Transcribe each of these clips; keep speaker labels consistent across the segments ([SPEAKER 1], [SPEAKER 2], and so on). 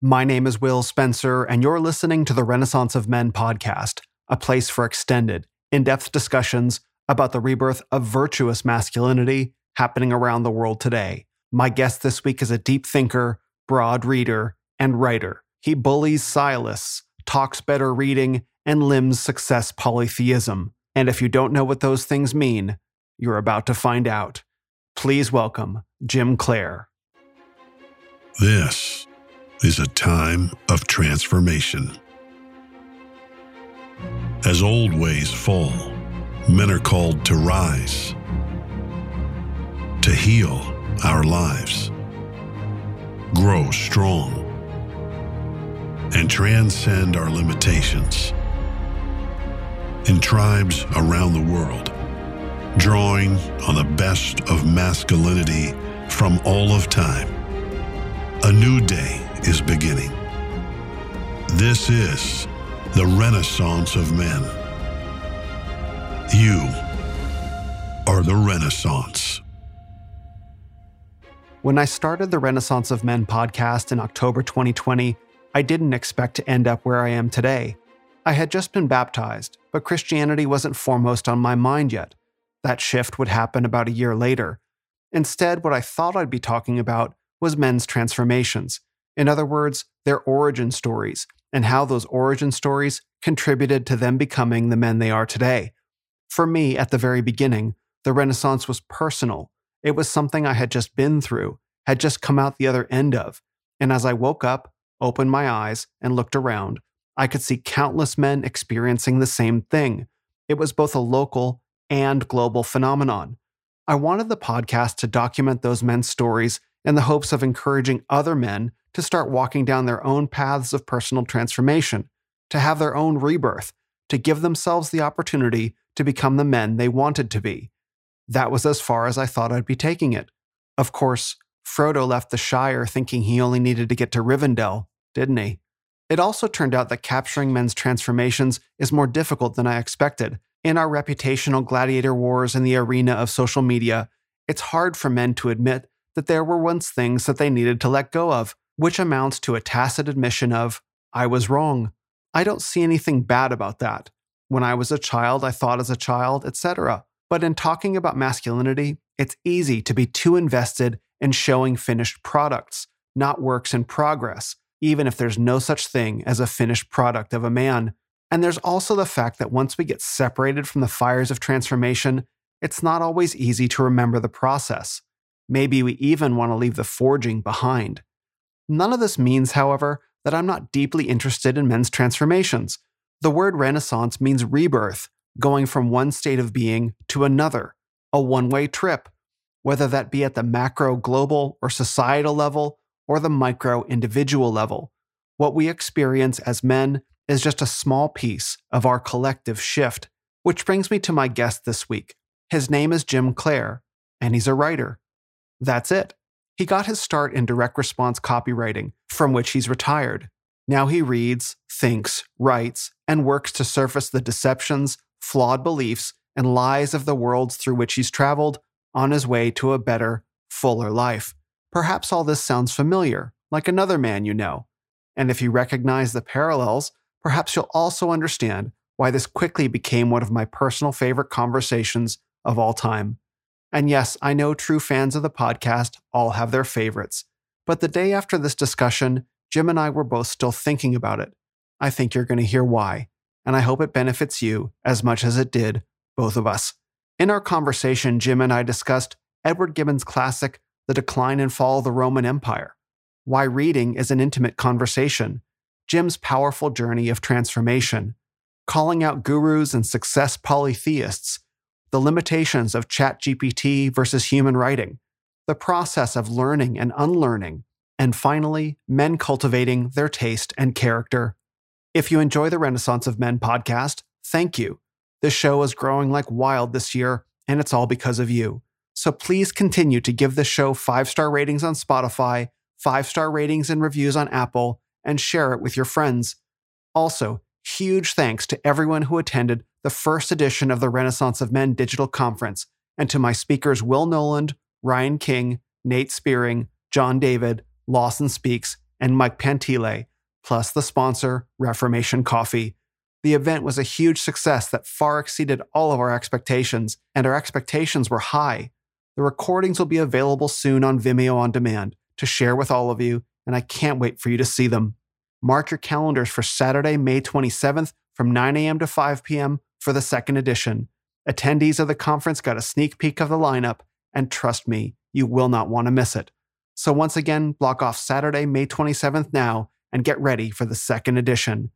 [SPEAKER 1] My name is Will Spencer, and you're listening to the Renaissance of Men podcast, a place for extended, in depth discussions about the rebirth of virtuous masculinity happening around the world today. My guest this week is a deep thinker, broad reader, and writer. He bullies sciolists, talks better reading, and limns success polytheism. And if you don't know what those things mean, you're about to find out. Please welcome Jim Clair.
[SPEAKER 2] This is a time of transformation. As old ways fall, men are called to rise, to heal our lives, grow strong, and transcend our limitations. In tribes around the world, drawing on the best of masculinity from all of time, a new day is beginning. This is the Renaissance of Men. You are the Renaissance.
[SPEAKER 1] When I started the Renaissance of Men podcast in October 2020, I didn't expect to end up where I am today. I had just been baptized, but Christianity wasn't foremost on my mind yet. That shift would happen about a year later. Instead, what I thought I'd be talking about was men's transformations. In other words, their origin stories and how those origin stories contributed to them becoming the men they are today. For me, at the very beginning, the Renaissance was personal. It was something I had just been through, had just come out the other end of. And as I woke up, opened my eyes, and looked around, I could see countless men experiencing the same thing. It was both a local and global phenomenon. I wanted the podcast to document those men's stories in the hopes of encouraging other men to start walking down their own paths of personal transformation, to have their own rebirth, to give themselves the opportunity to become the men they wanted to be. That was as far as I thought I'd be taking it. Of course, Frodo left the Shire thinking he only needed to get to Rivendell, didn't he? It also turned out that capturing men's transformations is more difficult than I expected. In our reputational gladiator wars in the arena of social media, it's hard for men to admit that there were once things that they needed to let go of, which amounts to a tacit admission of, I was wrong. I don't see anything bad about that. When I was a child, I thought as a child, etc. But in talking about masculinity, it's easy to be too invested in showing finished products, not works in progress, even if there's no such thing as a finished product of a man. And there's also the fact that once we get separated from the fires of transformation, it's not always easy to remember the process. Maybe we even want to leave the forging behind. None of this means, however, that I'm not deeply interested in men's transformations. The word renaissance means rebirth, going from one state of being to another, a one way trip, whether that be at the macro, global, or societal level, or the micro, individual level. What we experience as men is just a small piece of our collective shift. Which brings me to my guest this week. His name is Jim Clair, and he's a writer. That's it. He got his start in direct response copywriting, from which he's retired. Now he reads, thinks, writes, and works to surface the deceptions, flawed beliefs, and lies of the worlds through which he's traveled on his way to a better, fuller life. Perhaps all this sounds familiar, like another man you know. And if you recognize the parallels, perhaps you'll also understand why this quickly became one of my personal favorite conversations of all time. And yes, I know true fans of the podcast all have their favorites. But the day after this discussion, Jim and I were both still thinking about it. I think you're going to hear why, and I hope it benefits you as much as it did both of us. In our conversation, Jim and I discussed Edward Gibbon's classic, The Decline and Fall of the Roman Empire, why reading is an intimate conversation, Jim's powerful journey of transformation, calling out gurus and success polytheists the limitations of ChatGPT versus human writing, the process of learning and unlearning, and finally, men cultivating their taste and character. If you enjoy the Renaissance of Men podcast, thank you. This show is growing like wild this year, and it's all because of you. So please continue to give the show five star ratings on Spotify, five star ratings and reviews on Apple, and share it with your friends. Also, huge thanks to everyone who attended the first edition of the Renaissance of Men digital conference, and to my speakers Will Noland, Ryan King, Nate Spearing, John David, Lawson Speaks, and Mike Pantile, plus the sponsor, Reformation Coffee. The event was a huge success that far exceeded all of our expectations, and our expectations were high. The recordings will be available soon on Vimeo on demand to share with all of you, and I can't wait for you to see them. Mark your calendars for Saturday, May 27th from 9 a.m. to 5 p.m. for the second edition. Attendees of the conference got a sneak peek of the lineup, and trust me, you will not want to miss it. So, once again, block off Saturday, May 27th now and get ready for the second edition.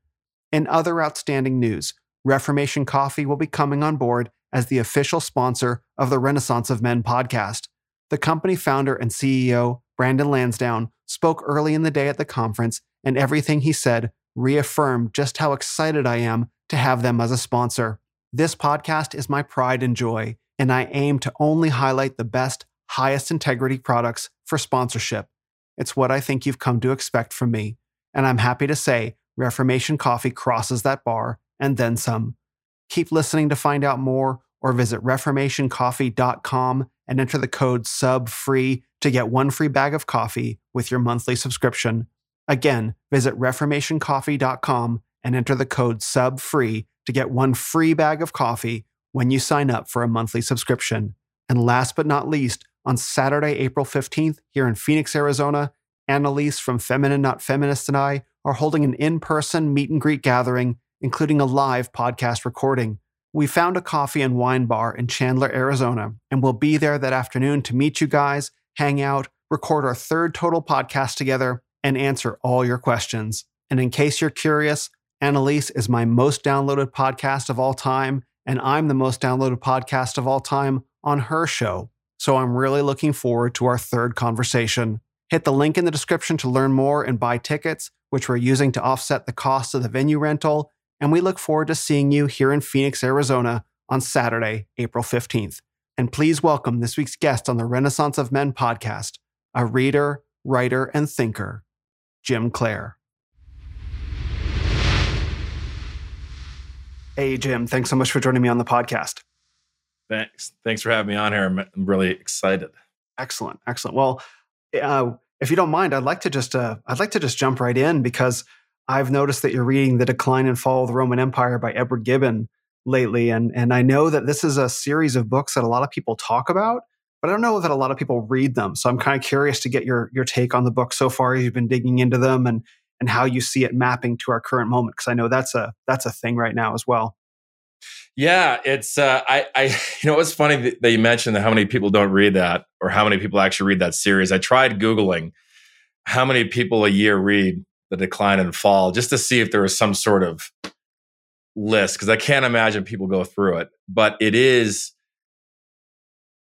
[SPEAKER 1] In other outstanding news, Reformation Coffee will be coming on board as the official sponsor of the Renaissance of Men podcast. The company founder and CEO, Brandon Lansdowne, spoke early in the day at the conference, and everything he said reaffirmed just how excited I am to have them as a sponsor. This podcast is my pride and joy, and I aim to only highlight the best, highest integrity products for sponsorship. It's what I think you've come to expect from me, and I'm happy to say Reformation Coffee crosses that bar and then some. Keep listening to find out more or visit reformationcoffee.com and enter the code SUBFREE to get one free bag of coffee with your monthly subscription. Again, visit reformationcoffee.com and enter the code SUBFREE to get one free bag of coffee when you sign up for a monthly subscription. And last but not least, on Saturday, April 15th, here in Phoenix, Arizona, Annalise from Feminine Not Feminist and I are holding an in person meet and greet gathering, including a live podcast recording. We found a coffee and wine bar in Chandler, Arizona, and we'll be there that afternoon to meet you guys, hang out, record our third total podcast together, and answer all your questions. And in case you're curious, Annalise is my most downloaded podcast of all time, and I'm the most downloaded podcast of all time on her show. So I'm really looking forward to our third conversation. Hit the link in the description to learn more and buy tickets, which we're using to offset the cost of the venue rental. And we look forward to seeing you here in Phoenix, Arizona on Saturday, April 15th. And please welcome this week's guest on the Renaissance of Men podcast, a reader, writer, and thinker, Jim Clair. Hey, Jim, thanks so much for joining me on the podcast.
[SPEAKER 3] Thanks. Thanks for having me on here. I'm, I'm really excited.
[SPEAKER 1] Excellent. Excellent. Well, uh, if you don't mind, I'd like to just uh, I'd like to just jump right in because I've noticed that you're reading The Decline and Fall of the Roman Empire by Edward Gibbon lately, and and I know that this is a series of books that a lot of people talk about, but I don't know that a lot of people read them. So I'm kind of curious to get your your take on the book so far. as You've been digging into them and and how you see it mapping to our current moment because I know that's a that's a thing right now as well.
[SPEAKER 3] Yeah, it's uh, I I you know it's funny that you mentioned that how many people don't read that or how many people actually read that series. I tried googling how many people a year read the decline and fall just to see if there was some sort of list because I can't imagine people go through it. But it is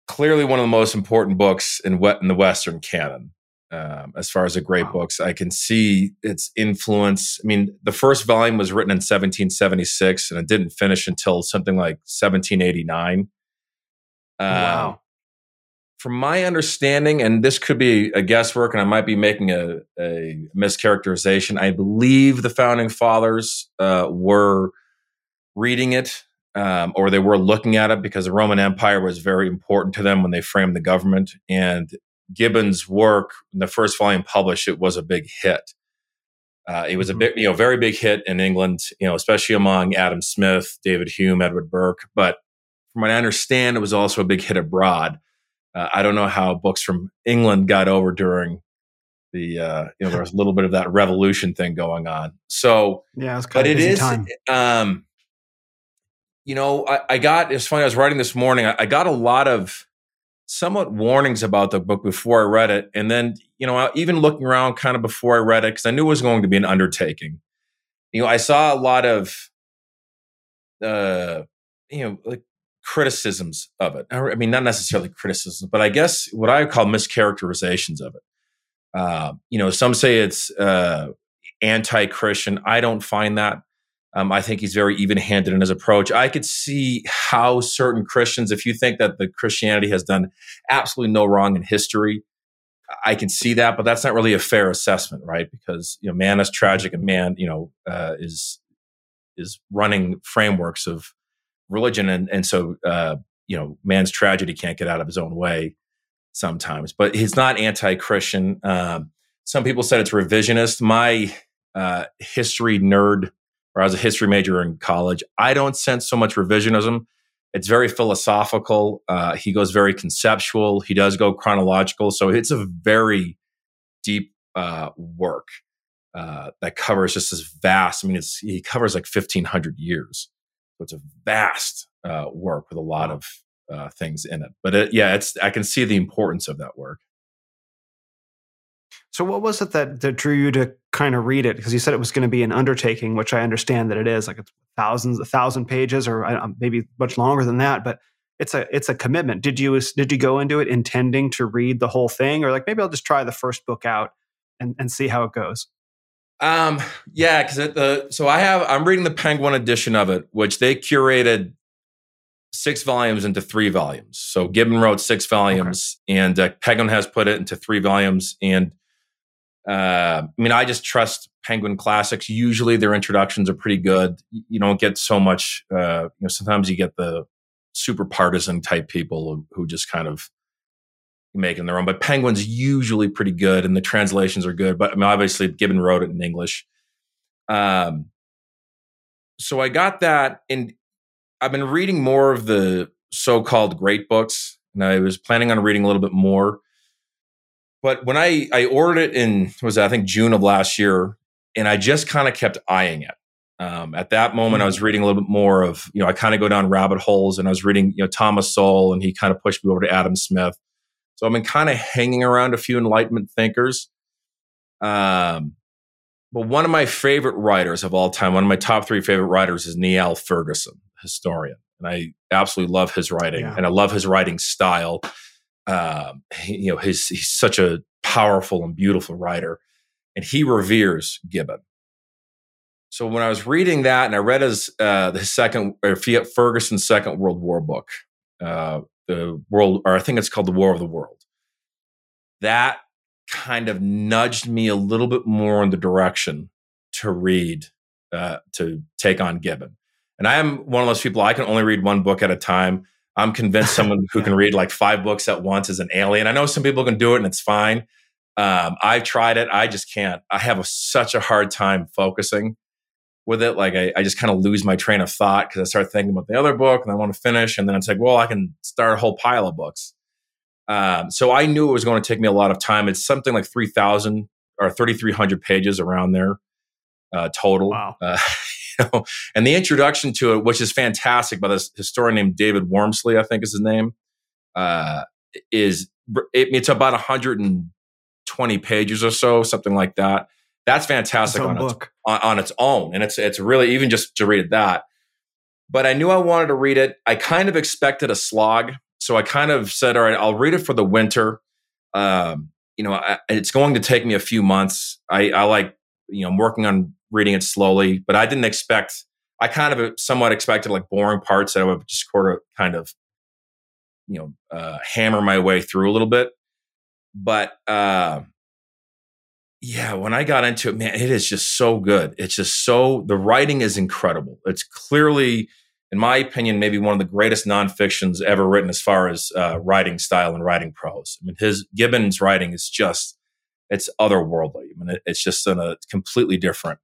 [SPEAKER 3] clearly one of the most important books in, in the Western canon um, as far as the great wow. books. I can see its influence. I mean, the first volume was written in 1776 and it didn't finish until something like 1789. wow. Um, from my understanding, and this could be a guesswork, and I might be making a, a mischaracterization, I believe the founding fathers uh, were reading it um, or they were looking at it because the Roman Empire was very important to them when they framed the government. And Gibbon's work, the first volume published, it was a big hit. Uh, it was a mm-hmm. big, you know, very big hit in England, you know, especially among Adam Smith, David Hume, Edward Burke. But from what I understand, it was also a big hit abroad. Uh, I don't know how books from England got over during the, uh, you know, there was a little bit of that revolution thing going on. So,
[SPEAKER 1] yeah, it's kind but of it is, time. Um,
[SPEAKER 3] you know, I, I, got, it's funny, I was writing this morning, I, I got a lot of, somewhat warnings about the book before I read it. And then, you know, even looking around kind of before I read it, because I knew it was going to be an undertaking. You know, I saw a lot of, uh, you know, like criticisms of it. I mean, not necessarily criticisms, but I guess what I call mischaracterizations of it. Uh, you know, some say it's uh, anti-Christian. I don't find that. Um, I think he's very even handed in his approach. I could see how certain Christians, if you think that the Christianity has done absolutely no wrong in history, I can see that, but that's not really a fair assessment, right? Because you know, man is tragic, and man, you know, uh, is is running frameworks of religion, and and so uh, you know, man's tragedy can't get out of his own way sometimes. But he's not anti-Christian. Um, some people said it's revisionist. My uh, history nerd, or I was a history major in college, I don't sense so much revisionism. It's very philosophical. Uh, he goes very conceptual. He does go chronological. So it's a very deep uh, work uh, that covers just this vast. I mean, it's, he covers like 1500 years. So it's a vast uh, work with a lot of uh, things in it. But it, yeah, it's I can see the importance of that work.
[SPEAKER 1] So, what was it that, that drew you to kind of read it? Because you said it was going to be an undertaking, which I understand that it is. Like it's thousands, a thousand pages, or maybe much longer than that. But it's a it's a commitment. Did you did you go into it intending to read the whole thing, or like maybe I'll just try the first book out and, and see how it goes?
[SPEAKER 3] Um, yeah, because the so I have I'm reading the Penguin edition of it, which they curated six volumes into three volumes. So Gibbon wrote six volumes, okay. and uh, Penguin has put it into three volumes. And uh, I mean, I just trust Penguin Classics. Usually, their introductions are pretty good. You don't get so much. Uh, you know, sometimes you get the super partisan type people who, just kind of making their own. But Penguin's usually pretty good, and the translations are good. But I mean, obviously, Gibbon wrote it in English. Um, so I got that, and I've been reading more of the so-called great books, and I was planning on reading a little bit more. But when I I ordered it in was I think June of last year, and I just kind of kept eyeing it. Um, at that moment, I was mm-hmm. reading a little bit more of you know I kind of go down rabbit holes, and I was reading you know Thomas Sowell, and he kind of pushed me over to Adam Smith. So I've been kind of hanging around a few Enlightenment thinkers. Um, but one of my favorite writers of all time, one of my top three favorite writers is Niall Ferguson historian, and I absolutely love his writing, yeah. and I love his writing style. Um, you know, his, he's such a powerful and beautiful writer, and he reveres Gibbon. So when I was reading that, and I read his uh, the second or Ferguson's Second World War book, uh, the world, or I think it's called the War of the World. That kind of nudged me a little bit more in the direction to read, uh, to take on Gibbon. And I am one of those people, I can only read one book at a time. I'm convinced someone who can read like five books at once is an alien. I know some people can do it and it's fine. Um, I've tried it. I just can't. I have a, such a hard time focusing with it. Like I, I just kind of lose my train of thought because I start thinking about the other book and I want to finish. And then it's like, well, I can start a whole pile of books. Um, so I knew it was going to take me a lot of time. It's something like 3,000 or 3,300 pages around there uh, total. Wow. Uh, and the introduction to it, which is fantastic by this historian named David Womersley, I think is his name, uh, is it, it's about 120 pages or so, something like that. That's fantastic on its, on, on its own, and it's it's really even just to read that. But I knew I wanted to read it. I kind of expected a slog, so I kind of said, "All right, I'll read it for the winter." Um, you know, I, it's going to take me a few months. I, I like, you know, I'm working on reading it slowly, but I didn't expect, I kind of somewhat expected like boring parts that I would just sort of kind of, you know, uh, hammer my way through a little bit. But, uh, yeah, when I got into it, man, it is just so good. It's just so, the writing is incredible. It's clearly, in my opinion, maybe one of the greatest nonfictions ever written as far as uh, writing style and writing prose. I mean, his Gibbon's writing is just, it's otherworldly. I mean, it, it's just in a completely different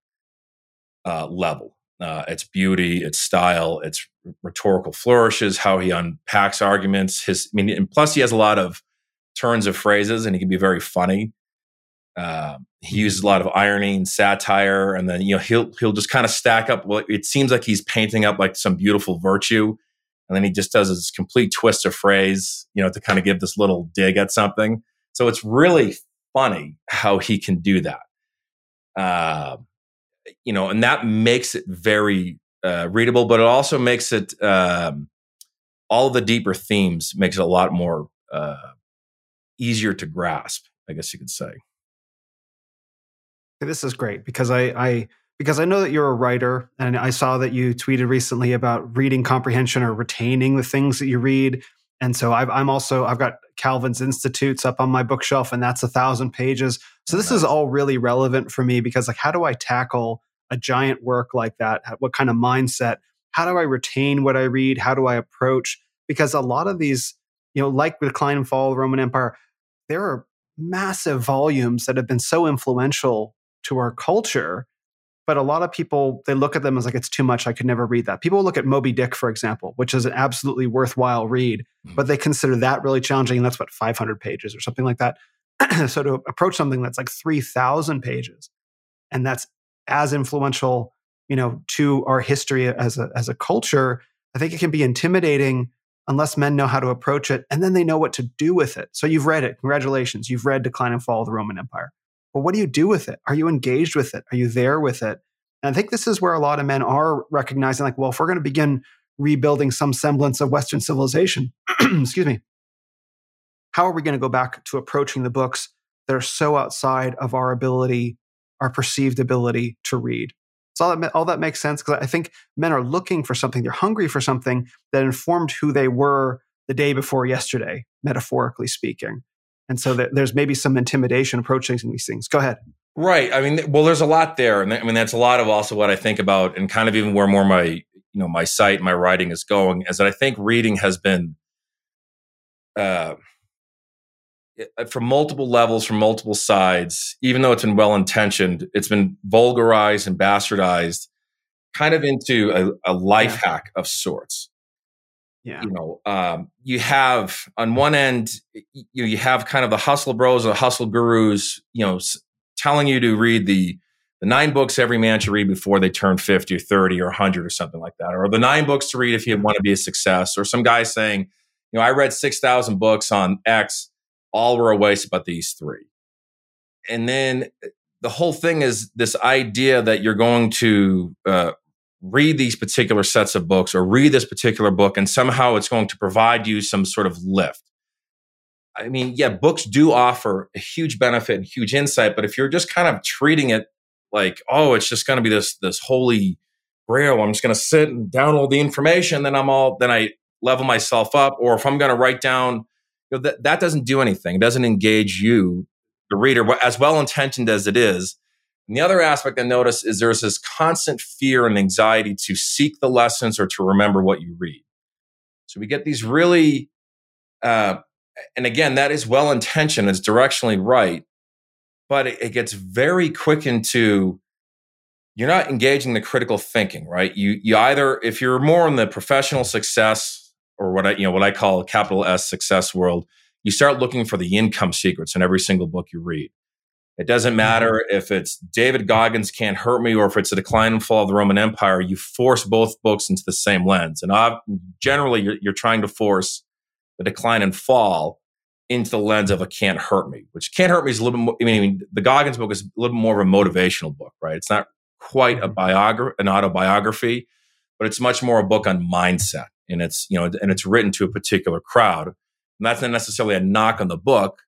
[SPEAKER 3] uh, level. Uh, its beauty, its style, its rhetorical flourishes, how he unpacks arguments. His, I mean, and plus he has a lot of turns of phrases, and he can be very funny. Uh, he mm-hmm. uses a lot of irony and satire, and then you know he'll he'll just kind of stack up. Well, it seems like he's painting up like some beautiful virtue, and then he just does this complete twist of phrase, you know, to kind of give this little dig at something. So it's really funny how he can do that. Uh, you know, and that makes it very uh, readable, but it also makes it um, all the deeper themes makes it a lot more uh, easier to grasp. I guess you could say.
[SPEAKER 1] This is great because I, I because I know that you're a writer, and I saw that you tweeted recently about reading comprehension or retaining the things that you read. And so i am also I've got Calvin's Institutes up on my bookshelf, and that's a thousand pages. So this is all really relevant for me because like, how do I tackle a giant work like that? What kind of mindset? How do I retain what I read? How do I approach? Because a lot of these, you know, like the decline and fall of the Roman Empire, there are massive volumes that have been so influential to our culture but a lot of people they look at them as like it's too much i could never read that. People look at moby dick for example which is an absolutely worthwhile read mm-hmm. but they consider that really challenging and that's what 500 pages or something like that. So to approach something that's like 3000 pages and that's as influential you know to our history as a as a culture i think it can be intimidating unless men know how to approach it and then they know what to do with it. So you've read it. Congratulations. You've read decline and fall of the roman empire but what do you do with it? Are you engaged with it? Are you there with it? And I think this is where a lot of men are recognizing, like, well, if we're going to begin rebuilding some semblance of Western civilization, excuse me, how are we going to go back to approaching the books that are so outside of our ability, our perceived ability to read? So all that, all that makes sense because I think men are looking for something, they're hungry for something that informed who they were the day before yesterday, metaphorically speaking. And so there's maybe some intimidation approaching these things. Go ahead.
[SPEAKER 3] Right. I mean, well, there's a lot there, and I mean that's a lot of also what I think about, and kind of even where more my you know my site, my writing is going, is that I think reading has been, uh, from multiple levels, from multiple sides, even though it's been well intentioned, it's been vulgarized and bastardized, kind of into a, a life yeah. hack of sorts. Yeah. You know, um, you have on one end, you you have kind of the hustle bros or the hustle gurus, you know, s- telling you to read the the nine books every man should read before they turn 50 or 30 or 100 or something like that, or the nine books to read if you want to be a success, or some guy saying, you know, I read 6,000 books on X, all were a waste but these three. And then eh, the whole thing is this idea that you're going to uh, read these particular sets of books or read this particular book and somehow it's going to provide you some sort of lift. I mean, yeah, books do offer a huge benefit and huge insight, but if you're just kind of treating it like, oh, it's just going to be this this holy grail, I'm just going to sit and download the information, then I'm all then I level myself up, or if I'm going to write down, you know, that that doesn't do anything. It doesn't engage you, the reader, as well intentioned as it is and the other aspect I notice is there's this constant fear and anxiety to seek the lessons or to remember what you read. So we get these really, uh, and again, that is well intentioned, it's directionally right, but it, it gets very quick into you're not engaging the critical thinking, right? You you either if you're more in the professional success or what I you know what I call a capital S success world, you start looking for the income secrets in every single book you read. It doesn't matter if it's David Goggins Can't Hurt Me or if it's A Decline and Fall of the Roman Empire. You force both books into the same lens. And I've, generally, you're, you're trying to force The Decline and Fall into the lens of a Can't Hurt Me, which Can't Hurt Me is a little bit more, I mean, the Goggins book is a little bit more of a motivational book, right? It's not quite a mm-hmm. biography, an autobiography, but it's much more a book on mindset. And it's, you know, and it's written to a particular crowd. And that's not necessarily a knock on the book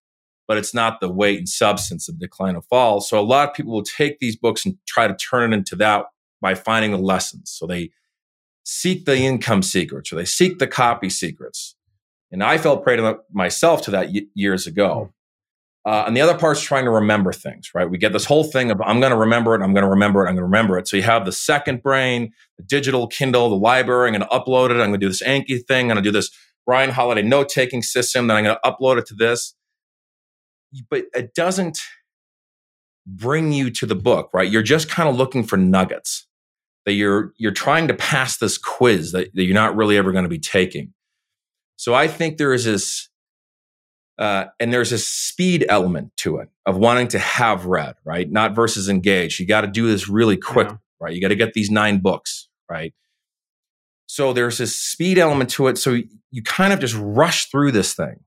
[SPEAKER 3] but it's not the weight and substance of decline of fall. So a lot of people will take these books and try to turn it into that by finding the lessons. So they seek the income secrets or they seek the copy secrets. And I fell prey to myself to that y- years ago. Hmm. Uh, and the other part is trying to remember things, right? We get this whole thing of I'm going to remember it, I'm going to remember it, I'm going to remember it. So you have the second brain, the digital Kindle, the library. I'm going to upload it. I'm going to do this Anki thing. I'm going to do this Ryan Holiday note taking system. Then I'm going to upload it to this but it doesn't bring you to the book, right? You're just kind of looking for nuggets that you're you're trying to pass this quiz that, that you're not really ever going to be taking. So I think there is this uh, and there's a speed element to it of wanting to have read, right? Not versus engaged. You got to do this really quick, yeah. right? You got to get these nine books, right? So there's this speed element to it. So you kind of just rush through this thing.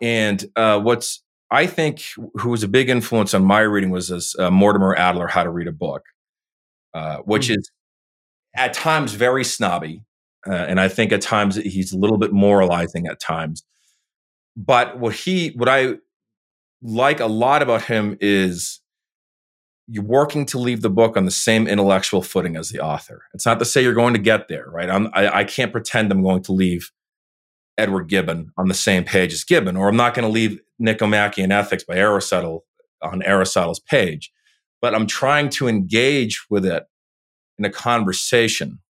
[SPEAKER 3] And uh, what's I think who was a big influence on my reading was this uh, Mortimer Adler, How to Read a Book, uh, which mm-hmm. is at times very snobby. Uh, and I think at times he's a little bit moralizing at times. But what he, what I like a lot about him is you're working to leave the book on the same intellectual footing as the author. It's not to say you're going to get there, right? I'm, I, I can't pretend I'm going to leave Edward Gibbon on the same page as Gibbon, or I'm not going to leave Nicomachean Ethics by Aristotle on Aristotle's page, but I'm trying to engage with it in a conversation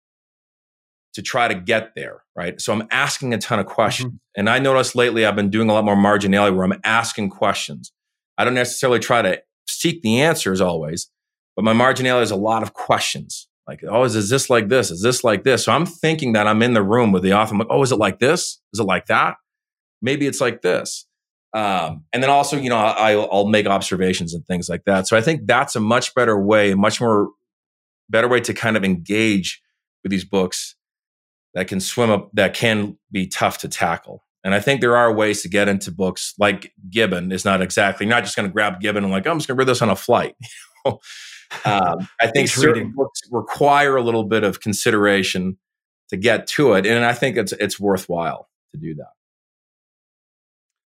[SPEAKER 3] to try to get there, right? So I'm asking a ton of questions. Mm-hmm. And I noticed lately I've been doing a lot more marginality where I'm asking questions. I don't necessarily try to seek the answers always, but my marginality is a lot of questions. Like, oh, is, is this like this? Is this like this? So I'm thinking that I'm in the room with the author. I'm like, oh, is it like this? Is it like that? Maybe it's like this. Um, and then also, you know, I, I'll make observations and things like that. So I think that's a much better way, a much more better way to kind of engage with these books that can swim up, that can be tough to tackle. And I think there are ways to get into books like Gibbon is not exactly, you're not just going to grab Gibbon and like, oh, I'm just going to read this on a flight. um, I think certain reading. books require a little bit of consideration to get to it. And I think it's, it's worthwhile to do that.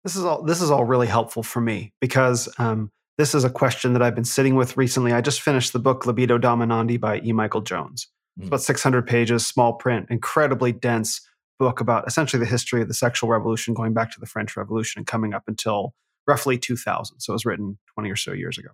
[SPEAKER 1] This is all, this is all really helpful for me because um, this is a question that I've been sitting with recently. I just finished the book Libido Dominandi by E. Michael Jones. It's about 600 pages, small print, incredibly dense book about essentially the history of the sexual revolution going back to the French Revolution and coming up until roughly 2000. So it was written 20 or so years ago.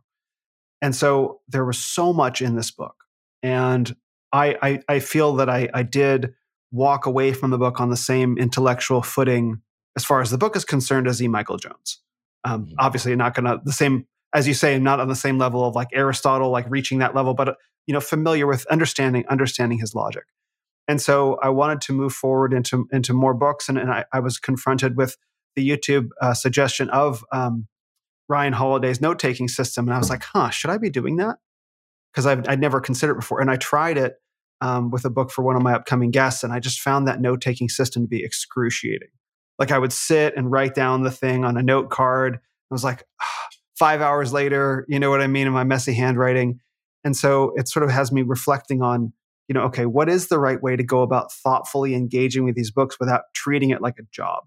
[SPEAKER 1] And so there was so much in this book. And I, I, I feel that I, I did walk away from the book on the same intellectual footing as far as the book is concerned as E. Michael Jones. Um, mm-hmm. Obviously, not going to the same as you say, not on the same level of like Aristotle, like reaching that level, but you know, familiar with understanding understanding his logic. And so I wanted to move forward into into more books, and, and I, I was confronted with the YouTube uh, suggestion of um, Ryan Holiday's note taking system, and I was like, "Huh, should I be doing that?" Because I'd never considered it before, and I tried it um, with a book for one of my upcoming guests, and I just found that note taking system to be excruciating. Like I would sit and write down the thing on a note card. I was like, ah, five hours later, you know what I mean, in my messy handwriting. And so it sort of has me reflecting on, you know, okay, what is the right way to go about thoughtfully engaging with these books without treating it like a job?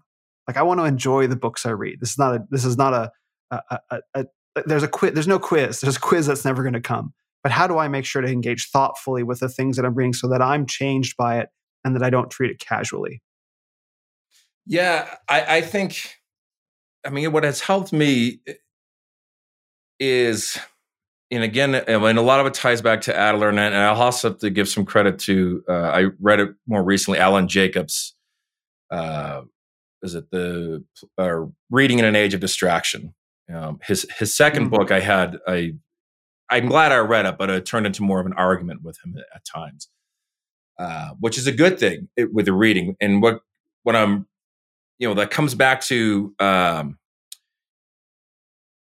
[SPEAKER 1] Like I want to enjoy the books I read. This is not a this is not a, a, a, a there's a quiz there's no quiz. There's a quiz that's never going to come. But how do I make sure to engage thoughtfully with the things that I'm reading so that I'm changed by it and that I don't treat it casually?
[SPEAKER 3] Yeah, I, I think I mean what has helped me is, and again, and a lot of it ties back to Adler, and I'll also have to give some credit to. Uh, I read it more recently, Alan Jacobs. Uh, is it the uh, Reading in an Age of Distraction? Um, his his 2nd mm-hmm. book, I had I. I'm glad I read it, but it turned into more of an argument with him at times, uh, which is a good thing with the reading. And what what I'm, you know, that comes back to um,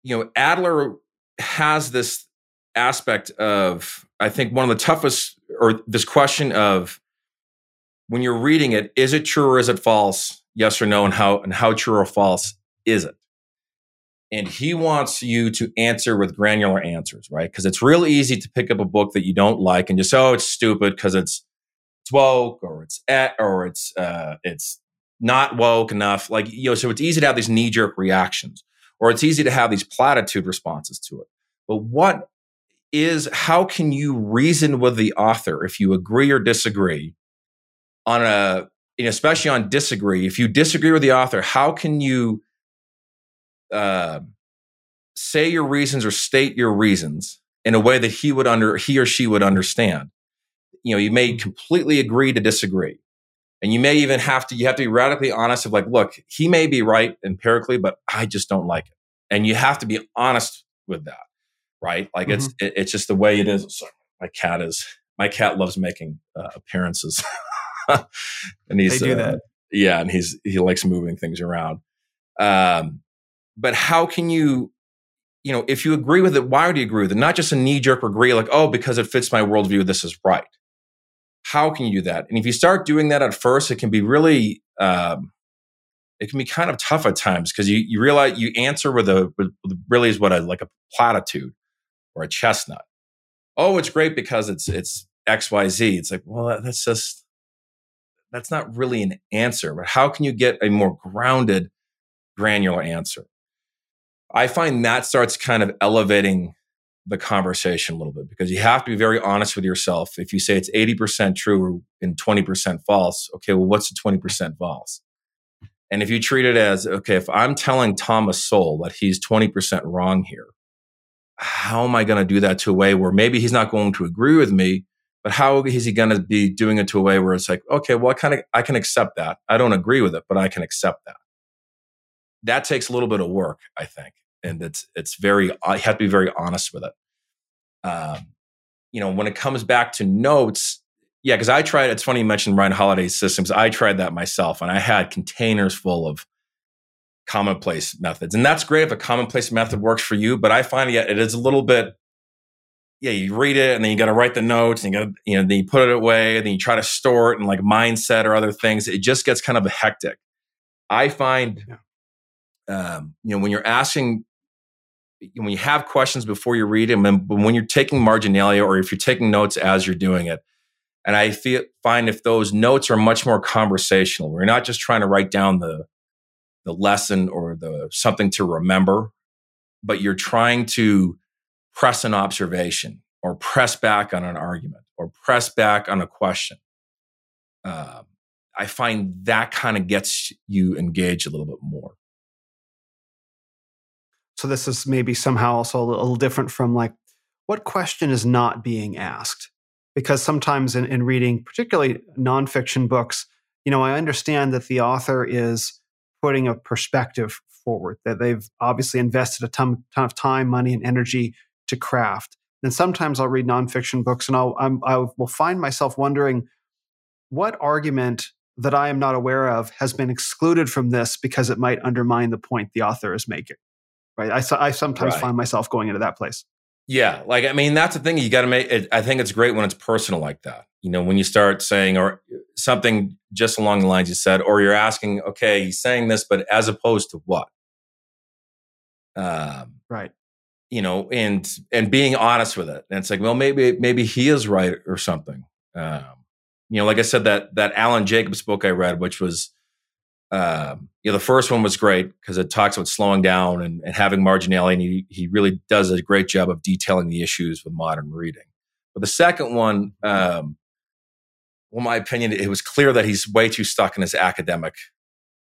[SPEAKER 3] you know, Adler has this aspect of, I think, one of the toughest, or this question of when you're reading it, is it true or is it false? Yes or no, and how and how true or false is it? And he wants you to answer with granular answers, right? Because it's real easy to pick up a book that you don't like and just oh, it's stupid because it's it's woke or it's at or it's uh, it's not woke enough. Like you know, so it's easy to have these knee jerk reactions or it's easy to have these platitude responses to it. But what is, how can you reason with the author if you agree or disagree on a, especially on disagree? If you disagree with the author, how can you uh, say your reasons or state your reasons in a way that he would under, he or she would understand? You know, you may completely agree to disagree. And you may even have to, you have to be radically honest of like, look, he may be right empirically, but I just don't like it. And you have to be honest with that, right? Like mm-hmm. it's, it, it's just the way it is. Sorry, my cat is, my cat loves making uh, appearances. and he's,
[SPEAKER 1] uh,
[SPEAKER 3] yeah. And he's, he likes moving things around. Um, but how can you, you know, if you agree with it, why would you agree with it? Not just a knee jerk agree, like, oh, because it fits my worldview, this is right how can you do that? And if you start doing that at first, it can be really, um, it can be kind of tough at times because you, you realize you answer with a with really is what a like a platitude or a chestnut. Oh, it's great because it's it's X Y Z. It's like well, that's just that's not really an answer. But how can you get a more grounded, granular answer? I find that starts kind of elevating the conversation a little bit because you have to be very honest with yourself. If you say it's 80% true and 20% false, okay, well, what's the 20% false? And if you treat it as, okay, if I'm telling Thomas Sowell that he's 20% wrong here, how am I going to do that to a way where maybe he's not going to agree with me, but how is he going to be doing it to a way where it's like, okay, well, I kind of, I can accept that. I don't agree with it, but I can accept that. That takes a little bit of work, I think. And it's, it's very, I have to be very honest with it. Um, you know, when it comes back to notes, yeah, because I tried, it's funny you mentioned Ryan Holiday's systems. I tried that myself and I had containers full of commonplace methods. And that's great if a commonplace method works for you, but I find yeah, it is a little bit yeah, you read it and then you got to write the notes and you got to, you know, then you put it away, and then you try to store it and like mindset or other things. It just gets kind of hectic. I find, yeah. Um, you know, when you're asking, when you have questions before you read them, and when you're taking marginalia or if you're taking notes as you're doing it, and I feel, find if those notes are much more conversational, we're not just trying to write down the the lesson or the something to remember, but you're trying to press an observation or press back on an argument or press back on a question. Uh, I find that kind of gets you engaged a little bit more.
[SPEAKER 1] So this is maybe somehow also a little different from like what question is not being asked? Because sometimes in, in reading, particularly nonfiction books, you know, I understand that the author is putting a perspective forward, that they've obviously invested a ton, ton of time, money, and energy to craft. And sometimes I'll read nonfiction books and I'll, I'm, I will find myself wondering what argument that I am not aware of has been excluded from this because it might undermine the point the author is making. Right. I, I sometimes right. find myself going into that place.
[SPEAKER 3] Yeah. Like, I mean, that's the thing you got to make. It, I think it's great when it's personal like that. You know, when you start saying or something just along the lines you said, or you're asking, okay, he's saying this, but as opposed to what?
[SPEAKER 1] Um, right
[SPEAKER 3] you know, and and being honest with it. And it's like, well, maybe maybe he is right or something. Um, you know, like I said, that that Alan Jacobs book I read, which was, uh, you know, the first one was great because it talks about slowing down and, and having marginality, and he he really does a great job of detailing the issues with modern reading. But the second one, um, well, my opinion, it was clear that he's way too stuck in his academic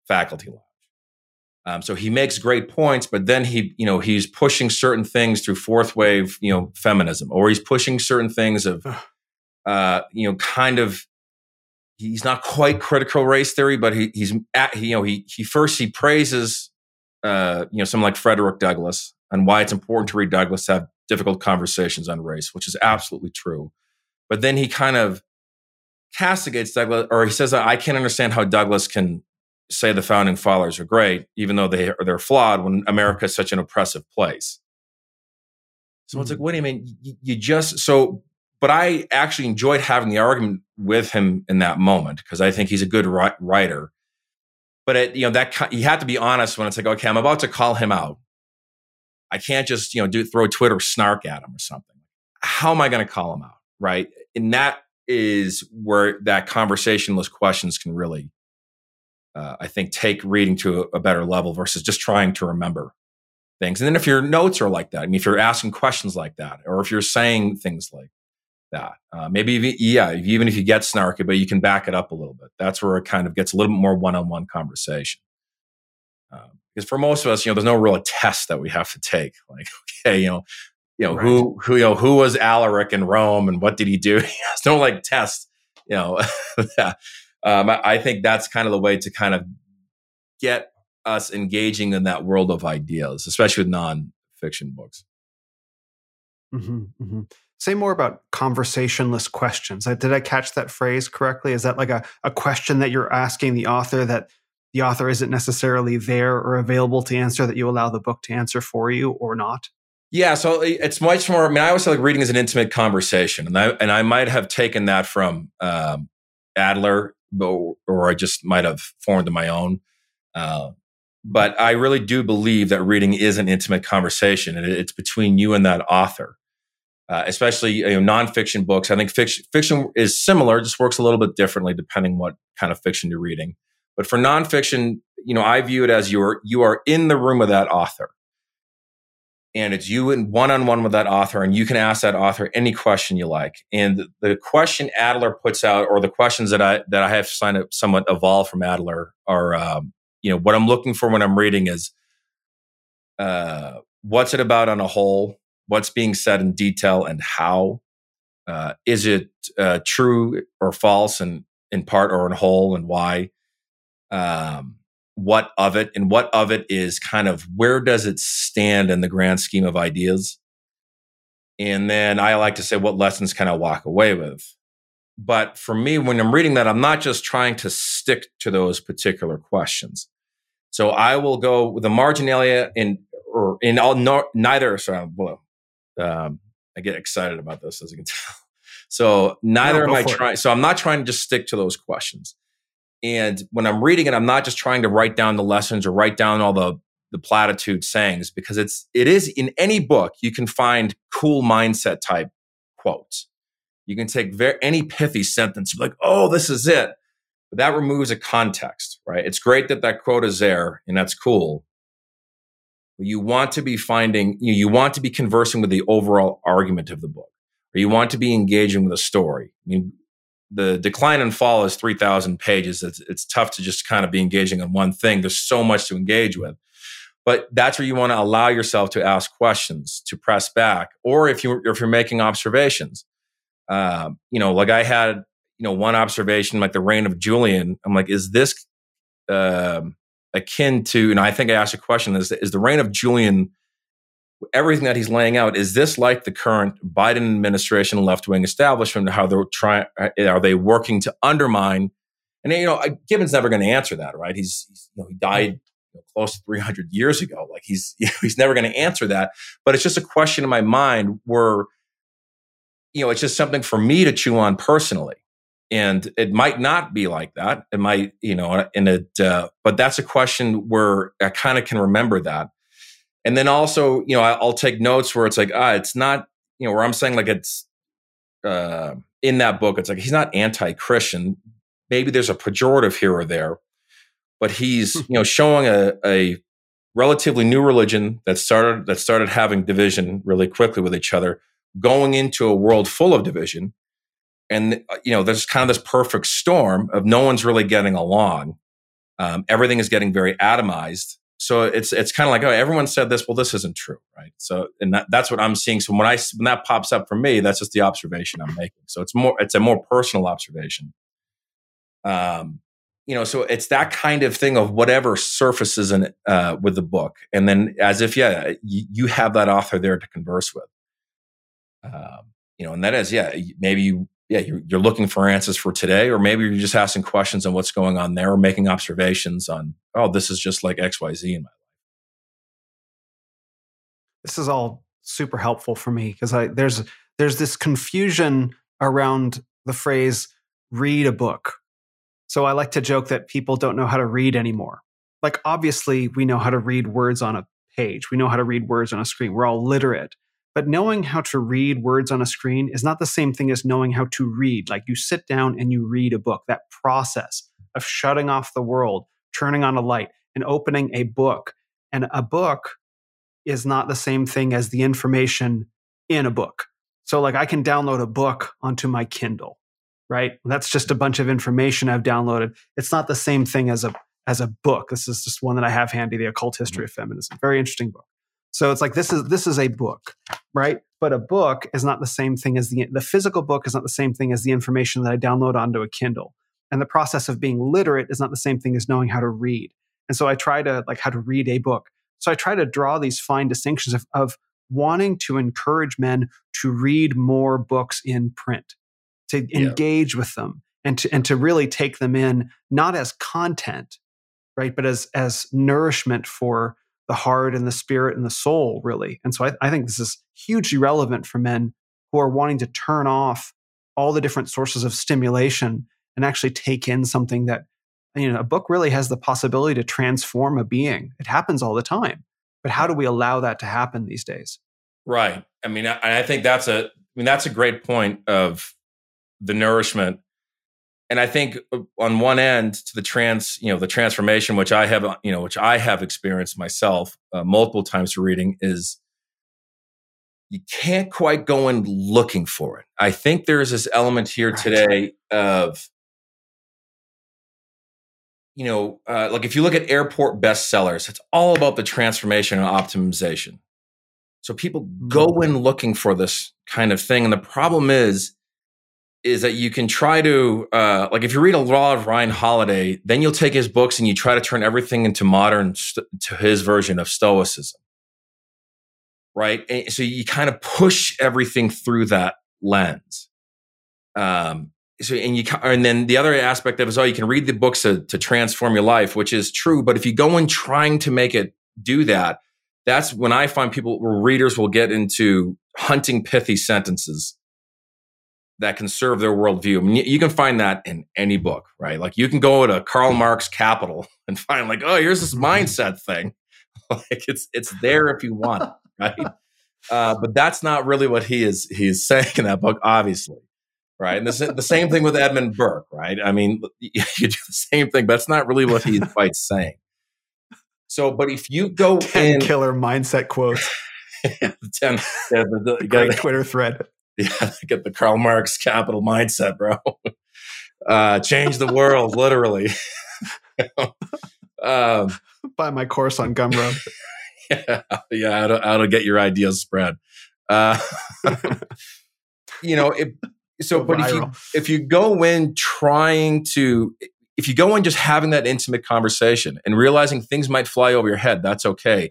[SPEAKER 3] faculty line. Um, so he makes great points, but then he, you know, he's pushing certain things through fourth wave, you know, feminism, or he's pushing certain things of, uh, you know, kind of. He's not quite critical race theory, but he, he's, at, you know, he he first he praises, uh, you know, someone like Frederick Douglass and why it's important to read Douglass to have difficult conversations on race, which is absolutely true. But then he kind of castigates Douglass, or he says, "I can't understand how Douglass can say the founding fathers are great, even though they are they're flawed when America is such an oppressive place. So mm-hmm. it's like, wait a minute. You, you just so, but I actually enjoyed having the argument with him in that moment because I think he's a good ri- writer. But it, you know that you have to be honest when it's like, okay, I'm about to call him out. I can't just you know do throw Twitter snark at him or something. How am I going to call him out? Right, and that is where that conversationless questions can really uh, I think, take reading to a, a, better level versus just trying to remember things. And then if your notes are like that, and if you're asking questions like that, or if you're saying things like that, uh, maybe even, yeah, even if you get snarky, but you can back it up a little bit. That's where it kind of gets a little bit more one-on-one conversation. Uh, because for most of us, you know, there's no real test that we have to take. Like, okay, you know, you know right. who who you know who was Alaric in Rome and what did he do? there's no like test, you know. um, I, I think that's kind of the way to kind of get us engaging in that world of ideas, especially with nonfiction books.
[SPEAKER 1] Mm-hmm, mm-hmm. Say more about conversationless questions. Did I catch that phrase correctly? Is that like a, a question that you're asking the author that the author isn't necessarily there or available to answer that you allow the book to answer for you or not?
[SPEAKER 3] Yeah, so it's much more. I mean, I always say like reading is an intimate conversation, and I and I might have taken that from um, Adler or, or I just might have formed my own. Uh, but I really do believe that reading is an intimate conversation, and it's between you and that author. Uh, especially you know, nonfiction books. I think fiction, fiction is similar, just works a little bit differently depending what kind of fiction you're reading. But for nonfiction, you know, I view it as you're you are in the room of that author and it's you and one on one with that author, and you can ask that author any question you like. And the question Adler puts out, or the questions that I that I have somewhat evolved from Adler, are um, you know what I'm looking for when I'm reading is uh, what's it about on a whole, what's being said in detail, and how. Uh, is it uh, true or false, and in part or in whole, and why? Um, what of it, and what of it is kind of where does it stand in the grand scheme of ideas? And then I like to say what lessons can I walk away with? But for me, when I'm reading that, I'm not just trying to stick to those particular questions. So I will go with the marginalia in or in all no, neither. Sorry, um, I get excited about this as you can tell. So neither no, am I trying. So I'm not trying to just stick to those questions. And when I'm reading it, I'm not just trying to write down the lessons or write down all the the platitude sayings because it's it is in any book you can find cool mindset type quotes. You can take very, any pithy sentence, like, "Oh, this is it," but that removes a context, right? It's great that that quote is there, and that's cool. You want to be finding, you, you want to be conversing with the overall argument of the book, or you want to be engaging with a story. I mean, the decline and fall is 3,000 pages. It's, it's tough to just kind of be engaging on one thing. There's so much to engage with. But that's where you want to allow yourself to ask questions, to press back, or if you if you're making observations. Um, you know, like I had, you know, one observation, like the reign of Julian. I'm like, is this um, akin to? And I think I asked a question: Is is the reign of Julian? Everything that he's laying out is this like the current Biden administration left wing establishment? How they're trying? Uh, are they working to undermine? And you know, uh, Gibbon's never going to answer that, right? He's, he's you know, he died mm-hmm. know, close to 300 years ago. Like he's you know, he's never going to answer that. But it's just a question in my mind where, you know, it's just something for me to chew on personally. And it might not be like that. It might, you know, and it, uh, but that's a question where I kind of can remember that. And then also, you know, I'll take notes where it's like, ah, it's not, you know, where I'm saying like it's, uh, in that book, it's like he's not anti-Christian. Maybe there's a pejorative here or there, but he's you know showing a, a relatively new religion that started that started having division really quickly with each other, going into a world full of division, and you know there's kind of this perfect storm of no one's really getting along. Um, everything is getting very atomized. So it's it's kind of like oh everyone said this well this isn't true right so and that, that's what I'm seeing so when I when that pops up for me that's just the observation I'm making so it's more it's a more personal observation um, you know, so it's that kind of thing of whatever surfaces in uh, with the book, and then as if yeah, you, you have that author there to converse with. Um, you know, and that is yeah, maybe you yeah you're, you're, looking for answers for today, or maybe you're just asking questions on what's going on there, or making observations on oh this is just like X Y Z in my life.
[SPEAKER 1] This is all super helpful for me because I there's there's this confusion around the phrase read a book so I like to joke that people don't know how to read anymore. Like, obviously, we know how to read words on a page, we know how to read words on a screen. We're all literate. But knowing how to read words on a screen is not the same thing as knowing how to read. Like, you sit down and you read a book. That process of shutting off the world, turning on a light, and opening a book. And a book is not the same thing as the information in a book. So, like, I can download a book onto my Kindle right? That's just a bunch of information I've downloaded. It's not the same thing as a as a book. This is just one that I have handy, The Occult History mm-hmm. of Feminism. Very interesting book. So it's like this is this is a book, right? But a book is not the same thing as the the physical book is not the same thing as the information that I download onto a Kindle. And the process of being literate is not the same thing as knowing how to read. And so I try to like how to read a book. So I try to draw these fine distinctions of, of wanting to encourage men to read more books in print to engage yeah. with them and to and to really take them in not as content right but as as nourishment for the heart and the spirit and the soul really. And so I, I think this is hugely relevant for men who are wanting to turn off all the different sources of stimulation and actually take in something that you know a book really has the possibility to transform a being. It happens all the time but how do we allow that to happen these days?
[SPEAKER 3] Right. I mean i, I think that's a I mean that's a great point of the nourishment and i think uh, on one end to the trans you know the transformation which i have uh, you know which i have experienced myself uh, multiple times through reading is you can't quite go in looking for it i think there's this element here right. today of you know uh, like if you look at airport bestsellers it's all about the transformation and optimization So people go
[SPEAKER 1] Mm.
[SPEAKER 3] in looking for this kind of thing. And the problem is, is that you can try to, uh, like if you read a lot of Ryan Holiday, then you'll take his books and you try to turn everything into modern, st- to his version of Stoicism. Right. And so you kind of push everything through that lens. Um, so, and you, and then the other aspect of it is, oh, you can read the books to, to transform your life, which is true. But if you go in trying to make it do that, that's when I find people, readers will get into hunting pithy sentences that can serve their worldview. I mean, you, can find that in any book, right? Like you can go to Karl Marx Capital and find like, oh, here's this mindset thing. like it's it's there if you want, it, right? Uh, but that's not really what he is he's saying in that book, obviously, right? And the, the same thing with Edmund Burke, right? I mean, you do the same thing, but that's not really what he's quite saying. So, but if you go
[SPEAKER 1] 10
[SPEAKER 3] in,
[SPEAKER 1] killer mindset quotes.
[SPEAKER 3] yeah, the 10, yeah, the, the,
[SPEAKER 1] Great Twitter thread.
[SPEAKER 3] yeah, get the Karl Marx capital mindset, bro. Uh, change the world, literally. um,
[SPEAKER 1] Buy my course on Gumroad.
[SPEAKER 3] yeah, yeah, how to, how to get your ideas spread. Uh, you know, it, so, but if you if you go in trying to, if you go in just having that intimate conversation and realizing things might fly over your head, that's okay.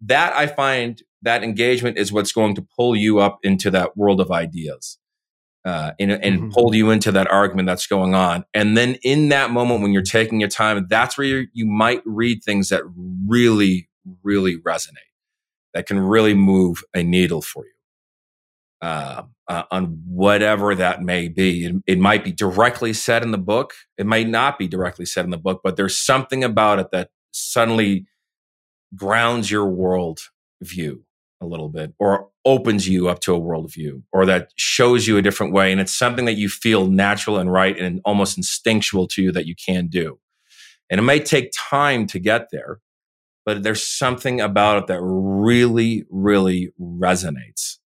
[SPEAKER 3] That I find that engagement is what's going to pull you up into that world of ideas. Uh, and, and
[SPEAKER 1] Mhm.
[SPEAKER 3] pull you into that argument that's going on. And then in that moment when you're taking your time, that's where you you might read things that really, really resonate, that can really move a needle for you uh, uh, on whatever that may be. It, it might be directly said in the book. It might not be directly said in the book, but there's something about it that suddenly grounds your world view a little bit or opens you up to a worldview or that shows you a different way. And it's something that you feel natural and right and almost instinctual to you that you can do. And it may take time to get there, but there's something about it that really, really resonates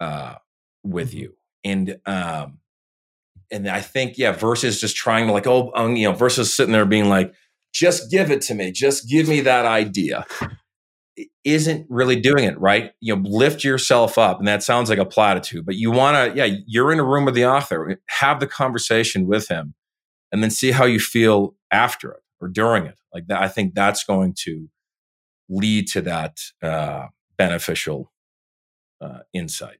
[SPEAKER 3] uh, with you. And um, and I think yeah, versus just trying to like oh um, you know versus sitting there being like just give it to me, just give me that idea. Isn't really doing it right. You know, lift yourself up, and that sounds like a platitude, but you want to, yeah, you're in a room with the author, have the conversation with him, and then see how you feel after it or during it. Like that, I think that's going to lead to that uh, beneficial uh, insight.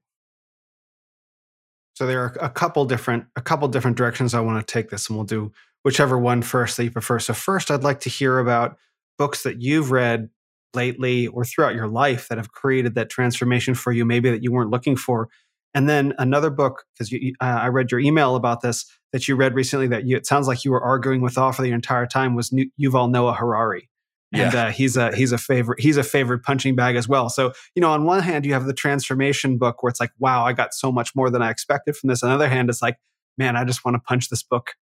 [SPEAKER 1] So there are a couple different a couple different directions I want to take this, and we'll do whichever one first that you prefer. So first, I'd like to hear about books that you've read lately or throughout your life that have created that transformation for you, maybe that you weren't looking for. And then another book, because uh, I read your email about this that you read recently. That you, it sounds like you were arguing with author the entire time was Nu- Yuval Noah Harari, and uh, he's a he's a favorite he's a favorite punching bag as well. So you know, on one hand, you have the transformation book where it's like, wow, I got so much more than I expected from this. On the other hand, it's like, man, I just want to punch this book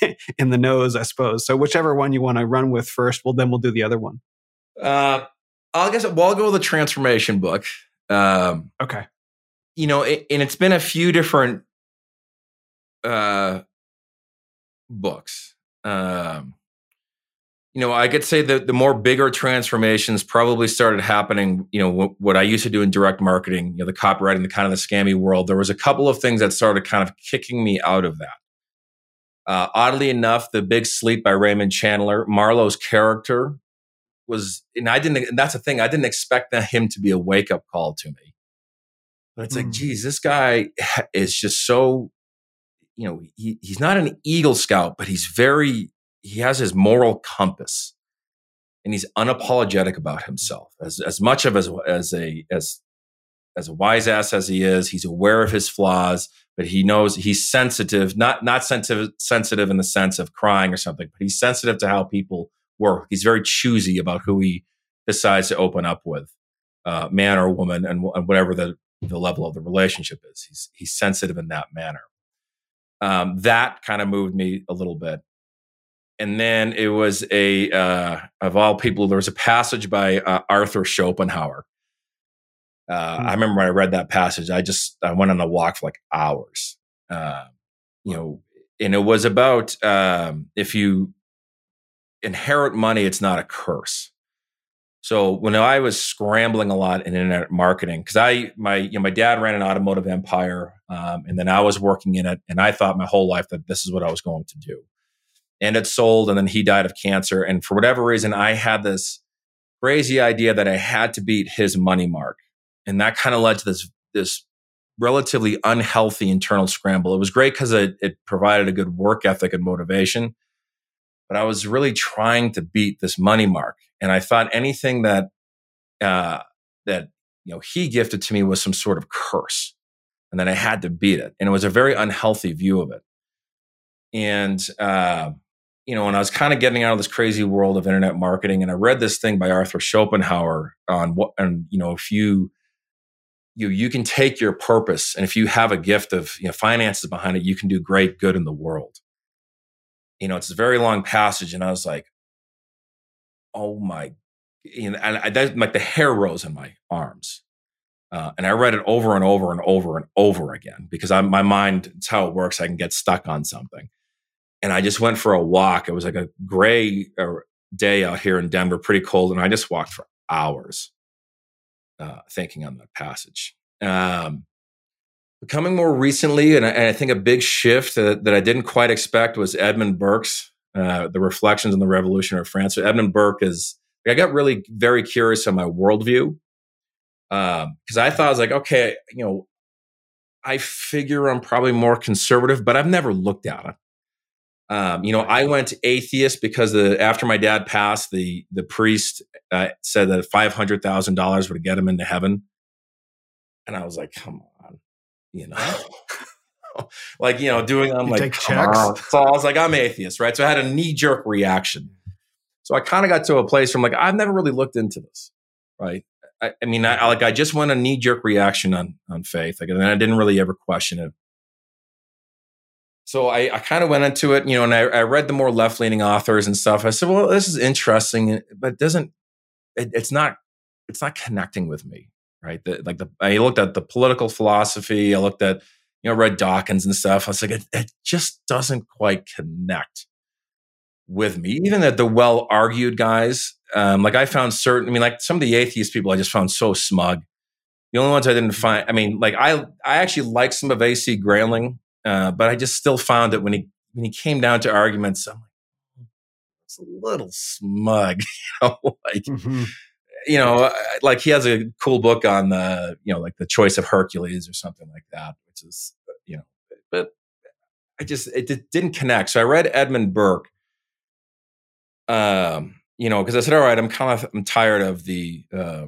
[SPEAKER 1] in the nose, I suppose. So whichever one you want to run with first, well, then we'll do the other one.
[SPEAKER 3] Uh, I'll guess well, I'll go with the transformation book. Um,
[SPEAKER 1] Okay.
[SPEAKER 3] you know, it, and it's been a few different uh, books. Um, you know, I could say that the more bigger transformations probably started happening. You know, wh- what I used to do in direct marketing, you know, the copywriting, the kind of the scammy world. There was a couple of things that started kind of kicking me out of that. Uh, oddly enough, the Big Sleep by Raymond Chandler, Marlowe's character was, and I didn't. And that's the thing, I didn't expect that him to be a wake up call to me. But it's like,
[SPEAKER 1] Mm.
[SPEAKER 3] geez, this guy is just so, you know, he, he's not an Eagle Scout, but he's very, he has his moral compass and he's unapologetic about himself as, as much of as, as a, as, as a wise ass as he is, he's aware of his flaws, but he knows he's sensitive, not, not sensitive, sensitive in the sense of crying or something, but he's sensitive to how people work. He's very choosy about who he decides to open up with, uh, man or woman, and, and whatever the, the level of the relationship is. He's he's sensitive in that manner. Um, that kind of moved me a little bit. And then it was a uh, of all people, there was a passage by uh, Arthur Schopenhauer. Uh,
[SPEAKER 1] Hmm.
[SPEAKER 3] I remember when I read that passage, I just I went on a walk for like hours. Uh, you know, and it was about um, if you inherit money, it's not a curse. So when I was scrambling a lot in internet marketing, because I my you know my dad ran an automotive empire, um, and then I was working in it, and I thought my whole life that this is what I was going to do. And it sold, and then he died of cancer, and for whatever reason, I had this crazy idea that I had to beat his money mark, and that kind of led to this this relatively unhealthy internal scramble. It was great because it, it provided a good work ethic and motivation, but I was really trying to beat this money mark and I thought anything that uh, that you know he gifted to me was some sort of curse, and then I had to beat it, and it was a very unhealthy view of it. And uh, you know, when I was kind of getting out of this crazy world of internet marketing, and I read this thing by Arthur Schopenhauer on what, and you know, if you you you can take your purpose, and if you have a gift of you know finances behind it, you can do great good in the world. You know, it's a very long passage, and I was like, oh my, you know, and I, that, like the hair rose in my arms. Uh, and I read it over and over and over and over again because I'm, my mind, it's how it works. I can get stuck on something. And I just went for a walk. It was like a gray uh, day out here in Denver, pretty cold. And I just walked for hours uh, thinking on that passage. Um, becoming more recently, and I, and I, think a big shift that, that I didn't quite expect was Edmund Burke's uh, the reflections on the revolution of France. So Edmund Burke is, I got really very curious on my worldview because um, I thought I was like, okay, you know, I figure I'm probably more conservative, but I've never looked at it. Um, you know, I went atheist because the, after my dad passed, the the priest uh, said that five hundred thousand dollars would get him into heaven, and I was like, come on, you know. like you know, doing I'm like checks. So I was like, I'm atheist, right? So I had a knee jerk reaction. So I kind of got to a place where I'm like, I've never really looked into this, right? I, I mean, I, like I just went a knee jerk reaction on on faith, like, and then I didn't really ever question it. So I, I kind of went into it, you know, and I, I read the more left leaning authors and stuff. I said, well, this is interesting, but it doesn't, it, it's not, it's not connecting with me, right? The, like the, I looked at the political philosophy, I looked at you know, read Dawkins and stuff. I was like, it, it just doesn't quite connect with me. Even that the well argued guys, um, like I found certain, I mean, like some of the atheist people I just found so smug. The only ones I didn't find, I mean, like I, I actually like some of AC Grayling, uh, but I just still found that when he, when he came down to arguments, I'm like, it's a little smug, you know, like, mm-hmm. You know, uh, like he has a cool book on the, you know, like the choice of Hercules or something like that, which is you know, but I just it didn't connect. So I read Edmund Burke. Um, you know, because I said, all right, I'm kind of I'm tired of the uh,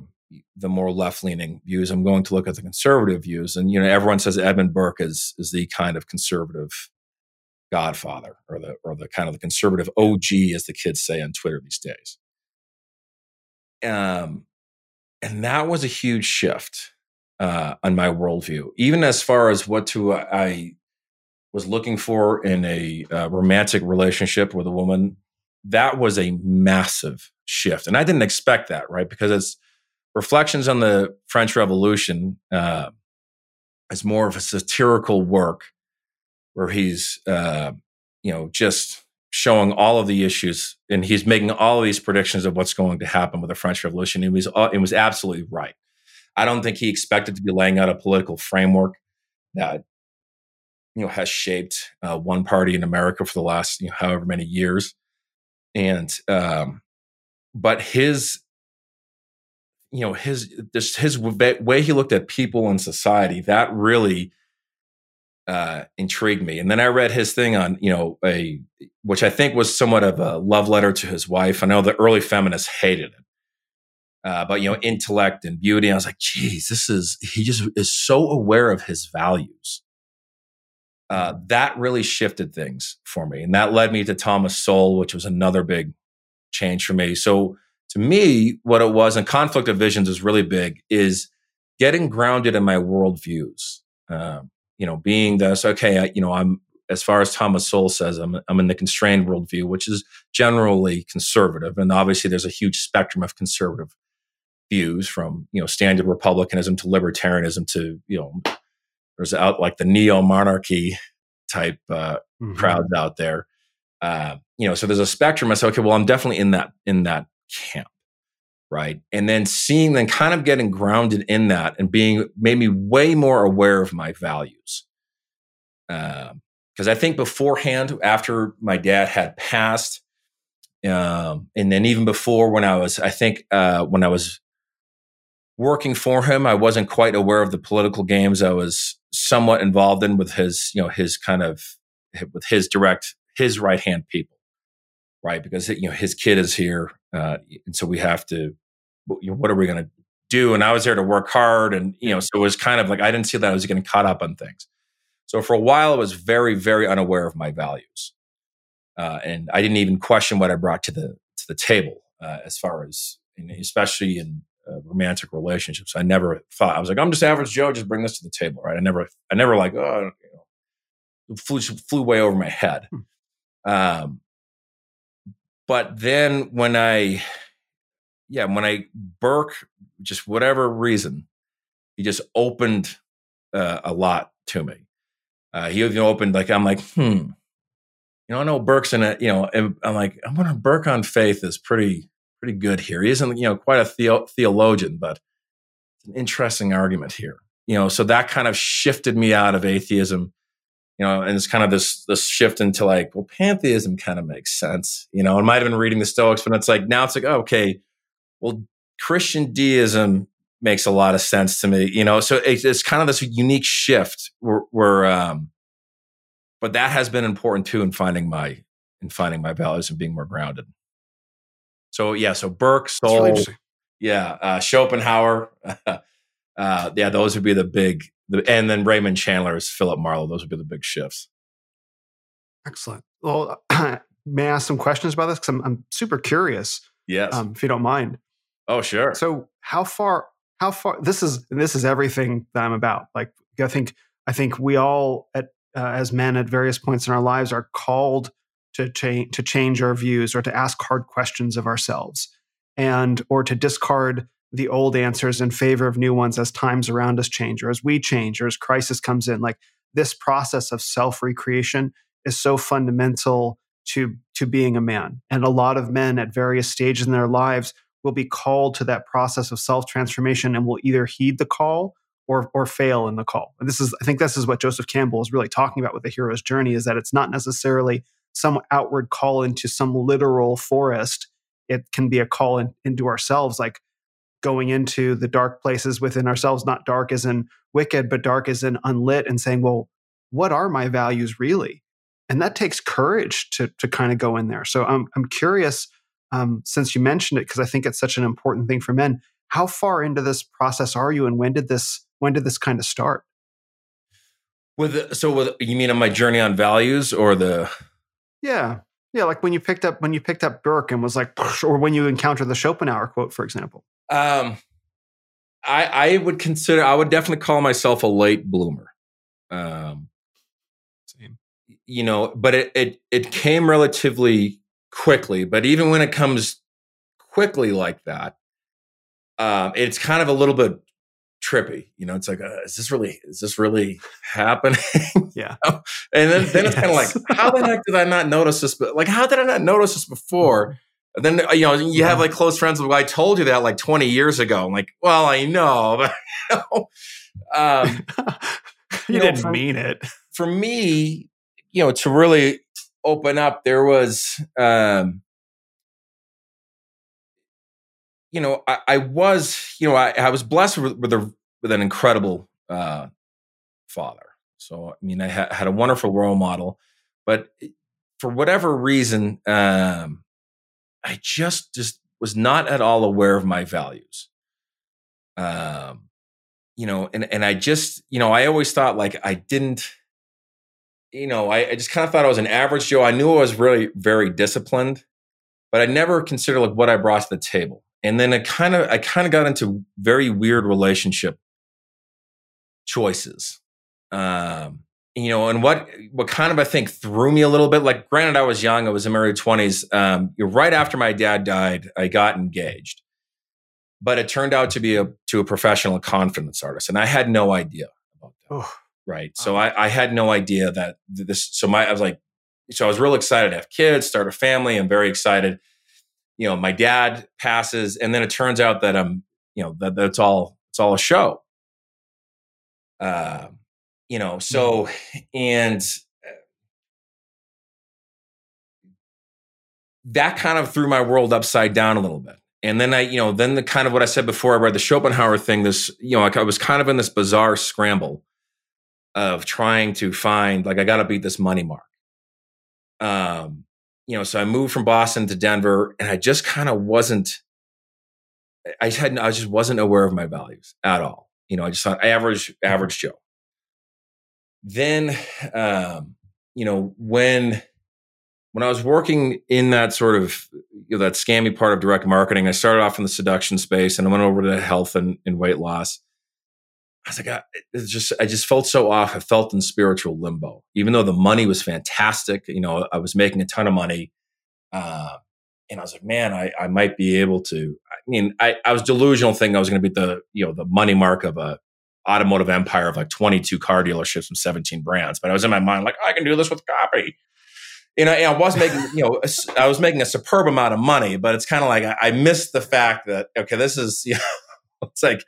[SPEAKER 3] the more left leaning views. I'm going to look at the conservative views, and you know, everyone says Edmund Burke is is the kind of conservative godfather, or the or the kind of the conservative OG, as the kids say on Twitter these days. Um, and that was a huge shift uh, on my worldview, even as far as what to uh, I was looking for in a uh, romantic relationship with a woman. That was a massive shift, and I didn't expect that, right? Because it's reflections on the French Revolution uh, is more of a satirical work where he's, uh, you know, just showing all of the issues and he's making all of these predictions of what's going to happen with the French Revolution. It was uh, it was absolutely right. I don't think he expected to be laying out a political framework that you know has shaped uh, one party in America for the last you know, however many years, and um, but his you know his this his way he looked at people and society that really uh, intrigued me. And then I read his thing on, you know, a which I think was somewhat of a love letter to his wife. I know the early feminists hated it, uh, but you know, intellect and beauty. I was like, geez, this is he just is so aware of his values. Uh, that really shifted things for me, and that led me to Thomas Sowell, which was another big change for me. So to me, what it was, and conflict of visions is really big, is getting grounded in my worldviews. Um, you know, being this okay, I, you know, I'm as far as Thomas Sowell says, I'm, I'm in the constrained worldview, which is generally conservative. And obviously, there's a huge spectrum of conservative views from you know standard republicanism to libertarianism to you know there's out like the neo monarchy type uh, mm-hmm. crowds out there uh, you know so there's a spectrum i say okay well i'm definitely in that in that camp right? And then seeing, then kind of getting grounded in that and being made me way more aware of my values. Because um, I think beforehand, after my dad had passed, um, and then even before when I was, I think uh, when I was working for him, I wasn't quite aware of the political games I was somewhat involved in with his, you know, his kind of with his direct, his right hand people, right? Because you know his kid is here, uh, and so we have to. You know, what are we going to do? And I was there to work hard, and you know, so it was kind of like I didn't see that I was getting caught up on things. So for a while, I was very, very unaware of my values, uh, and I didn't even question what I brought to the to the table uh, as far as, especially in uh, romantic relationships. I never thought I was like, I'm just average Joe. Just bring this to the table, right? I never, I never like, oh, you know, flew flew way over my head. Hmm. Um, but then when I, yeah, when I Burke, just whatever reason, he just opened uh, a lot to me. Uh, he even opened like I'm like, hmm, you know, I know Burke's in it. You know, I'm like, I'm gonna Burke on faith is pretty pretty good here. He isn't, you know, quite a theo- theologian, but it's an interesting argument here. You know, so that kind of shifted me out of atheism. You know, and it's kind of this this shift into like, well, pantheism kind of makes sense. You know, I might have been reading the Stoics, but it's like now it's like, oh, okay, well, Christian deism makes a lot of sense to me. You know, so it's, it's kind of this unique shift where, where um, but that has been important too in finding my in finding my values and being more grounded. So yeah, so Burke, Sowell, really yeah, uh, Schopenhauer, uh, yeah, those would be the big, and then Raymond Chandler is Philip Marlowe. Those would be the big shifts.
[SPEAKER 1] Excellent. Well, may I ask some questions about this because I'm, I'm super curious.
[SPEAKER 3] Yes,
[SPEAKER 1] um, if you don't mind.
[SPEAKER 3] Oh, sure.
[SPEAKER 1] So how far? How far? This is this is everything that I'm about. Like I think I think we all at uh, as men at various points in our lives are called to change to change our views or to ask hard questions of ourselves and or to discard the old answers in favor of new ones as times around us change or as we change or as crisis comes in. Like this process of self recreation is so fundamental to to being a man. And a lot of men at various stages in their lives will be called to that process of self transformation and will either heed the call or or fail in the call. And this is i think this is what joseph campbell is really talking about with the hero's journey is that it's not necessarily some outward call into some literal forest. It can be a call in, into ourselves, like going into the dark places within ourselves, not dark as in wicked, but dark as in unlit, and saying, well, what are my values really? And that takes courage to, to kind of go in there. So I'm, I'm curious, um, since you mentioned it, because I think it's such an important thing for men. How far into this process are you, and when did this when did this kind of start?
[SPEAKER 3] With so, with you mean on my journey on values or the
[SPEAKER 1] yeah. Yeah, like when you picked up when you picked up Burke and was like, or when you encounter the Schopenhauer quote, for example. Um,
[SPEAKER 3] I I would consider I would definitely call myself a late bloomer. Um, Same. You know, but it it it came relatively quickly. But even when it comes quickly like that, um, it's kind of a little bit trippy. You know, it's like, uh, is this really, is this really happening?
[SPEAKER 1] Yeah.
[SPEAKER 3] and then, then it's yes. kind of like, how the heck did I not notice this? But like, how did I not notice this before? And then, you know, you have like close friends well, I told you that like 20 years ago. I'm like, well, I know, but you, know,
[SPEAKER 1] um, you, you didn't for, mean it.
[SPEAKER 3] For me, you know, to really open up, there was, um, you know, I, I, was, you know, I, I was blessed with, with, a, with an incredible uh, father. So, I mean, I ha- had a wonderful role model, but for whatever reason, um, I just just was not at all aware of my values. Um, you know, and and I just, you know, I always thought like I didn't, you know, I, I just kind of thought I was an average Joe. I knew I was really very disciplined, but I never considered like what I brought to the table and then I kind of I kind of got into very weird relationship choices. Um, you know, and what what kind of I think threw me a little bit. Like, granted, I was young; I was in my early twenties. Um, right after my dad died, I got engaged, but it turned out to be a to a professional confidence artist, and I had no idea about that. Oh, right, wow. so I, I had no idea that this. So my I was like, so I was real excited to have kids, start a family. I'm very excited you know, my dad passes, and then it turns out that I'm, you know, that that's all it's all a show. Uh, you know, so and uh, that kind of threw my world upside down a little bit. And then I, you know, then the kind of what I said before, I read the Schopenhauer thing. This, you know, I was kind of in this bizarre scramble of trying to find, like, I got to beat this money mark. Um, you know, so I moved from Boston to Denver, and I just kind of wasn't. I had, I just wasn't aware of my values at all. You know, I just thought average, average Joe. Then, um, you know, when when I was working in that sort of you know, that scammy part of direct marketing, I started off in the seduction space and I went over to health and, and weight loss. I was like, I, just, I just felt so off. I felt in spiritual limbo, even though the money was fantastic. You know, I was making a ton of money. Uh, and I was like, man, I, I might be able to. I mean, I, I was delusional thinking I was going to be the, you know, the money mark of a automotive empire of like 22 car dealerships and 17 brands. But I was in my mind like, I can do this with copy and I, I, was making, you know, I was making a superb amount of money, but it's kind of like I, I, missed the fact that okay, this is, you know, it's like,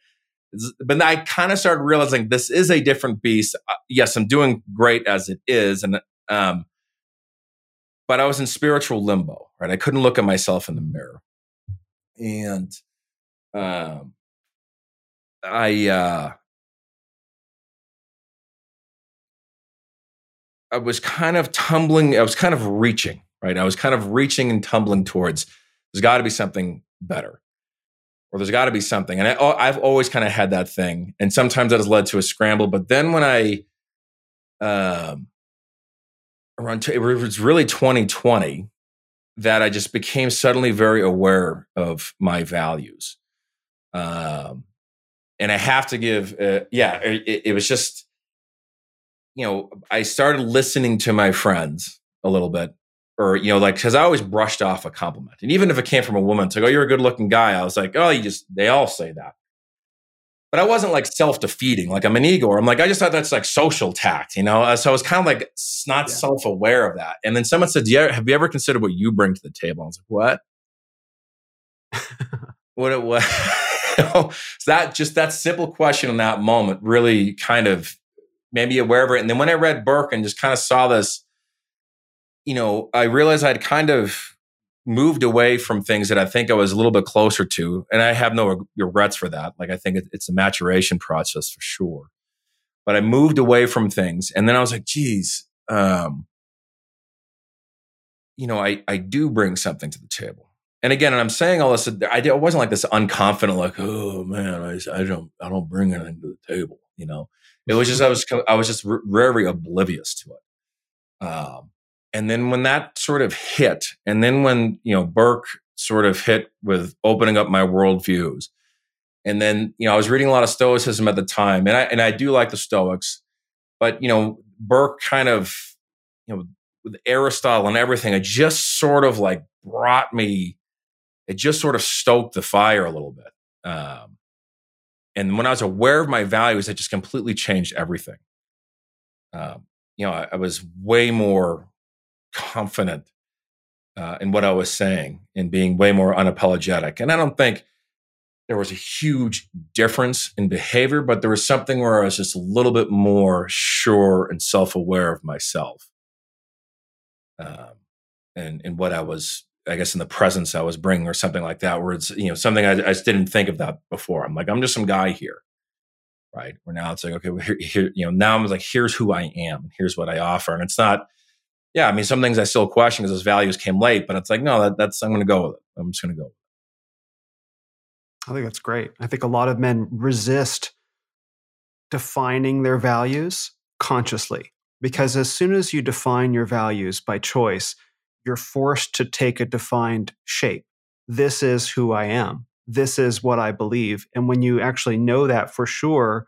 [SPEAKER 3] but I kind of started realizing this is a different beast. Uh, yes, I'm doing great as it is, and um, but I was in spiritual limbo, right? I couldn't look at myself in the mirror, and um, I uh I was kind of tumbling, I was kind of reaching, right? I was kind of reaching and tumbling towards there's got to be something better or there's got to be something. And I, have always kind of had that thing. And sometimes that has led to a scramble. But then when I, um, around, it was really 2020 that I just became suddenly very aware of my values. Um, and I have to give, uh, yeah, it, it was just, you know, I started listening to my friends a little bit, or, you know, like, cause I always brushed off a compliment. And even if it came from a woman, to go, oh, you're a good looking guy, I was like, oh, you just, they all say that. But I wasn't like self defeating, like I'm an ego. I'm like, I just thought that's like social tact, you know? Uh, so I was kind of like not yeah. self aware of that. And then someone said, yeah, have you ever considered what you bring to the table? I was like, what? what it was. so that just that simple question in that moment really kind of made me aware of it. And then when I read Burke and just kind of saw this, you know, I realized I'd kind of moved away from things that I think I was a little bit closer to. And I have no regrets for that. Like, I think it's a maturation process for sure. But I moved away from things. And then I was like, geez, um, you know, I, I do bring something to the table. And again, and I'm saying all this, I wasn't like this unconfident, like, oh man, I, I don't, I don't bring anything to the table, you know. It was just I was I was just very oblivious to it. Um, and then when that sort of hit, and then when you know Burke sort of hit with opening up my worldviews, and then you know I was reading a lot of Stoicism at the time, and I and I do like the Stoics, but you know Burke kind of you know with Aristotle and everything, it just sort of like brought me, it just sort of stoked the fire a little bit. Um, and when I was aware of my values, it just completely changed everything. Um, you know, I, I, was way more confident uh, in what I was saying and being way more unapologetic. And I don't think there was a huge difference in behavior, but there was something where I was just a little bit more sure and self aware of myself um, and, and what I was I guess in the presence I was bringing or something like that, where it's, you know, something I, I just didn't think of that before. I'm like, I'm just some guy here. Right. Where now it's like, okay, well, here, here, you know, now I'm like, here's who I am. Here's what I offer. And it's not, yeah, I mean, some things I still question because those values came late, but it's like, no, that, that's, I'm going to go with it. I'm just going to go.
[SPEAKER 1] I think that's great. I think a lot of men resist defining their values consciously because as soon as you define your values by choice, you're forced to take a defined shape. This is who I am. This is what I believe. And when you actually know that for sure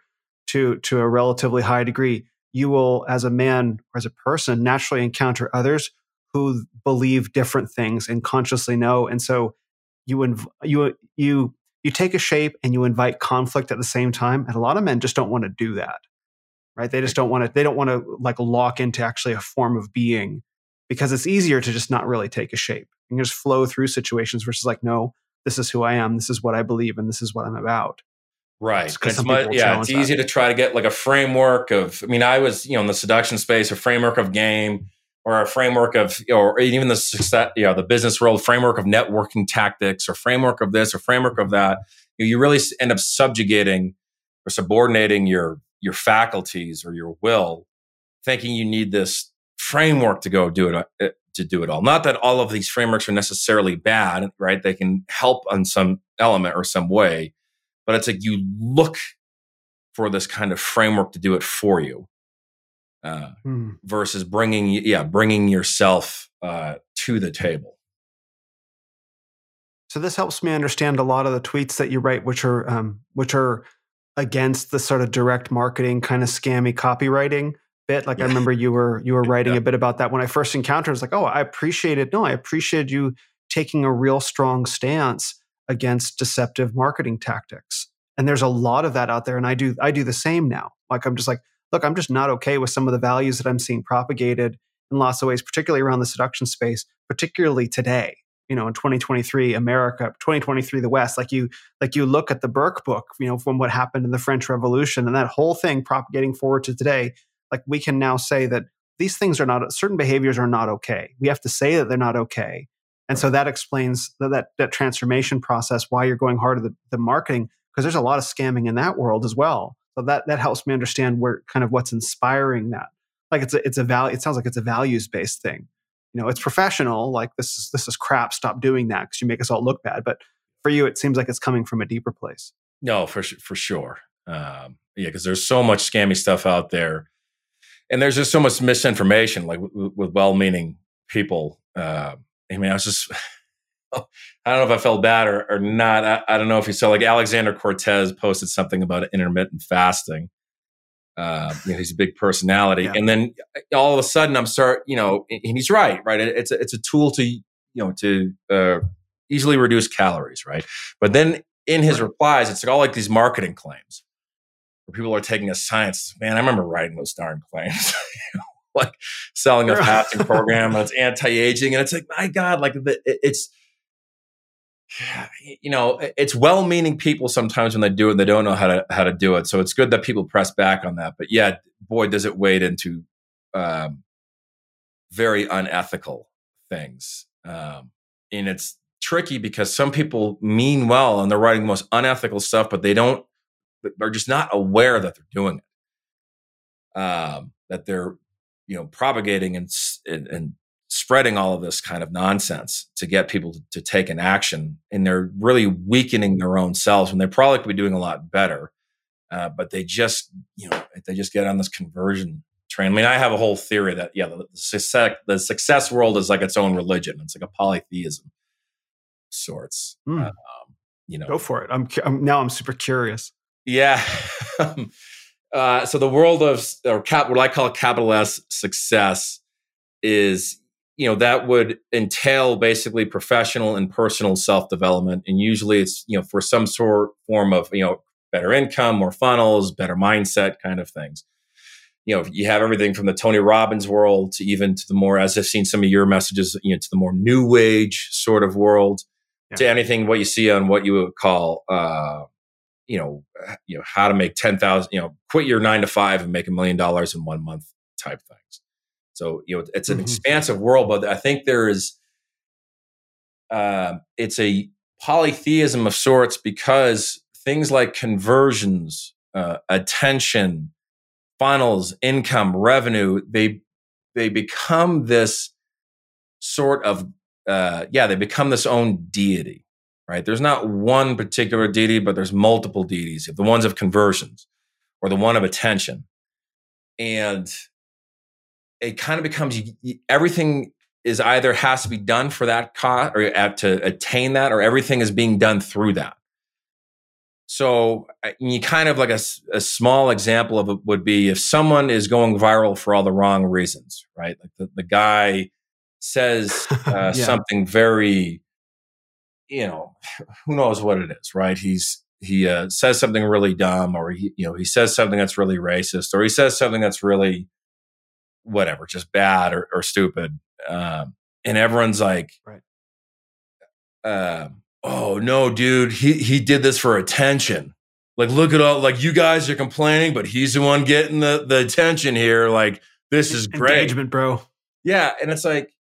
[SPEAKER 1] to, to a relatively high degree, you will, as a man or as a person, naturally encounter others who believe different things and consciously know. And so you, inv- you, you, you take a shape and you invite conflict at the same time. And a lot of men just don't want to do that, right? They just don't want to, they don't want to like lock into actually a form of being because it's easier to just not really take a shape and just flow through situations versus like, no, this is who I am, this is what I believe, and this is what I'm about.
[SPEAKER 3] Right. It's much, yeah, it's easy to try to get like a framework of. I mean, I was you know in the seduction space, a framework of game, or a framework of, you know, or even the success, you know, the business world framework of networking tactics, or framework of this, or framework of that. You, know, you really end up subjugating or subordinating your your faculties or your will, thinking you need this framework to go do it uh, to do it all. Not that all of these frameworks are necessarily bad, right? They can help on some element or some way, but it's like you look for this kind of framework to do it for you uh, hmm. versus bringing yeah bringing yourself uh, to the table
[SPEAKER 1] so this helps me understand a lot of the tweets that you write which are um, which are against the sort of direct marketing kind of scammy copywriting bit like yeah. i remember you were you were writing yeah. a bit about that when i first encountered it was like oh i appreciate it no i appreciated you taking a real strong stance against deceptive marketing tactics. And there's a lot of that out there and i do i do the same now. Like i'm just like look i'm just not okay with some of the values that i'm seeing propagated in lots of ways particularly around the seduction space particularly today you know in 2023 america 2023 the west. Like you like you look at the burke book you know from what happened in the french revolution and that whole thing propagating forward to today like we can now say that these things are not certain behaviors are not okay. We have to say that they're not okay and so that explains that that, that transformation process why you're going hard at the, the marketing because there's a lot of scamming in that world as well. So that that helps me understand where kind of what's inspiring that. Like it's a it's a value. It sounds like it's a values based thing. You know, it's professional. Like this is this is crap. Stop doing that because you make us all look bad. But for you, it seems like it's coming from a deeper place.
[SPEAKER 3] No, for for sure. Um, yeah, because there's so much scammy stuff out there, and there's just so much misinformation. Like w- with well-meaning people. Uh, I mean, I was just I don't know if I felt bad or, or not. I, I, don't know if you saw like Alexander Cortes posted something about intermittent fasting. Uh, you know, he's a big personality, yeah. and then all of a sudden, I'm start. You know, and he's right. Right, it's a, it's a tool to you know to uh, easily reduce calories. Right, but then in his replies, it's all like these marketing claims where people are taking a science. Man, I remember writing those darn claims. like selling a fasting program and it's anti-aging and it's like my god like it's you know, it's well-meaning people sometimes when they do it, they don't know how to how to do it. So it's good that people press back on that. But yeah, boy, does it wade into um, very unethical things, um, and it's tricky because some people mean well and they're writing the most unethical stuff, but they don't. They're just not aware that they're doing it. Um, that they're you know propagating and and, and spreading all of this kind of nonsense to get people to, to, take an action and they're really weakening their own selves when they probably could be doing a lot better uh, but they just you know they just get on this conversion train. I mean i have a whole theory that yeah the, the success the success world is like its own religion. It's like a polytheism sorts mm. um, you know.
[SPEAKER 1] Go for it. I'm, I'm now i'm super curious.
[SPEAKER 3] Yeah uh, so the world of or cap what i call capital s success is you know that would entail basically professional and personal self development and usually it's you know for some sort form of you know better income more funnels better mindset kind of things you know you have everything from the tony robbins world to even to the more as i've seen some of your messages you know to the more new age sort of world yeah. to anything what you see on what you would call uh you know you know how to make 10,000 you know quit your 9 to 5 and make a million dollars in one month type things so you know it's an mm-hmm. expansive world, but I think there is uh, it's a polytheism of sorts because things like conversions, uh, attention, funnels, income, revenue they they become this sort of uh, yeah they become this own deity right there's not one particular deity but there's multiple deities the ones of conversions or the one of attention and it kind of becomes everything is either has to be done for that cause or to attain that, or everything is being done through that. So you kind of like a, a small example of it would be if someone is going viral for all the wrong reasons, right? Like the, the guy says uh, yeah. something very, you know, who knows what it is, right? He's he uh, says something really dumb, or he you know he says something that's really racist, or he says something that's really whatever, just bad or, or stupid. Um, and everyone's like,
[SPEAKER 1] right.
[SPEAKER 3] uh, oh no, dude, he he did this for attention. Like, look at all like you guys are complaining, but he's the one getting the the attention here. Like, this is great.
[SPEAKER 1] Engagement, bro.
[SPEAKER 3] Yeah, and it's like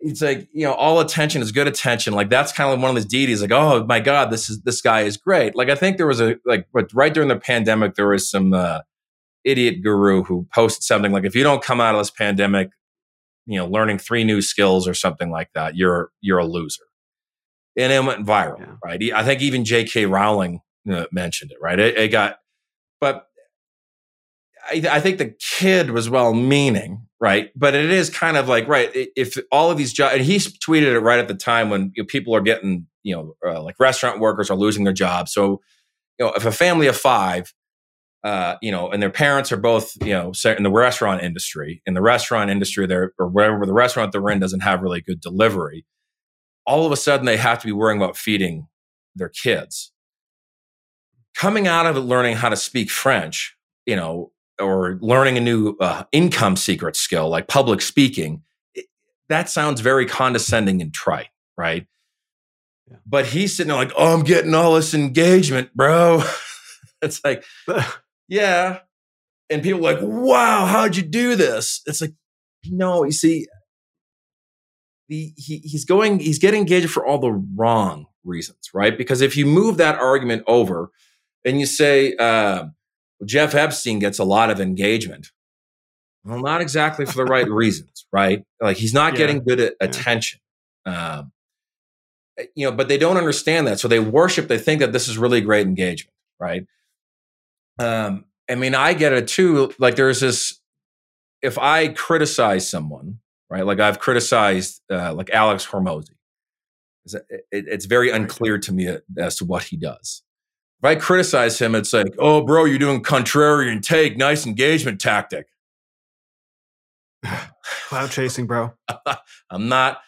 [SPEAKER 3] it's like you know all attention is good attention. Like that's kind of like one of those deities like oh my god this is this guy is great. Like i think there was a like but right during the pandemic there was some uh, idiot guru who posted something like if you don't come out of this pandemic you know learning three new skills or something like that you're you're a loser. And it went viral yeah. right? I think even jk rowling uh, mentioned it right? It, it got but I, I, think the kid was well meaning, right? But it is kind of like, right, if all of these jobs, and he tweeted it right at the time when you know, people are getting, you know, uh, like restaurant workers are losing their jobs. So, you know, if a family of five, uh, you know, and their parents are both, you know, in the restaurant industry, in the restaurant industry, there or wherever the restaurant they're in doesn't have really good delivery, all of a sudden they have to be worrying about feeding their kids. Coming out of it, learning how to speak French, you know, or learning a new uh, income secret skill like public speaking, it, that sounds very condescending and trite, right? Yeah. But he's sitting there like, oh, I'm getting all this engagement, bro. it's like, yeah. And people like, wow, how'd you do this? It's like, no, you see, the, he, he's going, he's getting engaged for all the wrong reasons, right? Because if you move that argument over and you say, uh, well, Jeff Epstein gets a lot of engagement. Well, not exactly for the right reasons, right? Like he's not yeah. getting good at attention. Um, eh, you know, but they don't understand that. So they worship, they think that this is really great engagement, right? Um, I mean, I get it too. Like there's this, if I criticize someone, right? Like I've criticized uh, like Alex Hormozi. It's very unclear to me as to what he does. If I criticize him, it's like, oh, bro, you're doing contrarian take. Nice engagement tactic.
[SPEAKER 1] Cloud chasing, bro.
[SPEAKER 3] I'm not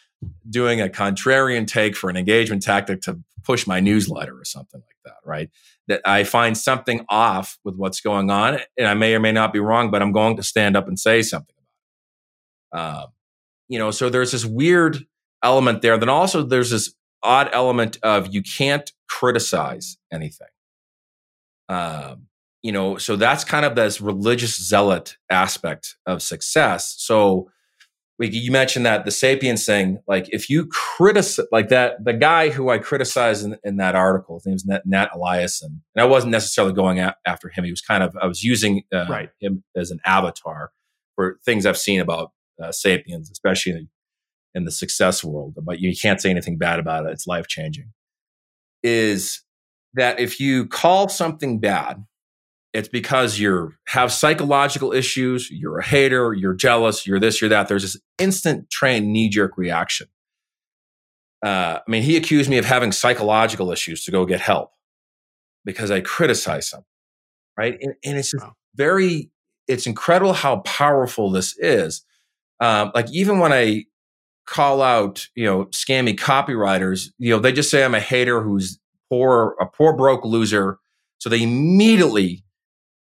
[SPEAKER 3] doing a contrarian take for an engagement tactic to push my newsletter or something like that, right? That I find something off with what's going on, and I may or may not be wrong, but I'm going to stand up and say something about it. Um, you know, so there's this weird element there. Then also there's this odd element of you can't criticize anything. Um, you know, so that's kind of this religious zealot aspect of success. So we, you mentioned that the sapiens thing, like if you criticize, like that, the guy who I criticized in, in that article, his name's Nat, Nat Eliason, and I wasn't necessarily going after him. He was kind of, I was using uh, right. him as an avatar for things I've seen about uh, sapiens, especially in, in the success world. But you can't say anything bad about it; it's life changing. Is that if you call something bad, it's because you have psychological issues, you're a hater, you're jealous, you're this, you're that. There's this instant trained knee jerk reaction. Uh, I mean, he accused me of having psychological issues to go get help because I criticized him, right? And, and it's wow. very, it's incredible how powerful this is. Um, like even when I call out, you know, scammy copywriters, you know, they just say I'm a hater who's poor, a poor broke loser. So they immediately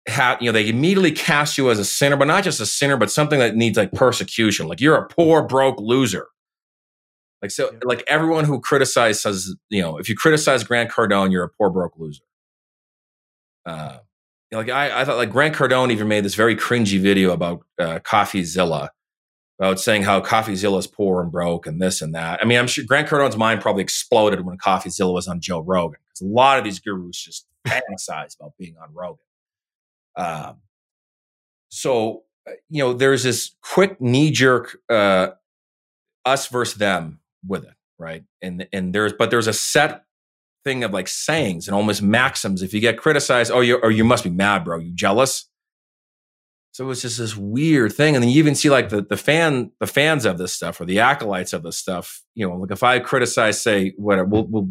[SPEAKER 3] have, you know, they immediately cast you as a sinner, but not just a sinner, but something that needs like persecution. Like you're a poor broke loser. Like so, yeah. like everyone who criticizes, you know, if you criticize Grant Cardone, you're a poor broke loser. Uh, like I, I thought, like Grant Cardone even made this very cringy video about uh, CoffeeZilla, about saying how CoffeeZilla is poor and broke and this and that. I mean, I'm sure Grant Cardone's mind probably exploded when CoffeeZilla was on Joe Rogan because a lot of these gurus just fantasize about being on Rogan. Um, so, uh, you know, there's this quick knee jerk uh, us versus them with it, right? And and there's but there's a set thing of like sayings and almost maxims. If you get criticized, oh, you or you must be mad, bro. You jealous? So it's just this weird thing. And then you even see like the, the fan, the fans of this stuff or the acolytes of this stuff, you know, like if I criticize, say, whatever, we'll, we'll,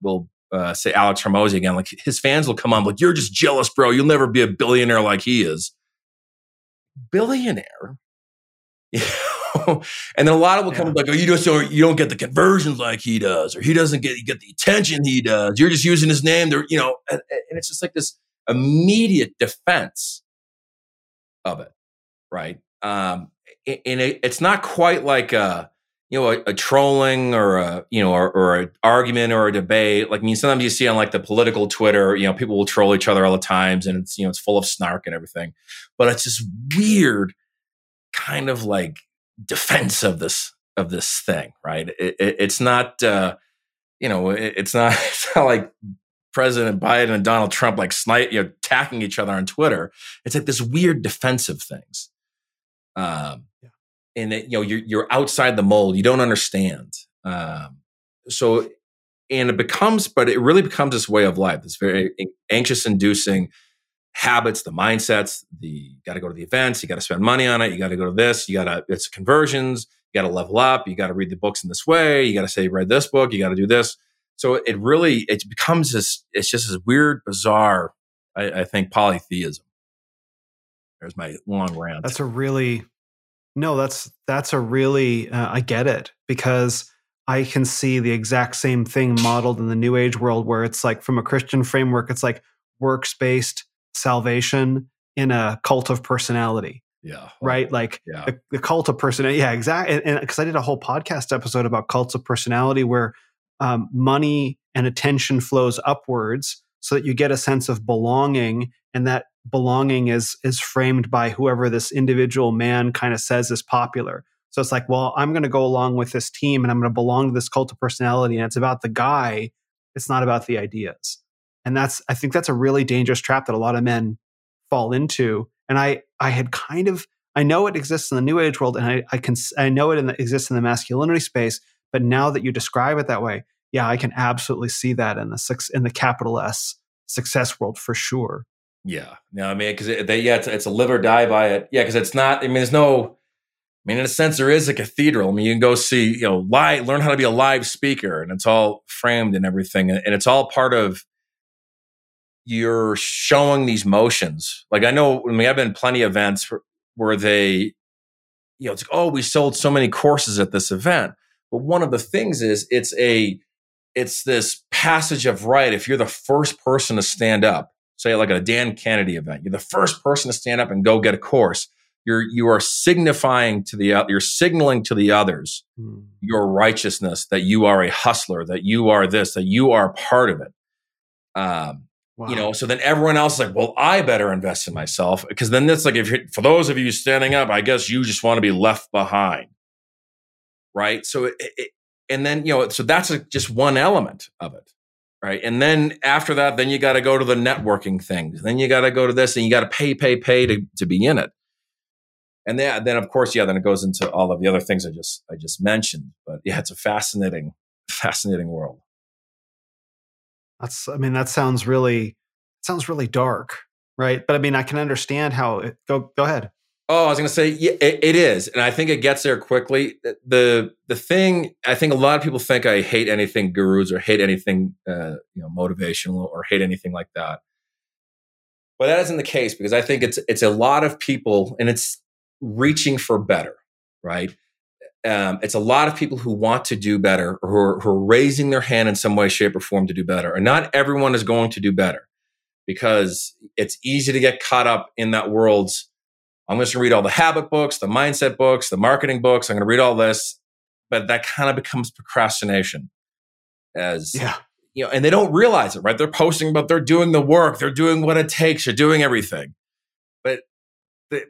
[SPEAKER 3] we'll uh, say Alex Hormozi again, like his fans will come on, like, you're just jealous, bro. You'll never be a billionaire like he is. Billionaire? and then a lot of will come like, oh, you just don't, you don't get the conversions like he does, or he doesn't get, get the attention he does. You're just using his name. There, you know, and, and it's just like this immediate defense of it, right? Um, and it, it's not quite like a, you know, a, a, trolling or a, you know, or, or an argument or a debate. Like, I mean, sometimes you see on like the political Twitter, you know, people will troll each other all the times and it's, you know, it's full of snark and everything. But it's this weird kind of like defense of this, of this thing, right? It, it, it's not, uh, you know, it, it's not, it's not like President Biden and Donald Trump like snipe, you know, attacking each other on Twitter. It's like this weird defensive things. Um, yeah and it, you know you're you're outside the mold. You don't understand. Um, so and it becomes, but it really becomes this way of life. This very anxious inducing habits, the mindsets. The you got to go to the events. You got to spend money on it. You got to go to this. You got to it's conversions. You got to level up. You got to read the books in this way. You got to say read this book. You got to do this. So it really it becomes this. It's just this weird, bizarre. I, I think polytheism. There's my long rant.
[SPEAKER 1] That's a really no, that's that's a really uh, I get it because I can see the exact same thing modeled in the New Age world, where it's like from a Christian framework, it's like works based salvation in a cult of personality.
[SPEAKER 3] Yeah.
[SPEAKER 1] Right. Like
[SPEAKER 3] yeah.
[SPEAKER 1] The, the, cult of personality. Yeah, exactly. And because I did a whole podcast episode about cults of personality where um, money and attention flows upwards so that you get a sense of belonging and that belonging is is framed by whoever this individual man kind of says is popular. So it's like, well, I'm going to go along with this team and I'm going to belong to this cult of personality and it's about the guy, it's not about the ideas. And that's I think that's a really dangerous trap that a lot of men fall into. And I I had kind of I know it exists in the new age world and I I can I know it the, exists in the masculinity space, but now that you describe it that way, yeah, I can absolutely see that in the six in the capital S success world for sure.
[SPEAKER 3] Yeah, no, I mean, because they, yeah, it's, it's a live or die by it. Yeah, because it's not. I mean, there's no. I mean, in a sense, there is a cathedral. I mean, you can go see, you know, live, learn how to be a live speaker, and it's all framed and everything, and it's all part of you're showing these motions. Like I know, I mean, I've been plenty of events where, where they, you know, it's like, oh, we sold so many courses at this event, but one of the things is it's a, it's this passage of rite. If you're the first person to stand up say like a Dan Kennedy event, you're the first person to stand up and go get a course. You're you are signifying to the you're signaling to the others mm. your righteousness that you are a hustler, that you are this, that you are part of it. Um, wow. You know, so then everyone else is like, well, I better invest in myself because then it's like if you're, for those of you standing up, I guess you just want to be left behind, right? So it, it, and then you know, so that's a, just one element of it right? And then after that, then you got to go to the networking things. Then you got to go to this, and you got to pay, pay, pay to to be in it. And then, then of course, yeah, then it goes into all of the other things I just I just mentioned. But yeah, it's a fascinating, fascinating world.
[SPEAKER 1] That's, I mean, that sounds really sounds really dark, right? But I mean, I can understand how it. Go go ahead.
[SPEAKER 3] Oh, I was going to say yeah, it, it is, and I think it gets there quickly. The the thing I think a lot of people think I hate anything gurus or hate anything uh, you know motivational or hate anything like that, but that isn't the case because I think it's it's a lot of people and it's reaching for better, right? Um, it's a lot of people who want to do better or who are, who are raising their hand in some way, shape, or form to do better, and not everyone is going to do better because it's easy to get caught up in that world's I'm just going to read all the habit books, the mindset books, the marketing books. I'm going to read all this, but that kind of becomes procrastination. As
[SPEAKER 1] yeah,
[SPEAKER 3] you know, and they don't realize it, right? They're posting but they're doing the work, they're doing what it takes, they're doing everything, but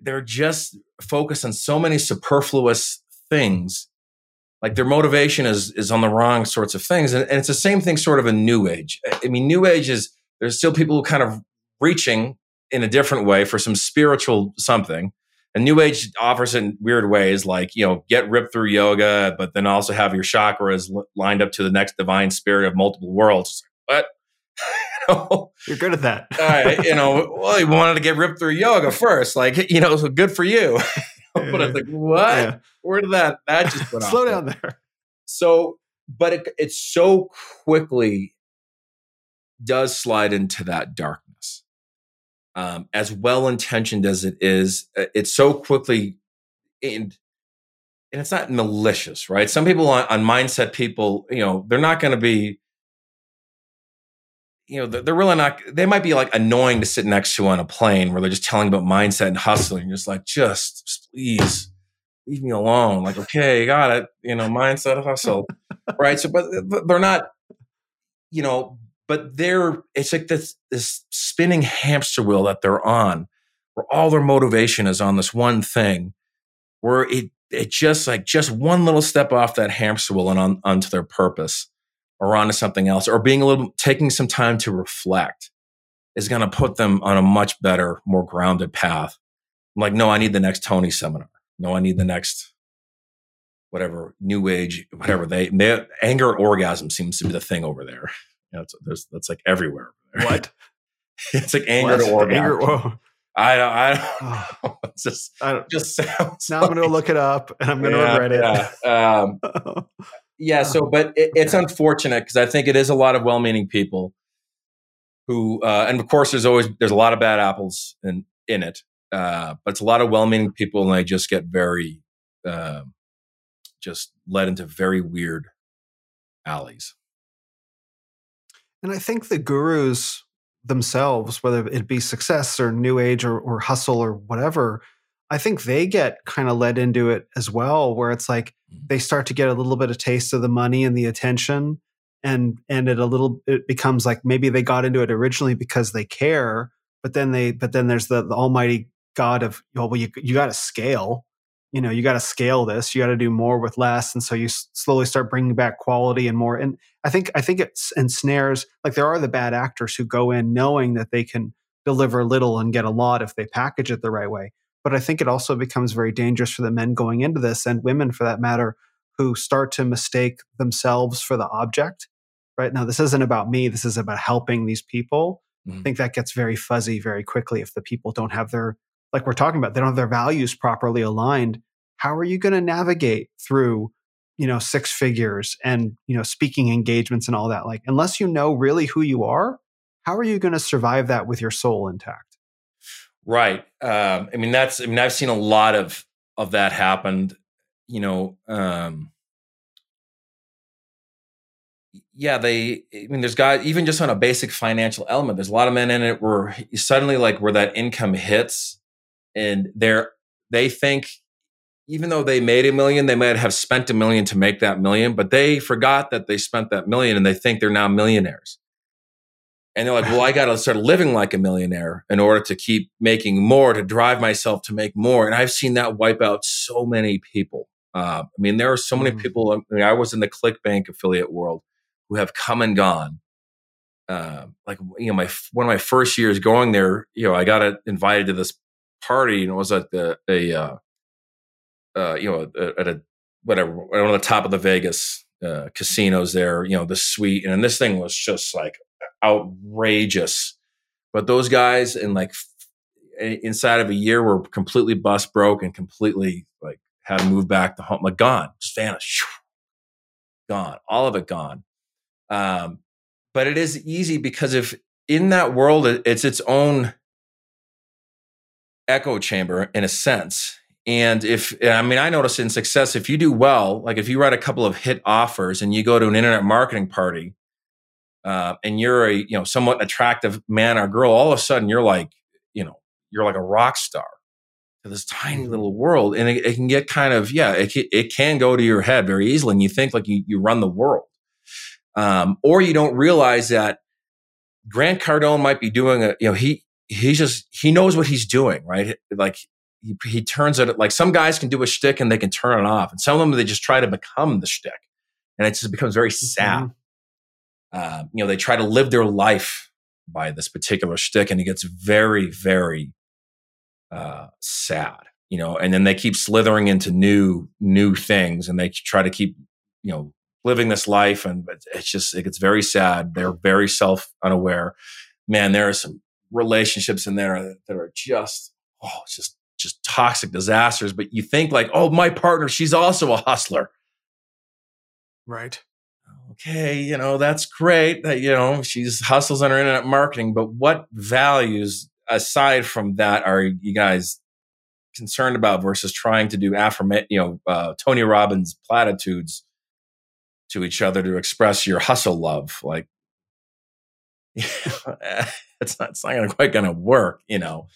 [SPEAKER 3] they're just focused on so many superfluous things. Like their motivation is is on the wrong sorts of things, and, and it's the same thing, sort of in New Age. I mean, New Age is there's still people who kind of reaching in a different way for some spiritual something. And New Age offers in weird ways, like, you know, get ripped through yoga, but then also have your chakras lined up to the next divine spirit of multiple worlds. But you know?
[SPEAKER 1] You're good at that.
[SPEAKER 3] uh, you know, well, you wanted to get ripped through yoga first, like, you know, so good for you. but it's like, what? Yeah. Where did that that just went
[SPEAKER 1] Slow down there.
[SPEAKER 3] So, but it, it so quickly does slide into that darkness um, as well intentioned as it is, uh, it's so quickly and and it's not malicious, right? Some people on, on mindset people, you know, they're not going to be, you know, they're, they're, really not. They might be like annoying to sit next to on a plane where they're just telling about mindset and hustling. You're just like, just please, leave me alone. Like, okay, got it. You know, mindset hustle, right? So, but they're not, you know, but they're it's like this this spinning hamster wheel that they're on, where all their motivation is on this one thing, where it it just like just one little step off that hamster wheel and on onto their purpose or onto something else, or being a little taking some time to reflect is going to put them on a much better, more grounded path. I'm like, no, I need the next Tony seminar. No, I need the next whatever new age, whatever they, they anger orgasm seems to be the thing over there. You know, it's, there's, that's like everywhere.
[SPEAKER 1] What?
[SPEAKER 3] it's like anger what? to orgasm. Anger, whoa. I don't, I don't.
[SPEAKER 1] It's just, I don't, just sounds. Now like, I'm going to look it up and I'm going to yeah, regret it.
[SPEAKER 3] Yeah. Um, yeah. So, but it, it's unfortunate because I think it is a lot of well-meaning people who, uh, and of course, there's always there's a lot of bad apples in in it, uh, but it's a lot of well-meaning people, and they just get very, uh, just led into very weird alleys.
[SPEAKER 1] And I think the gurus themselves, whether it be success or new age or, or hustle or whatever, I think they get kind of led into it as well, where it's like mm. they start to get a little bit of taste of the money and the attention. And and it a little it becomes like maybe they got into it originally because they care, but then they but then there's the, the almighty God of oh, well you you got to scale you know you got to scale this you got to do more with less and so you s- slowly start bringing back quality and more and i think i think it ensnares like there are the bad actors who go in knowing that they can deliver little and get a lot if they package it the right way but i think it also becomes very dangerous for the men going into this and women for that matter who start to mistake themselves for the object right now this isn't about me this is about helping these people mm-hmm. i think that gets very fuzzy very quickly if the people don't have their like we're talking about, they don't have their values properly aligned. How are you going to navigate through, you know, six figures and, you know, speaking engagements and all that? Like, unless you know really who you are, how are you going to survive that with your soul intact?
[SPEAKER 3] Right. Um, I mean, that's, I mean, I've seen a lot of, of that happened, you know, um, yeah, they, I mean, there's guys, even just on a basic financial element, there's a lot of men in it where suddenly like where that income hits, and they're they think even though they made a million, they might have spent a million to make that million, but they forgot that they spent that million and they think they're now millionaires. And they're like, well, I got to start living like a millionaire in order to keep making more, to drive myself to make more. And I've seen that wipe out so many people. Uh, I mean, there are so many mm. people. I, mean, I was in the ClickBank affiliate world who have come and gone. Uh, like, you know, my one of my first years going there, you know, I got invited to this party and it was at the a uh, uh, you know at a whatever one of the top of the Vegas uh, casinos there. You know the suite, and this thing was just like outrageous. But those guys in like inside of a year were completely bust broke and completely like had to move back to home, like gone, just vanished, gone, all of it gone. Um, but it is easy because if in that world it's its own echo chamber in a sense. And if, I mean, I notice in success, if you do well, like if you write a couple of hit offers and you go to an internet marketing party, uh, and you're a, you know, somewhat attractive man or girl, all of a sudden you're like, you know, you're like a rock star to this tiny mm-hmm. little world. And it, it can get kind of, yeah, it, it can go to your head very easily. And you think like you, you run the world. Um, or you don't realize that Grant Cardone might be doing a, you know, he, he just he knows what he's doing, right? Like he, he turns it like some guys can do a shtick and they can turn it off, and some of them they just try to become the shtick, and it just becomes very sad. Mm-hmm. Uh, you know, they try to live their life by this particular shtick, and it gets very, very uh, sad. You know, and then they keep slithering into new new things, and they try to keep you know living this life, and it's just it gets very sad. They're very self unaware. Man, there are some relationships in there that are just oh just just toxic disasters but you think like oh my partner she's also a hustler.
[SPEAKER 1] Right.
[SPEAKER 3] Okay you know that's great that you know she's hustles on her internet marketing but what values aside from that are you guys concerned about versus trying to do affirmation you know uh, tony robbins platitudes to each other to express your hustle love? Like it's not, it's not gonna, quite going to work, you know.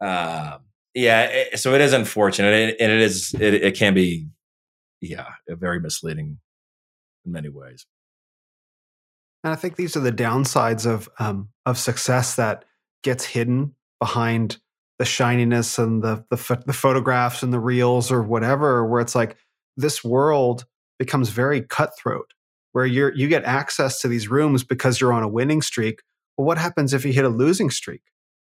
[SPEAKER 3] Uh, yeah, it, so it is unfortunate, and it is it, it can be, yeah, very misleading in many ways.
[SPEAKER 1] And I think these are the downsides of um, of success that gets hidden behind the shininess and the the, the photographs and the reels or whatever. Where it's like this world becomes very cutthroat, where you're you get access to these rooms because you're on a winning streak. Well, what happens if you hit a losing streak?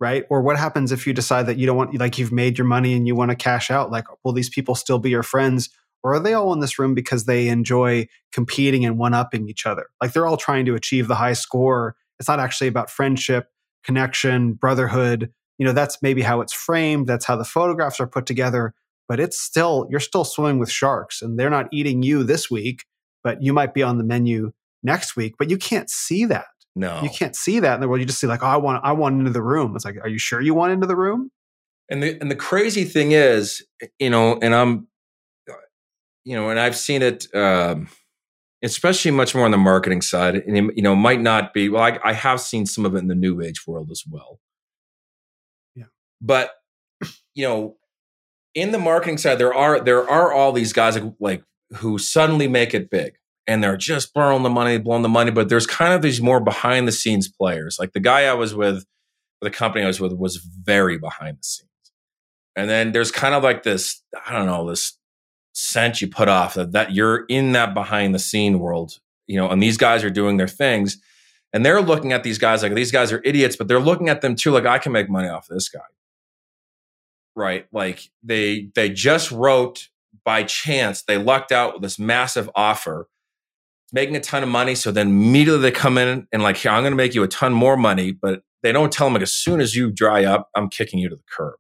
[SPEAKER 1] Right? Or what happens if you decide that you don't want, like, you've made your money and you want to cash out? Like, will these people still be your friends? Or are they all in this room because they enjoy competing and one upping each other? Like, they're all trying to achieve the high score. It's not actually about friendship, connection, brotherhood. You know, that's maybe how it's framed. That's how the photographs are put together. But it's still, you're still swimming with sharks and they're not eating you this week, but you might be on the menu next week. But you can't see that
[SPEAKER 3] no,
[SPEAKER 1] you can't see that in the world. You just see like, oh, I want, I want into the room. It's like, are you sure you want into the room?
[SPEAKER 3] And the and the crazy thing is, you know, and I'm, you know, and I've seen it, um, especially much more on the marketing side, and it, you know, might not be. Well, I, I have seen some of it in the new age world as well.
[SPEAKER 1] Yeah,
[SPEAKER 3] but you know, in the marketing side, there are there are all these guys like, like who suddenly make it big and they're just blowing the money, blowing the money. But there's kind of these more behind the scenes players. Like the guy I was with, the company I was with, was very behind the scenes. And then there's kind of like this, I don't know, this sense you put off that, that you're in that behind the scene world, you know, and these guys are doing their things. And they're looking at these guys like these guys are idiots, but they're looking at them too like I can make money off this guy. Right. Like they they just wrote by chance, they lucked out with this massive offer making a ton of money. So then immediately they come in and like, here, I'm going to make you a ton more money, but they don't tell them like, as soon as you dry up, I'm kicking you to the curb.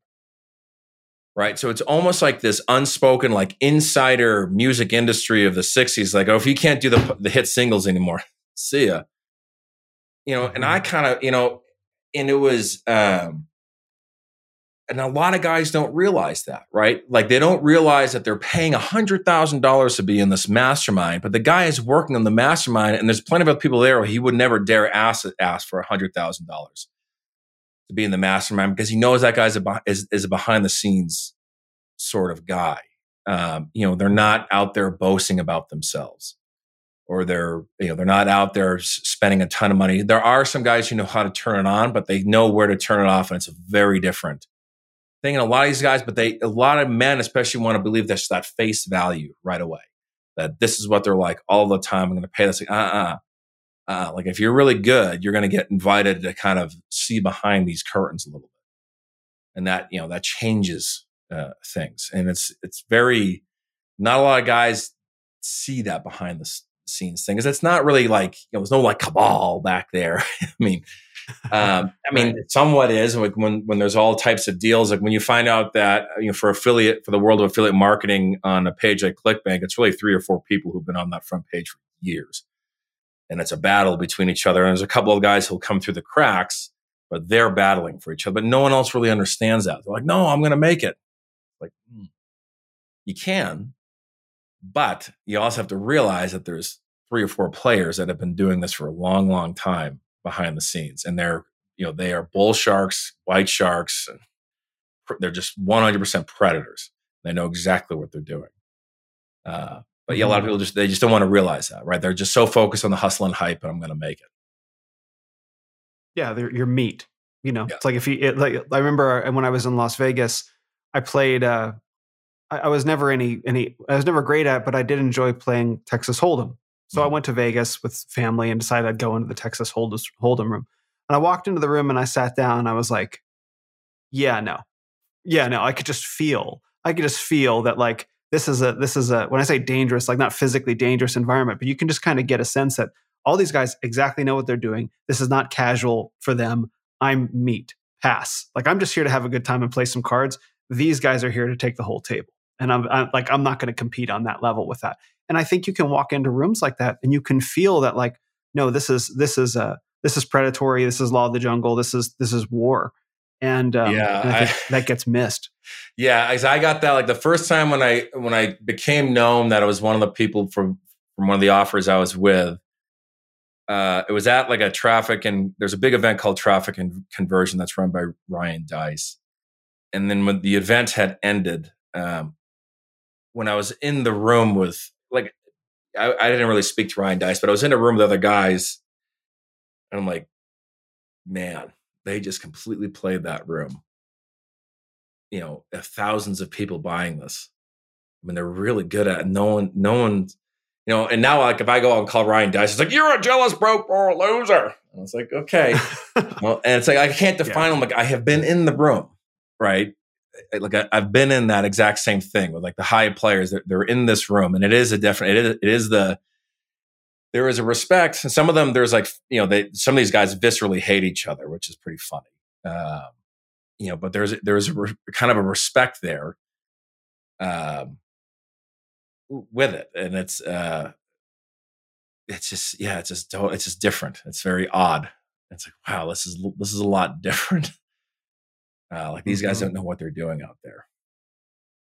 [SPEAKER 3] Right. So it's almost like this unspoken, like insider music industry of the 60s. Like, oh, if you can't do the, the hit singles anymore, see ya. You know, and I mm-hmm. kind of, you know, and it was, um, and a lot of guys don't realize that, right? Like they don't realize that they're paying $100,000 to be in this mastermind, but the guy is working on the mastermind and there's plenty of other people there he would never dare ask, ask for $100,000 to be in the mastermind because he knows that guy's a, is, is a behind the scenes sort of guy. Um, you know, they're not out there boasting about themselves or they're, you know, they're not out there spending a ton of money. There are some guys who know how to turn it on, but they know where to turn it off. And it's very different thing. And a lot of these guys, but they, a lot of men especially want to believe that's that face value right away. That this is what they're like all the time. I'm going to pay this. Uh uh-uh. uh. Like if you're really good, you're going to get invited to kind of see behind these curtains a little bit. And that, you know, that changes uh, things. And it's, it's very, not a lot of guys see that behind the scenes thing because it's not really like, you know, there's no like cabal back there. I mean, um, I mean, right. somewhat is like when when there's all types of deals. Like when you find out that you know for affiliate for the world of affiliate marketing on a page like ClickBank, it's really three or four people who've been on that front page for years, and it's a battle between each other. And there's a couple of guys who'll come through the cracks, but they're battling for each other. But no one else really understands that. They're like, "No, I'm going to make it." Like, hmm. you can, but you also have to realize that there's three or four players that have been doing this for a long, long time behind the scenes, and they're you know they are bull sharks, white sharks. And they're just 100% predators. They know exactly what they're doing. Uh, but yeah, a lot of mm-hmm. people just they just don't want to realize that, right? They're just so focused on the hustle and hype, and I'm going to make it.
[SPEAKER 1] Yeah, they're your meat. You know, yeah. it's like if you it, like I remember when I was in Las Vegas, I played. Uh, I, I was never any any. I was never great at, but I did enjoy playing Texas Hold'em. So I mm-hmm. went to Vegas with family and decided I'd go into the Texas Hold'em room. And I walked into the room and I sat down and I was like, yeah, no. Yeah, no. I could just feel, I could just feel that like this is a, this is a, when I say dangerous, like not physically dangerous environment, but you can just kind of get a sense that all these guys exactly know what they're doing. This is not casual for them. I'm meat, pass. Like I'm just here to have a good time and play some cards. These guys are here to take the whole table. And I'm, I'm like, I'm not going to compete on that level with that. And I think you can walk into rooms like that and you can feel that like, no, this is this is a this is predatory. This is law of the jungle. This is this is war. And um,
[SPEAKER 3] yeah,
[SPEAKER 1] and I that gets missed.
[SPEAKER 3] Yeah, I got that like the first time when I when I became known that I was one of the people from from one of the offers I was with. Uh, it was at like a traffic and there's a big event called Traffic and Conversion that's run by Ryan Deiss. and then when the event had ended, um, when I was in the room with like, I, I didn't really speak to Ryan Deiss, but I was in a room with other guys, and I'm like, man, they just completely played that room. You know, uh, thousands of people buying this. I mean, they're really good at it. No one, no one, you know, and now like if I go out and call Ryan Deiss, it's like, you're a jealous broke or a loser. And I was like, okay. well, and it's like I can't define yeah. them. Like I have been in the room, right? Like I, have been in that exact same thing with like the high players. They're, they're in this room, and it is a different. It is, it is the there is a respect. And some of them, there's like you know, they some of these guys viscerally hate each other, which is pretty funny. Um, you know, but there's there's a re- kind of a respect there. Um, with it, and it's uh, it's just yeah, it's just it's just different. It's very odd. It's like wow, this is this is a lot different. Uh, like these guys mm-hmm. don't know what they're doing out there.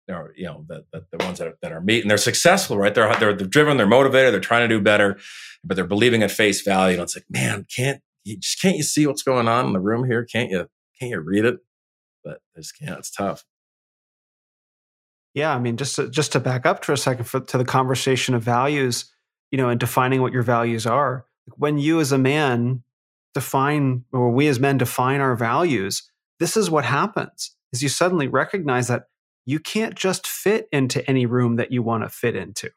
[SPEAKER 3] They're you know the the, the ones that are, that are meeting, they're successful, right? They're, they're they're driven, they're motivated, they're trying to do better, but they're believing at face value. And it's like, man, can't you just can't you see what's going on in the room here? Can't you can't you read it? But I just can't. It's tough.
[SPEAKER 1] Yeah, I mean, just to, just to back up for a second for, to the conversation of values, you know, and defining what your values are. When you as a man define, or we as men define our values, this is what happens: is you suddenly recognize that you can't just fit into any room that you want to fit into,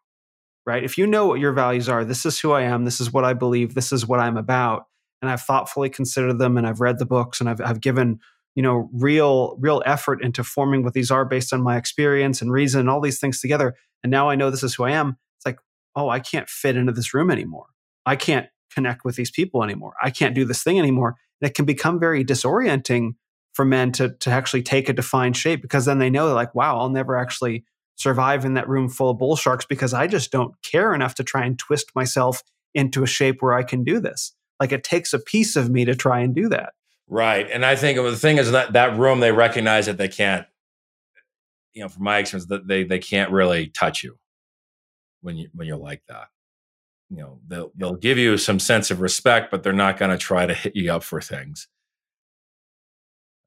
[SPEAKER 1] right? If you know what your values are, this is who I am, this is what I believe, this is what I'm about, and I've thoughtfully considered them, and I've read the books, and I've, I've given you know real real effort into forming what these are based on my experience and reason and all these things together and now i know this is who i am it's like oh i can't fit into this room anymore. I can't connect with these people anymore. I can't do this thing anymore. And it can become very disorienting for men to to actually take a defined shape because then they know they're like wow i'll never actually survive in that room full of bull sharks because i just don't care enough to try and twist myself into a shape where i can do this like it takes a piece of me to try and do that
[SPEAKER 3] Right. And I think the thing is that that room, they recognize that they can't, you know, from my experience, that they, they can't really touch you when you, when you're like that. You know, they'll, they'll give you some sense of respect, but they're not going to try to hit you up for things.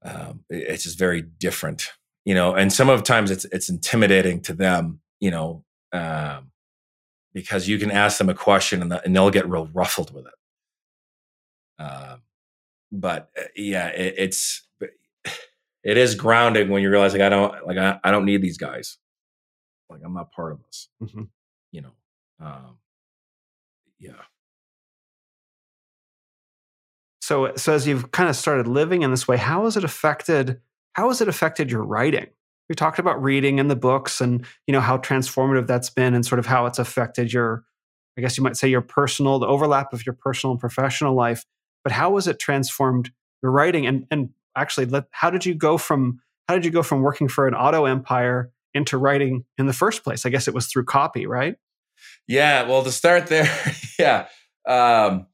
[SPEAKER 3] Um, it's just very different, you know, and some of the times it's, it's intimidating to them, you know, um, because you can ask them a question and, the, and they'll get real ruffled with it. Um, but uh, yeah, it, it's it is grounding when you realize like I don't like I, I don't need these guys. Like I'm not part of this. Mm-hmm. You know. Um, yeah.
[SPEAKER 1] So so as you've kind of started living in this way, how has it affected how has it affected your writing? We talked about reading and the books and you know how transformative that's been and sort of how it's affected your I guess you might say your personal, the overlap of your personal and professional life but how was it transformed your writing? And and actually, let, how did you go from how did you go from working for an auto empire into writing in the first place? I guess it was through copy, right?
[SPEAKER 3] Yeah. Well, to start there, yeah. Um,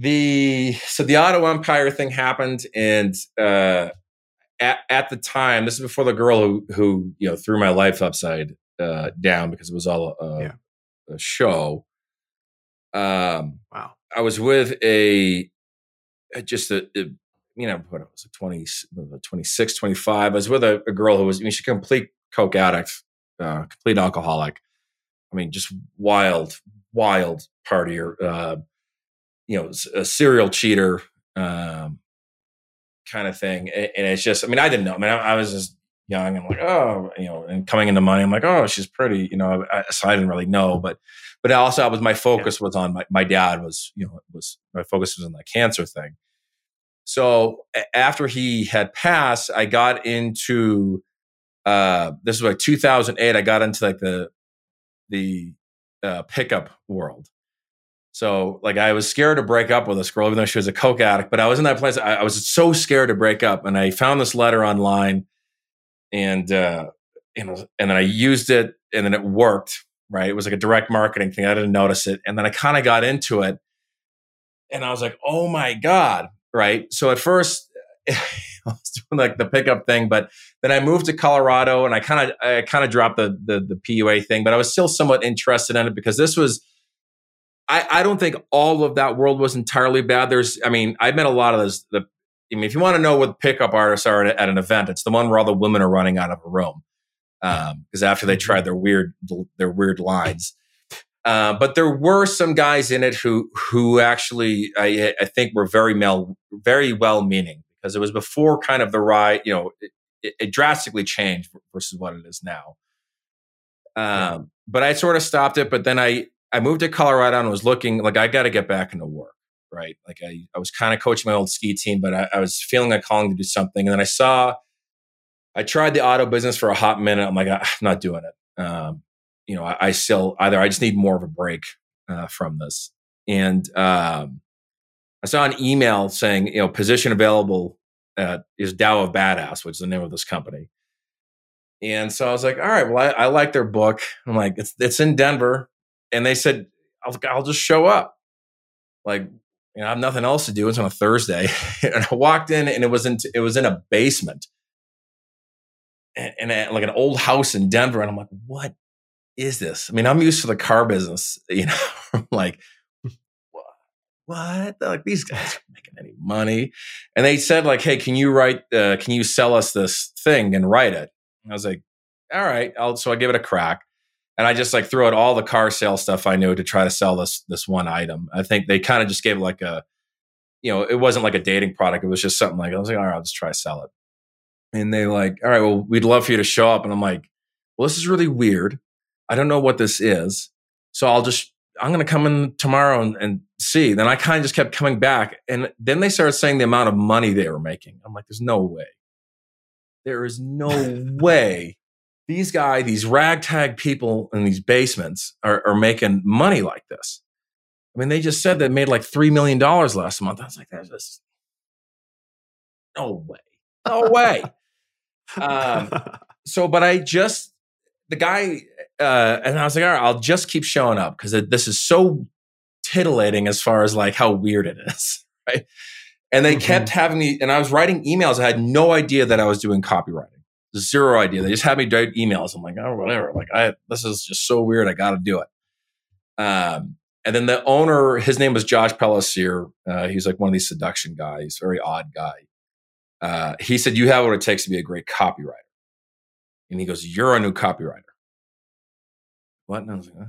[SPEAKER 3] the so the auto empire thing happened, and uh, at at the time, this is before the girl who who you know threw my life upside uh, down because it was all a, yeah. a show. Um, wow. I was with a just a, a you know what was it 20 26 25 i was with a, a girl who was I mean, she's a complete coke addict uh, complete alcoholic i mean just wild wild partier uh, you know a serial cheater um, kind of thing and, and, it's just i mean i didn't know i mean I, I, was just young and like oh you know and coming into money i'm like oh she's pretty you know I, so i didn't really know but but also I was my focus was on my, my dad was you know was my focus was on the cancer thing. So after he had passed, I got into uh, this was like 2008. I got into like the the uh, pickup world. So like I was scared to break up with this girl, even though she was a coke addict. But I was in that place. I, I was so scared to break up, and I found this letter online, and uh, know, and then I used it, and then it worked right? It was like a direct marketing thing. I didn't notice it. And then I kind of got into it and I was like, oh my God, right? So at first, I was doing like the pickup thing, but then I moved to Colorado and I kind of I kind of dropped the, the the PUA thing, but I was still somewhat interested in it because this was I, I don't think all of that world was entirely bad. There's I mean, I met a lot of those the I mean, if you want to know what pickup artists are at, at an event, it's the one where all the women are running out of a room because um, after they tried their weird their weird lines. Uh, but there were some guys in it who who actually I, I think were very male, very well meaning because it was before kind of the ride. You know, it, it drastically changed versus what it is now. Um, but I sort of stopped it. But then I I moved to Colorado and was looking like I got to get back into work, right? Like I I was kind of coaching my old ski team, but I, I was feeling like calling to do something. And then I saw I tried the auto business for a hot minute. I'm like I'm not doing it. Um, you know, I, I, still either I just need more of a break uh, from this. And um, I saw an email saying, you know, position available at, is Tao of Badass, which is the name of this company. And so I was like, all right, well, I, I like their book. I'm like, it's it's in Denver, and they said, I'll, I'll just show up. Like, you know, I have nothing else to do. It's on a Thursday, and I walked in, and it was in it was in a basement, and, like an old house in Denver. And I'm like, what is this? I mean, I'm used to the car business, you know. I'm like, what? They're like these guys aren't making any money. And they said, like, hey, can you write? Uh, can you sell us this thing and write it? And I was like, all right. I'll, so I give it a crack, and I just like threw out all the car sale stuff I knew to try to sell this this one item. I think they kind of just gave like a, you know, it wasn't like a dating product. It was just something like I was like, all right, I'll just try to sell it. And they like, all right, well, we'd love for you to show up. And I'm like, well, this is really weird. I don't know what this is. So I'll just I'm going to come in tomorrow and, and see. Then I kind of just kept coming back. And then they started saying the amount of money they were making. I'm like, there's no way. There is no way these guys, these ragtag people in these basements are, are making money like this. I mean, they just said they made like $3 million last month. I was like, there's just no way. No way. um, so, but I just, the guy, uh, and I was like, all right, I'll just keep showing up because this is so titillating as far as like how weird it is, right? And they mm-hmm. kept having me, and I was writing emails. I had no idea that I was doing copywriting, zero idea. They just had me write emails. I'm like, oh, whatever. Like, I this is just so weird. I got to do it. Um, and then the owner, his name was Josh Pellicer. Uh, he's like one of these seduction guys, very odd guy. Uh, he said, "You have what it takes to be a great copywriter." And he goes, "You're a new copywriter." what? And I was like,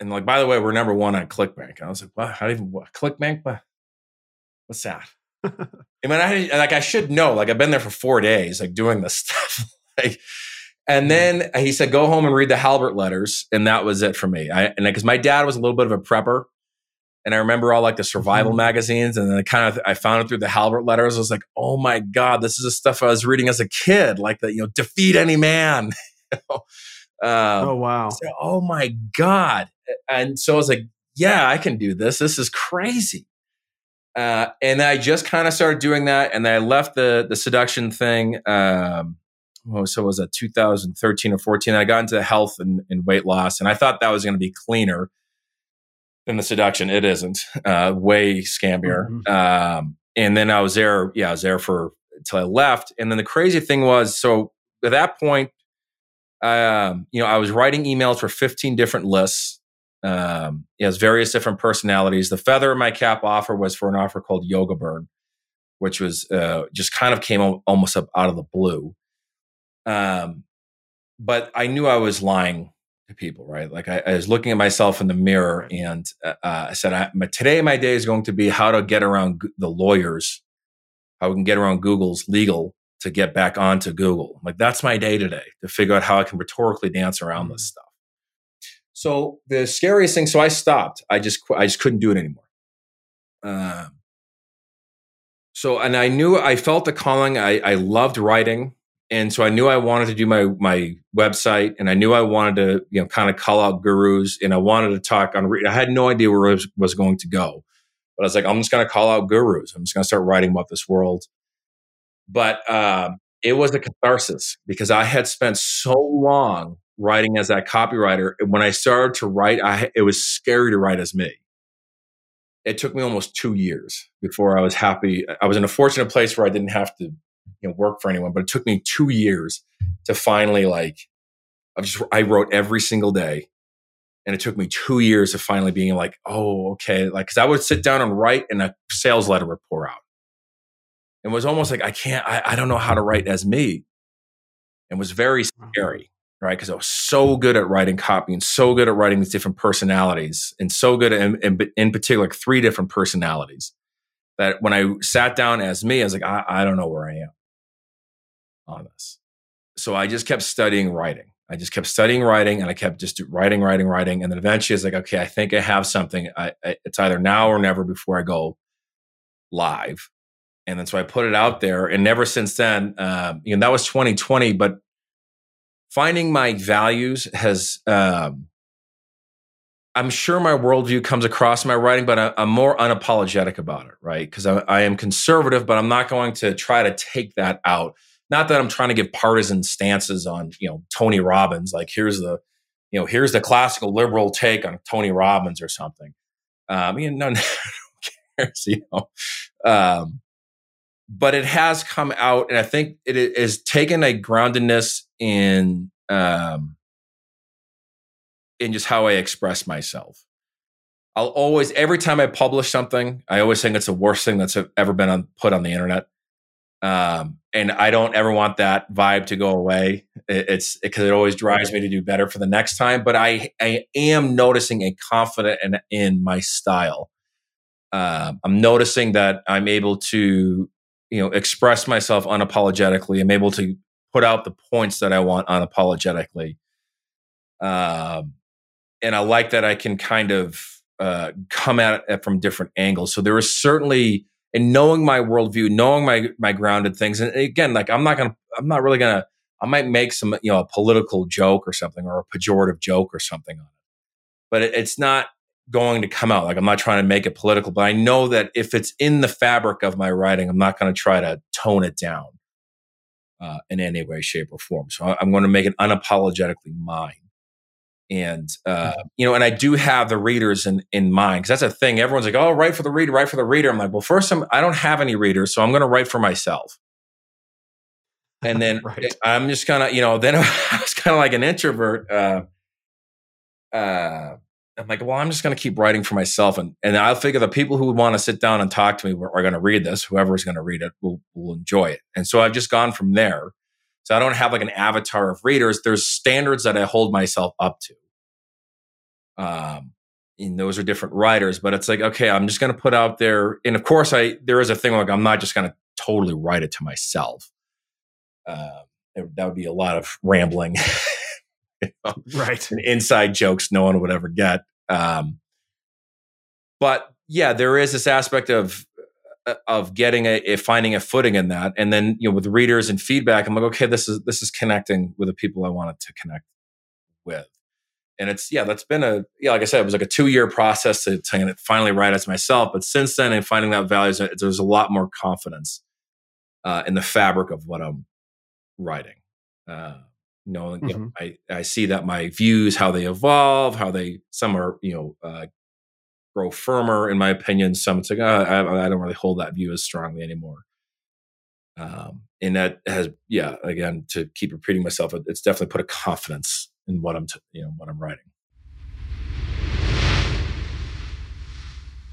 [SPEAKER 3] and like, by the way, we're number one on ClickBank. And I was like, what? How do you even what? ClickBank? What? What's that? I mean, I like I should know. Like I've been there for four days, like doing this stuff. Like, and then he said, go home and read the Halbert letters, and that was it for me. I and because my dad was a little bit of a prepper, and I remember all like the survival mm-hmm. magazines, and then I kind of I found it through the Halbert letters. I was like, oh my god, this is the stuff I was reading as a kid, like the you know defeat any man. you know?
[SPEAKER 1] Um, oh wow!
[SPEAKER 3] So, oh my god! And so I was like, yeah, I can do this. This is crazy. Uh, and I just kind of started doing that, and then I left the the seduction thing. Um, well, so was that 2013 or 14? I got into health and, and weight loss, and I thought that was going to be cleaner than the seduction. It isn't. Uh, way scammier. Mm-hmm. Um, and then I was there. Yeah, I was there for until I left. And then the crazy thing was, so at that point, um, you know, I was writing emails for 15 different lists. Um, it has various different personalities. The feather in my cap offer was for an offer called Yoga Burn, which was uh, just kind of came almost up out of the blue. Um, but I knew I was lying to people, right? Like I, I was looking at myself in the mirror and uh, uh I said, I, my, today my day is going to be how to get around the lawyers, how we can get around Google's legal to get back onto Google. Like that's my day today to figure out how I can rhetorically dance around this mm. stuff. So the scariest thing, so I stopped. I just I just couldn't do it anymore. Um, so and I knew I felt the calling. I, I loved writing, and so I knew I wanted to do my my website, and I knew I wanted to you know kind of call out gurus, and I wanted to talk on. I had no idea where I was, was going to go, but I was like, I'm just going to call out gurus. I'm just going to start writing about this world but um, it was a catharsis because I had spent so long writing as that copywriter. When I started to write, I, it was scary to write as me. It took me almost two years before I was happy. I was in a fortunate place where I didn't have to you know, work for anyone, but it took me two years to finally like, I just, I wrote every single day. And it took me two years of finally being like, oh, okay. Like, cause I would sit down and write and a sales letter would pour out and was almost like, I can't, I, I don't know how to write as me. And was very scary, right? Because I was so good at writing copy and so good at writing these different personalities and so good at, in, in, in particular, like three different personalities that when I sat down as me, I was like, I, I don't know where I am on this. So I just kept studying writing. I just kept studying writing and I kept just writing, writing, writing. And then eventually I was like, okay, I think I have something. I, I, it's either now or never before I go live. And then so I put it out there. And ever since then, um, you know, that was 2020, but finding my values has, um, I'm sure my worldview comes across in my writing, but I, am more unapologetic about it, right? Because I, I am conservative, but I'm not going to try to take that out not that I'm trying to give partisan stances on, you know, Tony Robbins, like here's the, you know, here's the classical liberal take on Tony Robbins or something. Um, you know, no, cares, you know. Um, but it has come out, and I think it is taken a groundedness in um, in just how I express myself. I'll always, every time I publish something, I always think it's the worst thing that's ever been on, put on the internet. Um, and I don't ever want that vibe to go away. It's because it, it, always drives me to do better for the next time. But I, I am noticing a confident in, in my style. Uh, I'm noticing that I'm able to, you know, express myself unapologetically. I'm able to put out the points that I want unapologetically. Um, and I like that I can kind of uh, come at it from different angles. So there is certainly and knowing my worldview, knowing my my grounded things. And again, like I'm not gonna, I'm not really gonna. I might make some, you know, a political joke or something, or a pejorative joke or something on it, but it, it's not going to come out. Like I'm not trying to make it political, but I know that if it's in the fabric of my writing, I'm not going to try to tone it down uh, in any way, shape, or form. So I'm going to make it unapologetically mine and uh, mm-hmm. you know, and I do have the readers in in mind because that's a thing. Everyone's like, "Oh, write for the reader, write for the reader." I'm like, "Well, first, I'm, I don't have any readers, so I'm going to write for myself." And then right. I'm just kind of, you know, then I was kind of like an introvert. Uh, uh, I'm like, well, I'm just going to keep writing for myself, and and I'll figure the people who want to sit down and talk to me are, are going to read this. Whoever is going to read it will will enjoy it, and so I've just gone from there. So I don't have like an avatar of readers. There's standards that I hold myself up to. Um, and those are different writers, but it's like, okay, I'm just going to put out there. And of course, I, there is a thing like I'm not just going to totally write it to myself. Uh, that would be a lot of rambling.
[SPEAKER 1] you know, right.
[SPEAKER 3] And inside jokes no one would ever get. Um, but yeah, there is this aspect of of getting a, a, finding a footing in that. And then you know with readers and feedback i'm like okay this is this is connecting with the people i wanted to connect with. And it's yeah that's been a yeah like i said it was like a two year process to, to finally write as myself. But since then and finding that values there's a lot more confidence uh, in the fabric of what i'm writing. Uh, you know, mm-hmm. you know, I, I see that my views how they evolve how they some are you know uh, grow firmer in my opinion. Some it's like, oh, I, I, don't really hold that view as strongly anymore. Um, and that has, yeah, again, to keep repeating myself, it's definitely put a confidence in what I'm, t- you know, what I'm writing.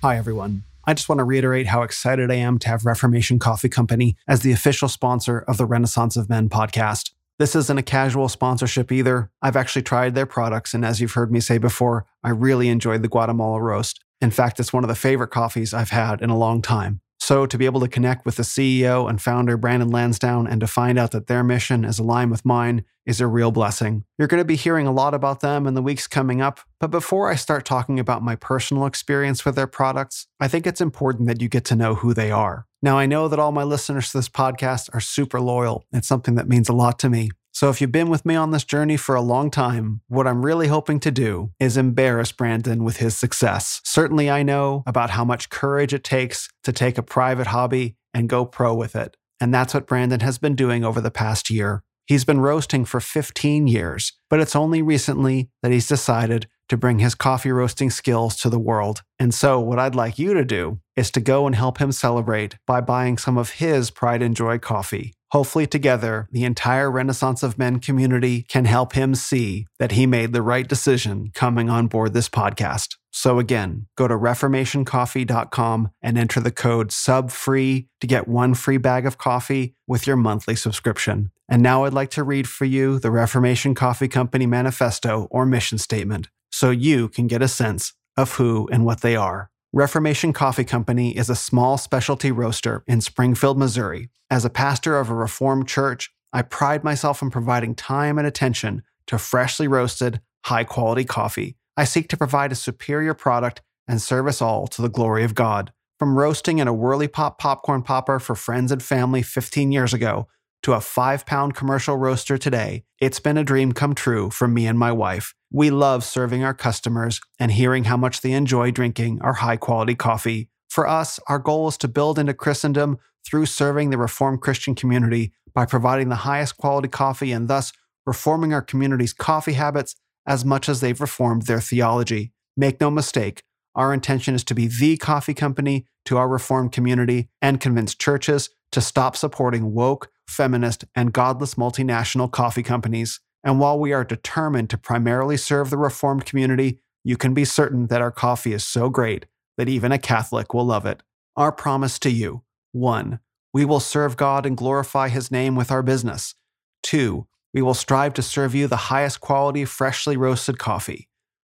[SPEAKER 1] Hi, everyone. I just want to reiterate how excited I am to have Reformation Coffee Company as the official sponsor of the Renaissance of Men podcast. This isn't a casual sponsorship either. I've actually tried their products, and as you've heard me say before, I really enjoyed the Guatemala roast. In fact, it's one of the favorite coffees I've had in a long time. So, to be able to connect with the CEO and founder, Brandon Lansdowne, and to find out that their mission is aligned with mine is a real blessing. You're going to be hearing a lot about them in the weeks coming up. But before I start talking about my personal experience with their products, I think it's important that you get to know who they are. Now, I know that all my listeners to this podcast are super loyal. It's something that means a lot to me. So if you've been with me on this journey for a long time, what I'm really hoping to do is embarrass Brandon with his success. Certainly, I know about how much courage it takes to take a private hobby and go pro with it. And that's what Brandon has been doing over the past year. He's been roasting for 15 years, but it's only recently that he's decided to bring his coffee roasting skills to the world. And so, what I'd like you to do is to go and help him celebrate by buying some of his Pride and Joy coffee. Hopefully, together, the entire Renaissance of Men community can help him see that he made the right decision coming on board this podcast. So, again, go to reformationcoffee.com and enter the code SUBFREE to get one free bag of coffee with your monthly subscription. And now I'd like to read for you the Reformation Coffee Company manifesto or mission statement so you can get a sense of who and what they are. Reformation Coffee Company is a small specialty roaster in Springfield, Missouri. As a pastor of a Reformed church, I pride myself in providing time and attention to freshly roasted, high quality coffee. I seek to provide a superior product and service all to the glory of God. From roasting in a Whirley Pop popcorn popper for friends and family 15 years ago to a five pound commercial roaster today, it's been a dream come true for me and my wife. We love serving our customers and hearing how much they enjoy drinking our high quality coffee. For us, our goal is to build into Christendom through serving the Reformed Christian community by providing the highest quality coffee and thus reforming our community's coffee habits as much as they've reformed their theology. Make no mistake, our intention is to be the coffee company to our Reformed community and convince churches to stop supporting woke, feminist, and godless multinational coffee companies. And while we are determined to primarily serve the Reformed community, you can be certain that our coffee is so great that even a Catholic will love it. Our promise to you 1. We will serve God and glorify His name with our business. 2. We will strive to serve you the highest quality freshly roasted coffee.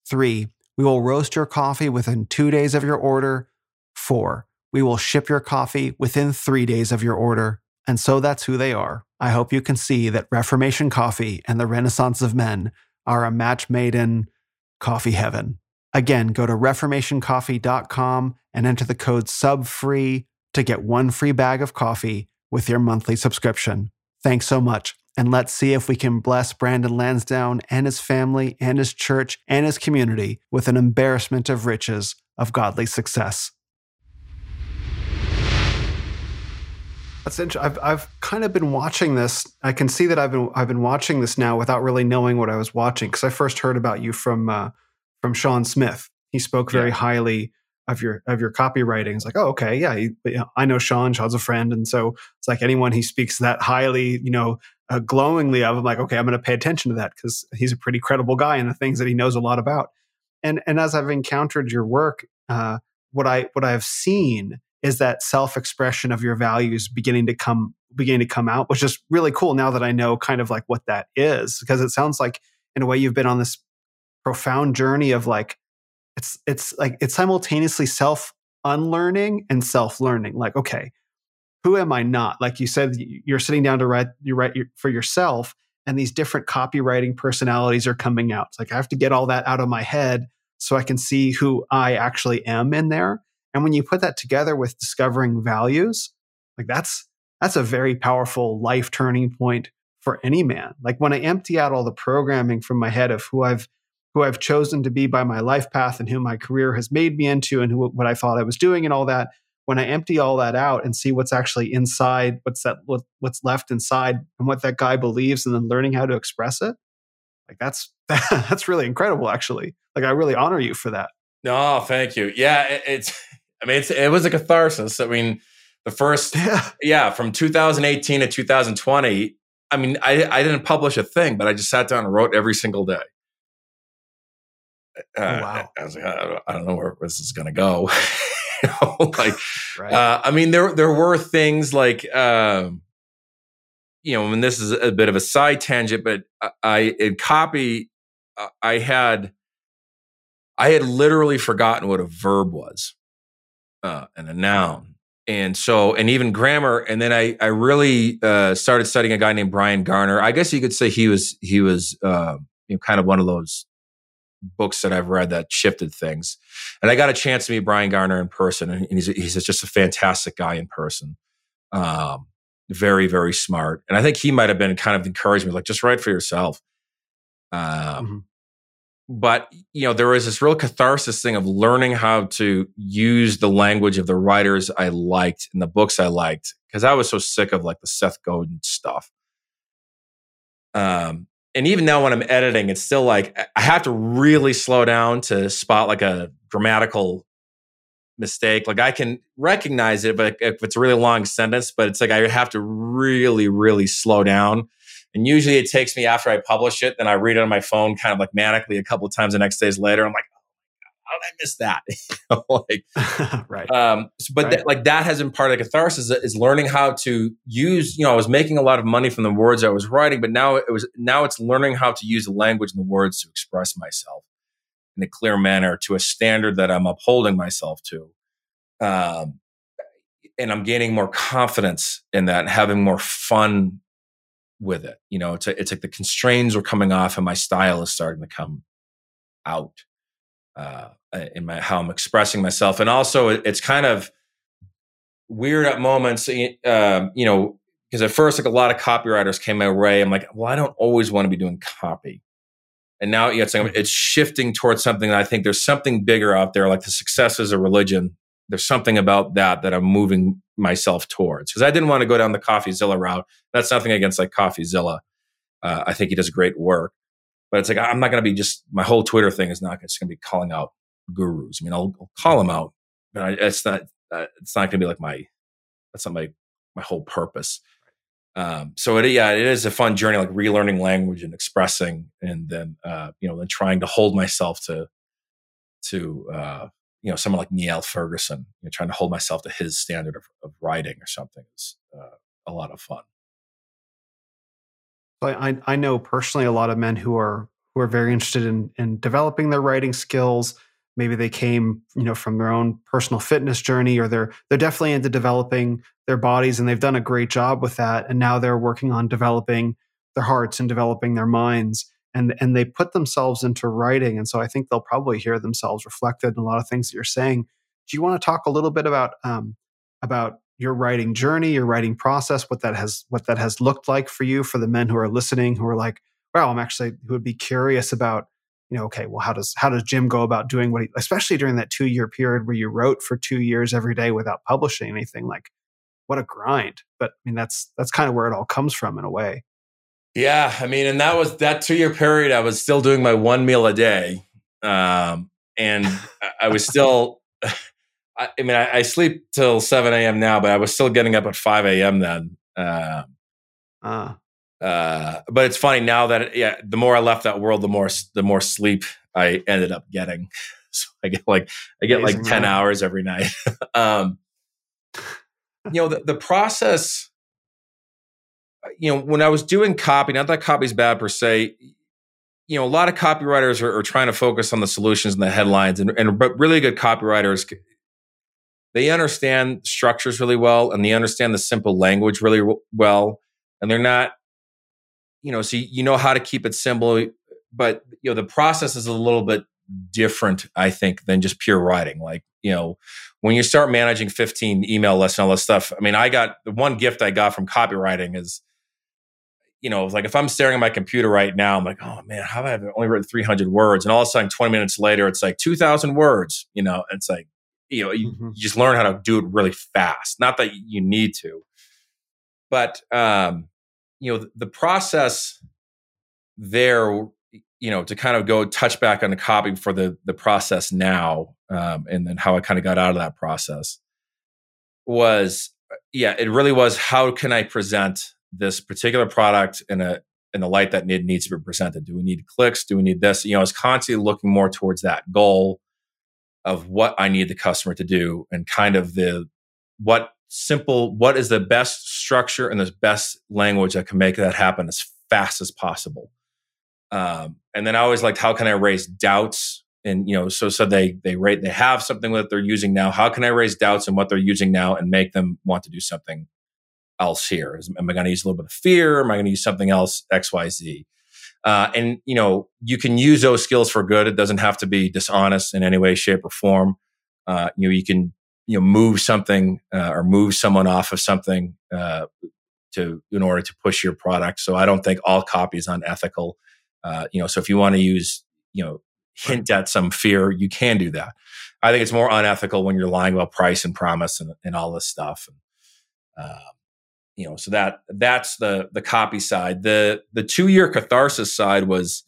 [SPEAKER 1] 3. We will roast your coffee within two days of your order. 4 we will ship your coffee within three days of your order. And so that's who they are. I hope you can see that Reformation Coffee and the Renaissance of Men are a match made in coffee heaven. Again, go to reformationcoffee.com and enter the code SUBFREE to get one free bag of coffee with your monthly subscription. Thanks so much. And let's see if we can bless Brandon Lansdowne and his family and his church and his community with an embarrassment of riches of godly success. That's interesting. I've I've kind of been watching this. I can see that I've been I've been watching this now without really knowing what I was watching because I first heard about you from uh, from Sean Smith. He spoke very yeah. highly of your of your copywriting. It's like, oh, okay, yeah, he, I know Sean. Sean's a friend, and so it's like anyone he speaks that highly, you know, uh, glowingly of. I'm like, okay, I'm going to pay attention to that because he's a pretty credible guy and the things that he knows a lot about. And and as I've encountered your work, uh, what I what I have seen is that self-expression of your values beginning to come beginning to come out, which is really cool now that I know kind of like what that is. Because it sounds like in a way you've been on this profound journey of like it's it's like it's simultaneously self unlearning and self learning. Like, okay, who am I not? Like you said, you're sitting down to write you write for yourself, and these different copywriting personalities are coming out. It's like I have to get all that out of my head so I can see who I actually am in there. And when you put that together with discovering values, like that's that's a very powerful life turning point for any man. Like when I empty out all the programming from my head of who I've who I've chosen to be by my life path and who my career has made me into and who, what I thought I was doing and all that, when I empty all that out and see what's actually inside, what's that what, what's left inside and what that guy believes and then learning how to express it, like that's that's really incredible actually. Like I really honor you for that.
[SPEAKER 3] No, thank you. Yeah, it, it's I mean, it was a catharsis. I mean, the first, yeah. yeah, from 2018 to 2020. I mean, I, I didn't publish a thing, but I just sat down and wrote every single day.
[SPEAKER 1] Uh, oh, wow.
[SPEAKER 3] I was like, I don't, I don't know where this is going to go. you know, like, right. uh, I mean, there there were things like, um, you know, and this is a bit of a side tangent, but I in copy, I had, I had literally forgotten what a verb was uh, and a noun. And so, and even grammar. And then I, I really uh, started studying a guy named Bryan Garner. I guess you could say he was, he was, uh, you know, kind of one of those books that I've read that shifted things. And I got a chance to meet Bryan Garner in person, and he's he's just a fantastic guy in person. Um, very very smart, and I think he might have been kind of encouraging me, like just write for yourself. Um, mm-hmm but you know there was this real catharsis thing of learning how to use the language of the writers i liked and the books i liked because i was so sick of like the seth godin stuff um and even now when i'm editing it's still like i have to really slow down to spot like a grammatical mistake. Like I can recognize it, but if it's a really long sentence, but it's like I have to really, really slow down. And usually it takes me after I publish it, then I read it on my phone kind of like manically a couple of times the next days later. I'm like, how did I miss that?
[SPEAKER 1] like, right.
[SPEAKER 3] Um, but right. Th- like that has been part of the catharsis is learning how to use, you know, I was making a lot of money from the words I was writing, but now it was, now it's learning how to use the language and the words to express myself in a clear manner to a standard that I'm upholding myself to. Um, and I'm gaining more confidence in that, and having more fun with it. You know, it's, a, it's like the constraints are coming off and my style is starting to come out uh, in my how I'm expressing myself. And also, it's kind of weird at moments, uh, you know, because at first, like a lot of copywriters came my way. I'm like, well, I don't always want to be doing copy. And now you know, it's, it's shifting towards something that I think there's something bigger out there, like the success as a religion. There's something about that that I'm moving myself towards because I didn't want to go down the CoffeeZilla route. That's nothing against like CoffeeZilla. Uh, I think he does great work, but it's like I'm not going to be just my whole Twitter thing is not just going to be calling out gurus. I mean, I'll, I'll call them out, but I, it's not uh, it's not going to be like my that's not my my whole purpose. Um, so it, yeah, it is a fun journey, like relearning language and expressing, and then uh, you know, then trying to hold myself to to uh, you know someone like Niall Ferguson, you know, trying to hold myself to his standard of, of writing or something is uh, a lot of fun.
[SPEAKER 1] I I know personally a lot of men who are who are very interested in in developing their writing skills. Maybe they came, you know, from their own personal fitness journey, or they're they're definitely into developing their bodies, and they've done a great job with that. And now they're working on developing their hearts and developing their minds and and they put themselves into writing and so i think they'll probably hear themselves reflected in a lot of things that you're saying. Do you want to talk a little bit about um, about your writing journey your writing process what that has what that has looked like for you for the men who are listening who are like well i'm actually who would be curious about you know okay well how does how does jim go about doing what he especially during that two year period where you wrote for two years every day without publishing anything like what a grind. But i mean that's that's kind of where it all comes from in a way
[SPEAKER 3] yeah, I mean, and that was that two year period. I was still doing my one meal a day, um, and I was still. I, I mean, I, I, sleep till seven a.m. now, but I was still getting up at five a.m. then. Uh, uh. Uh, but it's funny now that yeah, the more I left that world, the more the more sleep I ended up getting. So I get like I get Amazing, like ten hours every night. um, you know, the, the process Uh, you know, when I was doing copy, not that copy's bad per se, you know, a lot of copywriters are, are trying to focus on the solutions and the headlines, and, and but really good copywriters, they understand structures really well, and they understand the simple language really well, and they're not, you know, so you know how to keep it simple, but you know, the process is a little bit different, I think, than just pure writing. Like, you know, when you start managing 15 email lists and all this stuff, I mean, I got the one gift I got from copywriting is you know, like if I'm staring at my computer right now, I'm like, oh man, how have I only written 300 words? And all of a sudden, 20 minutes later, it's like 2,000 words. You know, it's like, you know, you, mm-hmm. you, just learn how to do it really fast. Not that you need to, but um, you know, the, the process there, you know, to kind of go touch back on the copy for the the process now, um, and then how I kind of got out of that process was, yeah, it really was. How can I present this particular product in a in the light that need, needs to be presented. Do we need clicks? Do we need this? You know, I constantly looking more towards that goal of what I need the customer to do and kind of the what simple what is the best structure and the best language that can make that happen as fast as possible. Um, and then I always liked how can I raise doubts and you know so so they they rate they have something that they're using now. How can I raise doubts in what they're using now and make them want to do something else here? Am I going to use a little bit of fear? Am I going to use something else? X, Y, Z. Uh, and you know, you can use those skills for good. It doesn't have to be dishonest in any way, shape, or form. Uh, you know, you can you know move something uh, or move someone off of something uh, to in order to push your product. So I don't think all copy is unethical. Uh, you know, so if you want to use you know hint at some fear, you can do that. I think it's more unethical when you're lying about price and promise and, and all this stuff. And, uh, you know so that that's the the copy side the the two year catharsis side was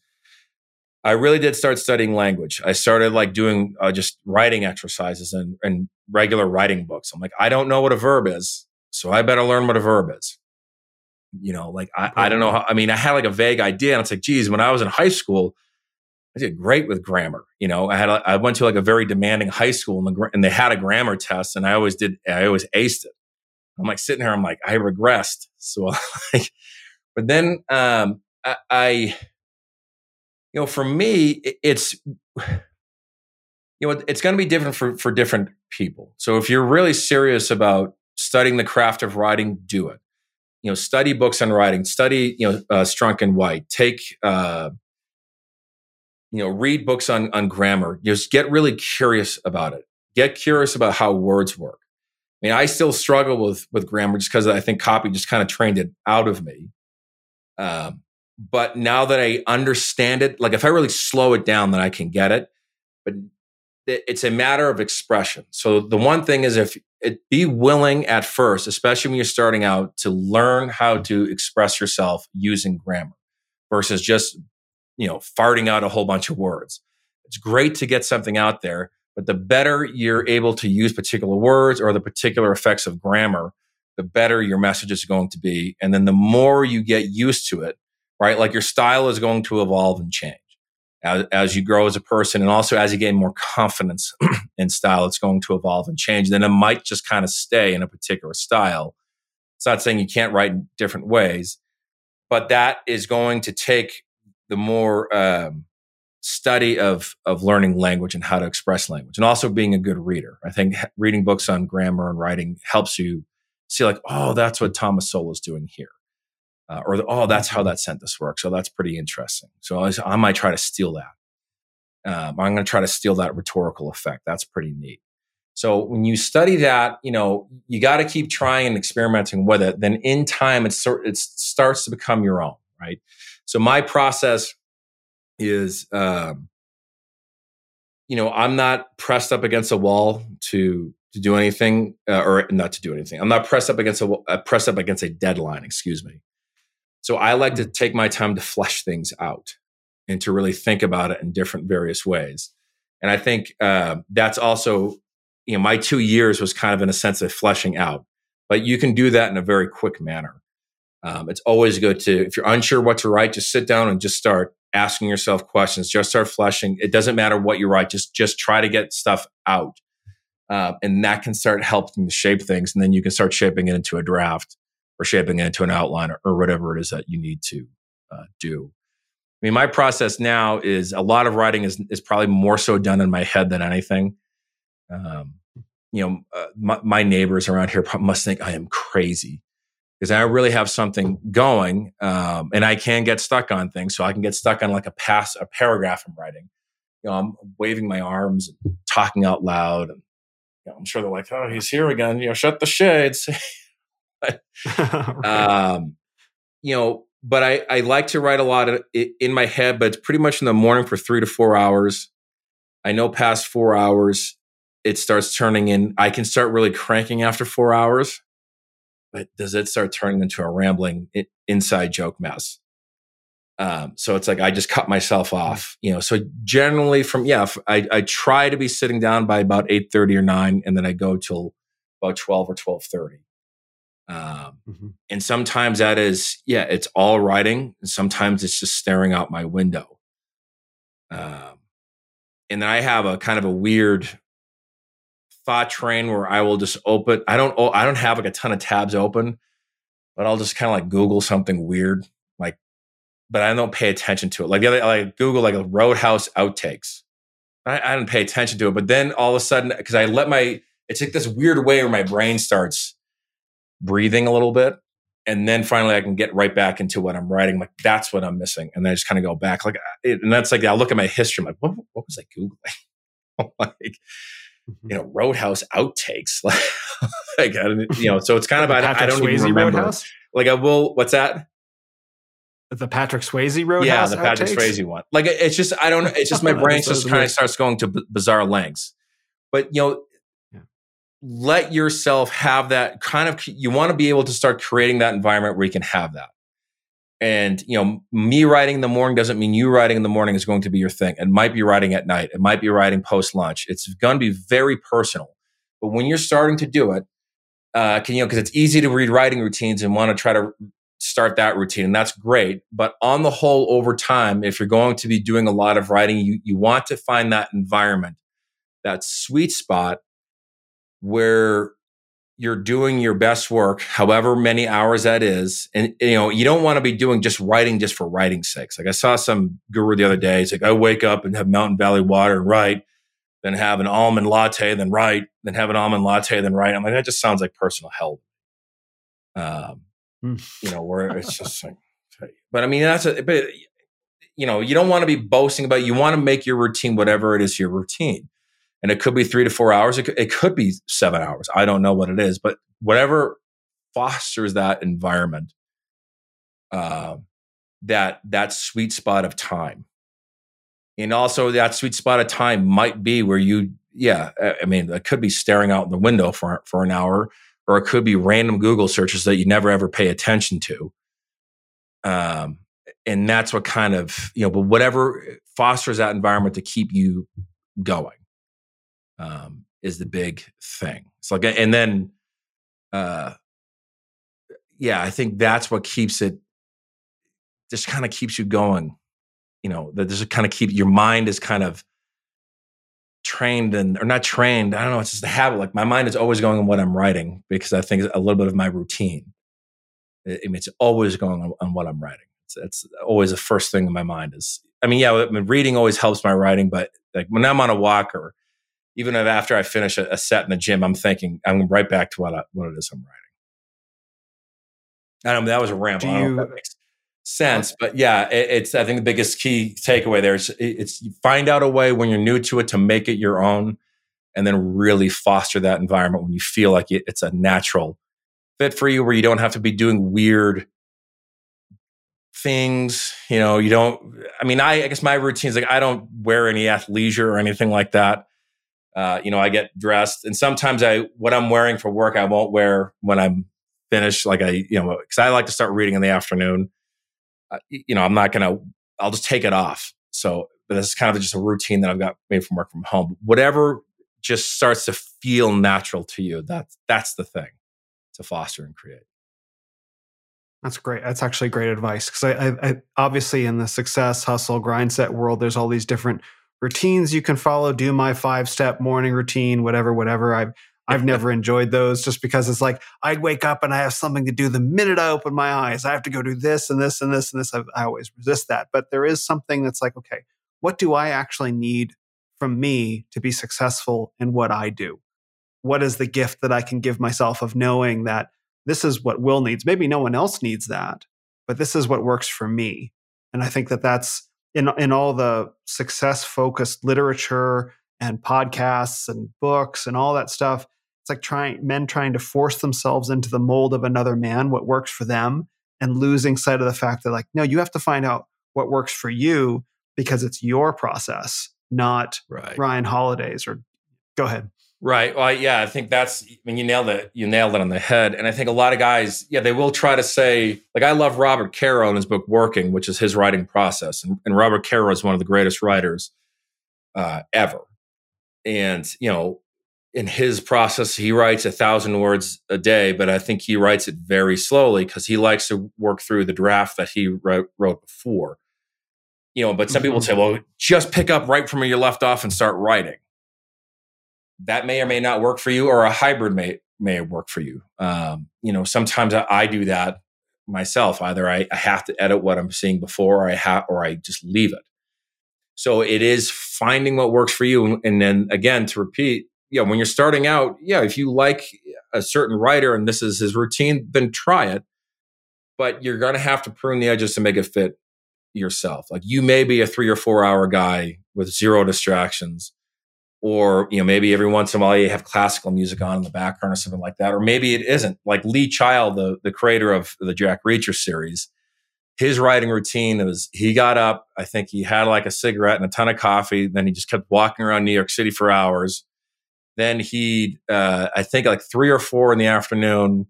[SPEAKER 3] i really did start studying language i started like doing uh, just writing exercises and and regular writing books. I'm like, I don't know what a verb is, so I better learn what a verb is. You know, like I, I don't know how, I mean, I had like a vague idea and it's like, geez, when I was in high school, I did great with grammar. You know, I had, a, I went to like a very demanding high school and, the, and they had a grammar test and I always did, I always aced it. I'm like sitting here, I'm like, I regressed. So like, but then, um, I, I you know, for me, it's, you know, it's going to be different for, for different people. So if you're really serious about studying the craft of writing, do it. You know, study books on writing, study, you know, uh, Strunk and White, take, uh, you know, read books on, on grammar. Just get really curious about it. Get curious about how words work. I mean, I still struggle with, with grammar just because I think copy just kind of trained it out of me. Um, but now that I understand it, like if I really slow it down, then I can get it. But it's a matter of expression. So the one thing is if it, be willing at first, especially when you're starting out, to learn how to express yourself using grammar versus just you know farting out a whole bunch of words. It's great to get something out there, but the better you're able to use particular words or the particular effects of grammar, the better your message is going to be. And then the more you get used to it, right? Like your style is going to evolve and change as, as you grow as a person. And also as you gain more confidence in style, it's going to evolve and change. Then it might just kind of stay in a particular style. It's not saying you can't write in different ways, but that is going to take the more um, study of of learning language and how to express language, and also being a good reader. I think reading books on grammar and writing helps you see, like, oh, that's what Thomas Sowell is doing here uh, or oh, that's how that sentence works. So that's pretty interesting. So I, I might try to steal that. Um, I'm going to try to steal that rhetorical effect. That's pretty neat. So when you study that, you know, you got to keep trying and experimenting with it. Then in time, it, sort, it starts to become your own, right? So my process is, um, you know, I'm not pressed up against a wall to to do anything, uh, or not to do anything. I'm not pressed up against a uh, pressed up against a deadline. Excuse me. So I like to mm. take my time to flesh things out and to really think about it in different various ways. And I think uh, that's also, you know, my two years was kind of in a sense of fleshing out, but you can do that in a very quick manner. Um, it's always good to, if you're unsure what to write, just sit down and just start asking yourself questions. Just start flushing. It doesn't matter what you write. Just just try to get stuff out, uh, and that can start helping to shape things. And then you can start shaping it into a draft or shaping it into an outline or, or whatever it is that you need to uh, do. I mean, my process now is a lot of writing is is probably more so done in my head than anything. Um, you know, uh, my, my, neighbors around here must think I am crazy because I really have something going, um, and I can get stuck on things. So I can get stuck on like a pass, a paragraph I'm writing. You know, I'm waving my arms and talking out loud, and you know, I'm sure they're like, "Oh, he's here again." You know, shut the shades. um, you know, but I, I like to write a lot of, in my head, but it's pretty much in the morning for three to four hours. I know past four hours, it starts turning in. I can start really cranking after four hours, but does it start turning into a rambling inside joke mess? Um, so it's like I just cut myself off, you know. So generally, from yeah, I, I try to be sitting down by about eight thirty or nine, and then I go till about twelve or twelve thirty. Um, mm-hmm. And sometimes that is, yeah, it's all writing. And sometimes it's just staring out my window. Um, and then I have a kind of a weird thought train where I will just open. I don't. Oh, I don't have like a ton of tabs open, but I'll just kind of like Google something weird, like. But I don't pay attention to it. Like the other, like Google like a Roadhouse outtakes. I, I didn't pay attention to it, but then all of a sudden, because I let my, it's like this weird way where my brain starts breathing a little bit. And then finally, I can get right back into what I'm writing. Like that's what I'm missing, and then I just kind of go back. Like, it, and that's like I look at my history. I'm like, what, what was I googling? like. Mm-hmm. you know, Roadhouse outtakes. like, I you know, so it's kind of I, I, don't Swayze even remember. Roadhouse? Like, I will. What's that?
[SPEAKER 1] The Patrick Swayze Roadhouse.
[SPEAKER 3] Yeah, the Patrick outtakes? Swayze one. Like, it's just I don't. It's just my brain just kind of starts going to b- bizarre lengths. But you know, let yourself have that kind of you want to be able to start creating that environment where you can have that and you know me writing in the morning doesn't mean you writing in the morning is going to be your thing. It might be writing at night. It might be writing post lunch it's going to be very personal. But when you're starting to do it, uh, can you know because it's easy to read writing routines and want to try to start that routine, and that's great. But on the whole, over time, if you're going to be doing a lot of writing, you you want to find that environment, that sweet spot where you're doing your best work, however many hours that is. And you know, you don't want to be doing just writing just for writing's sake. Like I saw some guru the other day. He's like, I wake up and have Mountain Valley water and write, then have an almond latte, then write, then have an almond latte, then write. I'm like, that just sounds like personal hell. Um, mm. you know, where it's just like, but I mean, that's a, but you know, you don't want to be boasting about, it. you want to make your routine, whatever it is, your routine and it could be three to four hours. It could, it could be seven hours. I don't know what it is, but whatever fosters that environment, uh, that that sweet spot of time, and also that sweet spot of time might be where you, yeah, I mean, it could be staring out the window for for an hour, or it could be random Google searches that you never ever pay attention to. Um, and that's what kind of you know, but whatever fosters that environment to keep you going um, is the big thing. Like, and then, uh, yeah, I think that's what keeps it. Just kind of keeps you going. You know, that just kind of keep your mind is kind of trained and or not trained. I don't know. It's just a habit. Like my mind is always going on what I'm writing because I think it's a little bit of my routine. It's always going on, on what I'm writing. It's, it's, always the first thing in my mind is. I mean, yeah, I mean, reading always helps my writing, but like when I'm on a walk or even if after I finish a, a, set in the gym, I'm thinking I'm right back to what I, what it is I'm writing. I don't know, that was a ramble. You, that makes sense, but yeah, it, it's I think the biggest key takeaway there is it's you find out a way when you're new to it to make it your own, and then really foster that environment when you feel like it, it's a natural fit for you, where you don't have to be doing weird things. You know, you don't. I mean, I, I guess my routine is like I don't wear any athleisure or anything like that. Uh, you know, I get dressed, and sometimes I what I'm wearing for work I won't wear when I'm finished. Like I, you know, because I like to start reading in the afternoon. Uh, you know, I'm not gonna. I'll just take it off. So this is kind of just a routine that I've got made from work from home. Whatever just starts to feel natural to you. That's that's the thing to foster and create.
[SPEAKER 1] That's great. That's actually great advice because I, I, I, obviously in the success hustle grind set world, there's all these different routines you can follow. Do my five step morning routine, whatever, whatever. I've I've never enjoyed those just because it's like I'd wake up and I have something to do the minute I open my eyes. I have to go do this and this and this and this. I, I always resist that. But there is something that's like, okay, what do I actually need from me to be successful in what I do? What is the gift that I can give myself of knowing that this is what Will needs? Maybe no one else needs that, but this is what works for me. And I think that that's in in all the success focused literature and podcasts and books and all that stuff it's like trying men trying to force themselves into the mold of another man what works for them and losing sight of the fact that like no you have to find out what works for you because it's your process not right. ryan holiday's or go ahead
[SPEAKER 3] Right. Well, yeah, I think that's I mean you nailed it. You nailed it on the head. And I think a lot of guys, yeah, they will try to say, like I love Robert Caro in his book Working, which is his writing process. And, and Robert Caro is one of the greatest writers uh, ever. And, you know, in his process, he writes a thousand words a day, but I think he writes it very slowly because he likes to work through the draft that he wrote, wrote before. You know, but some mm-hmm. people say, well, just pick up right from where you left off and start writing that may or may not work for you, or a hybrid may may work for you. Um, you know, sometimes I, I, do that myself. Either I, I, have to edit what I'm seeing before, or I have, or I just leave it. So it is finding what works for you, and, then again to repeat. Yeah, when you're starting out, yeah, if you like a certain writer and this is his routine, then try it. But you're going to have to prune the edges to make it fit yourself. Like you may be a three or four hour guy with zero distractions or you know maybe every once in a while you have classical music on in the background or something like that or maybe it isn't. Like lee child the, the creator of the jack reacher series his writing routine was he got up i think he had like a cigarette and a ton of coffee then he just kept walking around new york city for hours. Then he uh, i think like three or four in the afternoon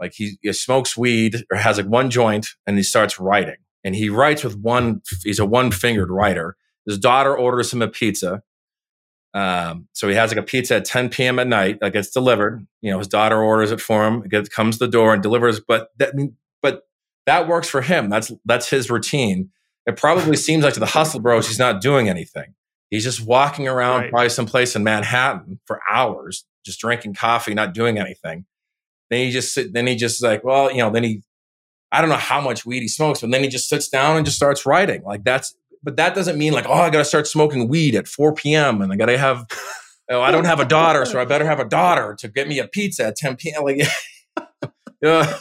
[SPEAKER 3] like he, he smokes weed or has like one joint and he starts writing. And he writes with one he's a one fingered writer. His daughter orders him a pizza Um, so he has like a pizza at 10 p.m. at night that gets delivered. You know, his daughter orders it for him. It gets, comes to the door and delivers. But that, but that works for him. That's that's his routine. It probably seems like to the hustle bros, he's not doing anything. He's just walking around right. probably someplace in Manhattan for hours, just drinking coffee, not doing anything. Then he just sit, then he just like, well, you know, then he, I don't know how much weed he smokes, but then he just sits down and just starts writing. Like that's but that doesn't mean like, oh, I got to start smoking weed at 4 p.m. and I got to have, oh, I don't have a daughter, so I better have a daughter to get me a pizza at 10 p.m. Like, yeah.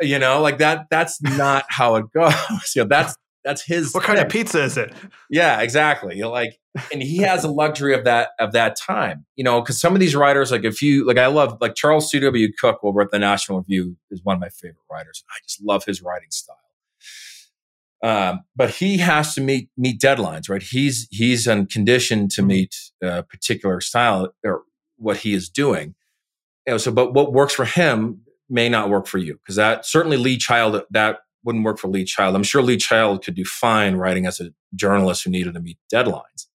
[SPEAKER 3] you know, like that. That's not how it goes. you know, that's that's his.
[SPEAKER 1] What kind of pizza is it?
[SPEAKER 3] Yeah, exactly. You know, like, and he has a luxury of that of that time. You know, because some of these writers, like if you like, I love like Charles C. W. Cook over at the National Review is one of my favorite writers. I just love his writing style. Um, but he has to meet meet deadlines, right? He's he's on condition to mm-hmm. meet a particular style or what he is doing. Know, so, but what works for him may not work for you because that certainly Lee Child that wouldn't work for Lee Child. I'm sure Lee Child could do fine writing as a journalist who needed to meet deadlines.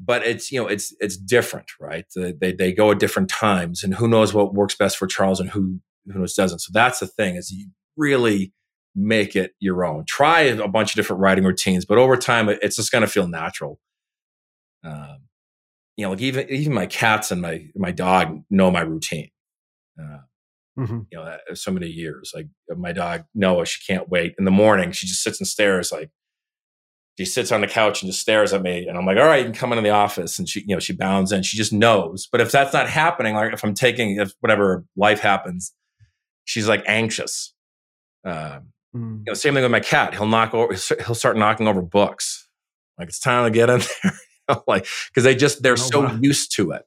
[SPEAKER 3] But it's you know it's it's different, right? They they go at different times, and who knows what works best for Charles and who who knows doesn't. So that's the thing is you really make it your own. Try a bunch of different writing routines, but over time, it's just going to feel natural. Um, you know, like even even my cats and my my dog know my routine. Uh, mm-hmm. You know, so many years. Like my dog Noah, she can't wait in the morning. She just sits and stares. Like she sits on the couch and just stares at me, and I'm like, "All right, you can come into the office." And she, you know, she bounds in. She just knows. But if that's not happening, like if I'm taking, if whatever life happens, she's like anxious. Um, Mm. You know, same thing with my cat. He'll knock over. He'll start knocking over books. Like it's time to get in there. like because they just they're oh, so wow. used to it.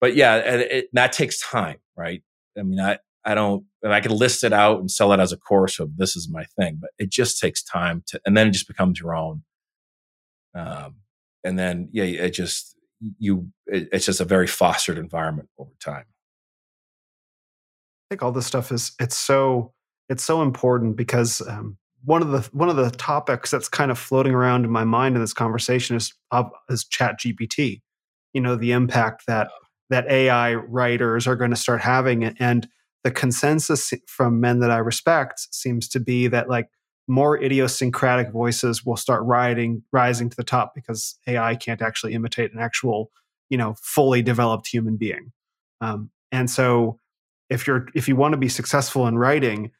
[SPEAKER 3] But yeah, it, it, that takes time, right? I mean, I I don't. And I can list it out and sell it as a course of this is my thing, but it just takes time to, and then it just becomes your own. Um, and then yeah, it just you. It, it's just a very fostered environment over time.
[SPEAKER 1] I think all this stuff is it's so it's so important because um, one of the one of the topics that's kind of floating around in my mind in this conversation is uh, is Chat GPT. You know, the impact that that AI writers are going to start having, and the consensus from men that I respect seems to be that like more idiosyncratic voices will start riding rising to the top because AI can't actually imitate an actual, you know, fully developed human being. Um, and so, if you're if you want to be successful in writing,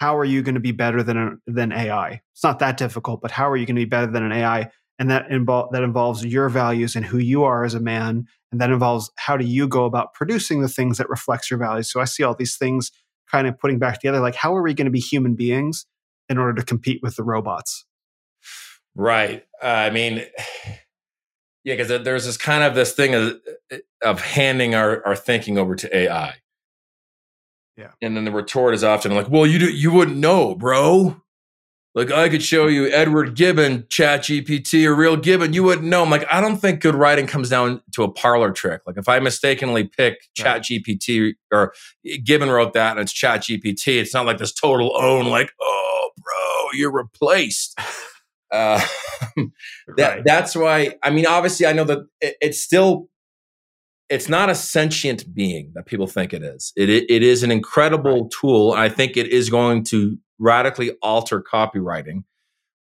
[SPEAKER 1] how are you going to be better than than AI? It's not that difficult, but how are you going to be better than an AI? And that involve that involves your values and who you are as a man, and that involves how do you go about producing the things that reflects your values. So I see all these things kind of putting back together. Like, how are we going to be human beings in order to compete with the robots?
[SPEAKER 3] Right. Uh, I mean, yeah, because there's this kind of this thing of, of handing our, our thinking over to AI.
[SPEAKER 1] Yeah.
[SPEAKER 3] And then the retort is often like, well, you do, you wouldn't know, bro. Like I could show you Edward Gibbon, Chat GPT, or Real Gibbon. You wouldn't know. I'm like, I don't think good writing comes down to a parlor trick. Like if I mistakenly pick Chat GPT or Gibbon wrote that and it's Chat GPT, it's not like this total own, like, oh, bro, you're replaced. Uh, that, right. That's why, I mean, obviously, I know that it, it's still it's not a sentient being that people think it is. It, it, is an incredible tool. I think it is going to radically alter copywriting,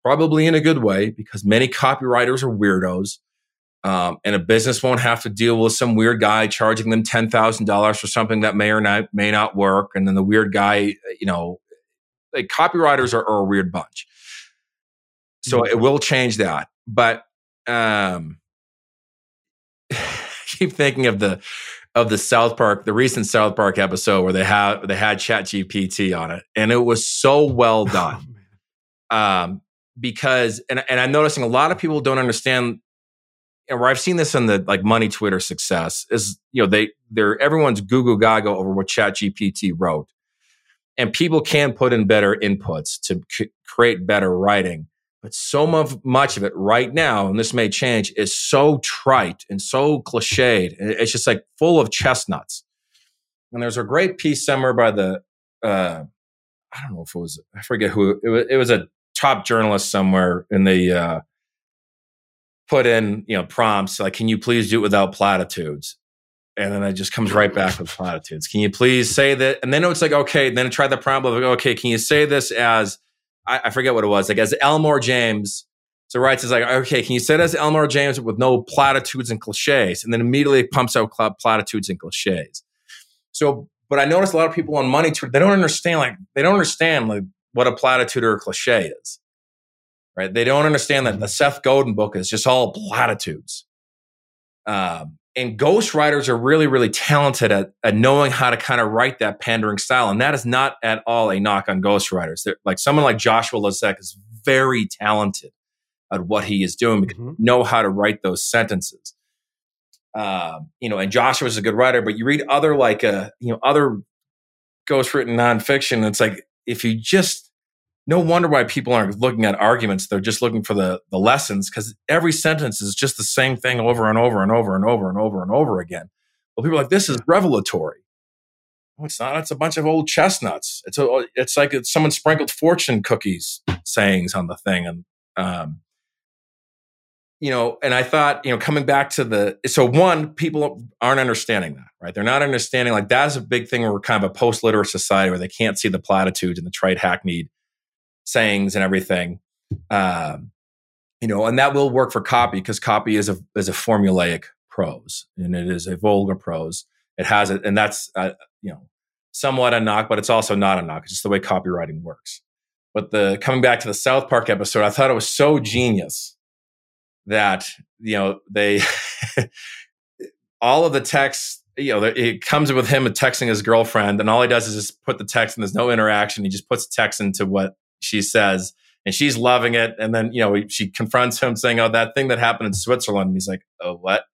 [SPEAKER 3] probably in a good way, because many copywriters are weirdos. Um, and a business won't have to deal with some weird guy charging them ten thousand dollars for something that may or not may not work, and then the weird guy, you know, like copywriters are, are a weird bunch. So mm-hmm. it will change that, but um, keep thinking of the of the South Park, the recent South Park episode where they have they had Chat GPT on it, and it was so well oh, done. Oh, um, because and and I'm noticing a lot of people don't understand, and where I've seen this in the like money Twitter success is you know they they're everyone's goo goo gaga over what Chat GPT wrote, and people can put in better inputs to c- create better writing. But so much of it right now, and this may change, is so trite and so cliched. It's just like full of chestnuts. And there's a great piece somewhere by the, uh, I don't know if it was, I forget who, it was, it was a top journalist somewhere in the, uh, put in, you know, prompts like, can you please do it without platitudes? And then it just comes right back with platitudes. Can you please say that? And then it's like, okay, then try the prompt of, okay, can you say this as, I, I forget what it was, like as Elmore James. So writes is like, okay, can you say this as Elmore James with no platitudes and cliches? And then immediately pumps out platitudes and cliches. So, but I noticed a lot of people on money tour, they don't understand, like, they don't understand like what a platitude or a cliche is right? They don't understand that the. Seth Godin book is just all platitudes. Um, and ghostwriters are really, really talented at, at knowing how to kind of write that pandering style. And that is not at all a knock on ghostwriters. They're, like someone like Joshua Lisec is very talented at what he is doing because mm-hmm. know how to write those sentences. Um, you know, and Joshua is a good writer, but you read other like uh, you know, other ghost written nonfiction. It's like if you just no wonder why people aren't looking at arguments. They're just looking for the, the lessons because every sentence is just the same thing over and over and over and over and over and over again. Well, people are like, this is revelatory. No, it's not. It's a bunch of old chestnuts. It's a, it's like it's someone sprinkled fortune cookies sayings on the thing. And, um, you know, and I thought, you know, coming back to the, so one, people aren't understanding that, right? They're not understanding like that's a big thing where we're kind of a post literate society where they can't see the platitudes and the trite hackneyed sayings and everything. Um, you know, and that will work for copy because copy is a is a formulaic prose and it is a vulgar prose. It has it, and that's uh, you know somewhat a knock, but it's also not a knock. It's just the way copywriting works. But the coming back to the South Park episode, I thought it was so genius that you know they all of the text you know, it comes with him texting his girlfriend, and all he does is just put the text, and there's no interaction. He just puts text into what she says, and she's loving it. And then, you know, she confronts him saying, Oh, that thing that happened in Switzerland. And he's like, Oh, what?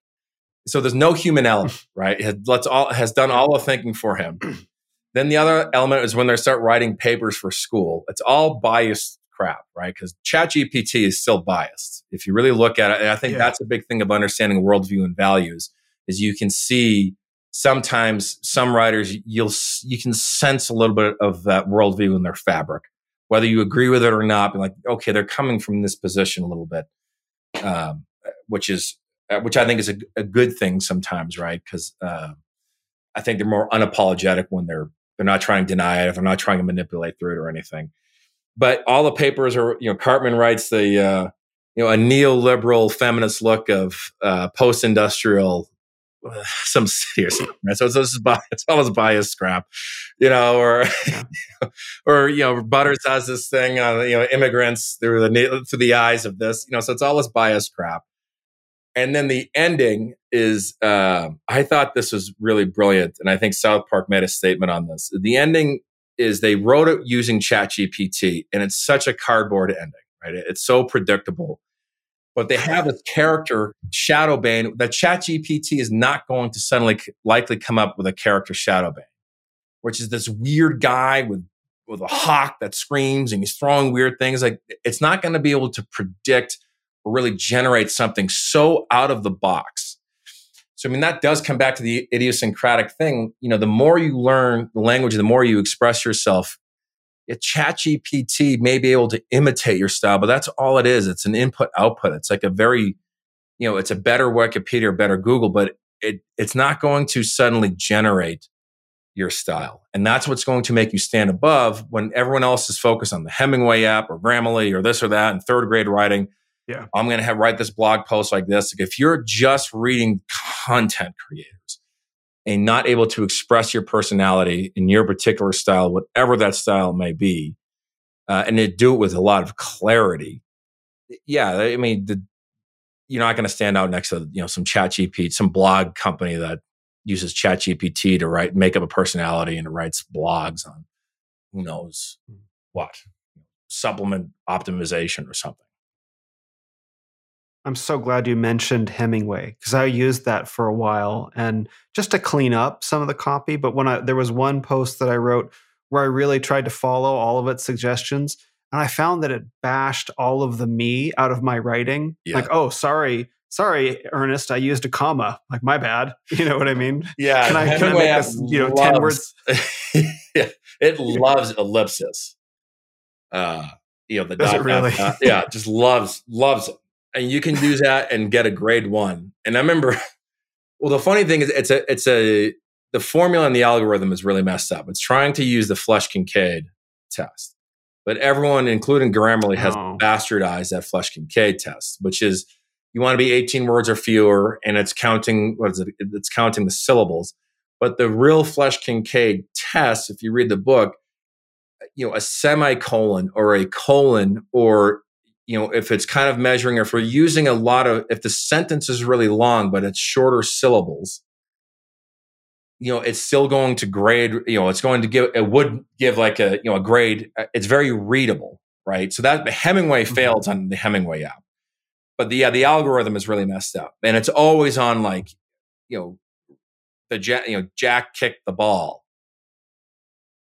[SPEAKER 3] So there's no human element, right? It let's all has done all the thinking for him. then the other element is when they start writing papers for school. It's all biased crap, right? Because ChatGPT is still biased. If you really look at it, and I think yeah. that's a big thing of understanding worldview and values, is you can see sometimes some writers you'll you can sense a little bit of that worldview in their fabric whether you agree with it or not, be like, okay, they're coming from this position a little bit, um, which is uh, which I think is a, a good thing sometimes, right? Because uh, I think they're more unapologetic when they're they're not trying to deny it, if they're not trying to manipulate through it or anything. But all the papers are, you know, Cartman writes the uh, you know a neoliberal feminist look of uh, post-industrial some serious right? so, so this is it's almost biased scrap you know or yeah. or you know butters has this thing on you know immigrants through the through the eyes of this you know so it's all this biased crap and then the ending is uh, i thought this was really brilliant and i think south park made a statement on this the ending is they wrote it using chat gpt and it's such a cardboard ending right it's so predictable but they have this character Shadowbane that ChatGPT is not going to suddenly likely come up with a character Shadowbane, which is this weird guy with with a hawk that screams and he's throwing weird things. Like it's not going to be able to predict or really generate something so out of the box. So I mean that does come back to the idiosyncratic thing. You know, the more you learn the language, the more you express yourself, ChatGPT may be able to imitate your style, but that's all it is. It's an input output. It's like a very, you know, it's a better Wikipedia or better Google, but it, it's not going to suddenly generate your style. And that's what's going to make you stand above when everyone else is focused on the Hemingway app or Grammarly or this or that and third grade writing.
[SPEAKER 1] Yeah.
[SPEAKER 3] I'm going to have write this blog post like this. Like if you're just reading content creators, and not able to express your personality in your particular style, whatever that style may be, uh, and to do it with a lot of clarity. Yeah, I mean, the, you're not going to stand out next to you know some Chat GPT, some blog company that uses Chat GPT to write, make up a personality and writes blogs on who knows hmm. what supplement optimization or something.
[SPEAKER 1] I'm so glad you mentioned Hemingway because I used that for a while and just to clean up some of the copy. But when I there was one post that I wrote where I really tried to follow all of its suggestions, and I found that it bashed all of the me out of my writing. Yeah. Like, oh, sorry, sorry, Ernest, I used a comma. Like, my bad. You know what I mean?
[SPEAKER 3] Yeah.
[SPEAKER 1] Can I, can I make this, you know,
[SPEAKER 3] loves,
[SPEAKER 1] ten words?
[SPEAKER 3] yeah, it loves ellipsis. Uh, you know, the dot,
[SPEAKER 1] really?
[SPEAKER 3] dot, yeah, just loves loves it and you can do that and get a grade one. And I remember, well, the funny thing is, it's a, it's a, the formula and the algorithm is really messed up. It's trying to use the Flesch Kincaid test, but everyone, including Grammarly, has oh. bastardized that Flesch Kincaid test, which is you want to be 18 words or fewer, and it's counting what is it? It's counting the syllables. But the real Flesch Kincaid test, if you read the book, you know, a semicolon or a colon or you know, if it's kind of measuring, or if we're using a lot of, if the sentence is really long, but it's shorter syllables, you know, it's still going to grade, you know, it's going to give, it would give like a, you know, a grade. Uh, it's very readable, right? So that the Hemingway mm-hmm. fails on the Hemingway app. But the, yeah, the algorithm is really messed up. And it's always on like, you know, the Jack, you know, Jack kicked the ball.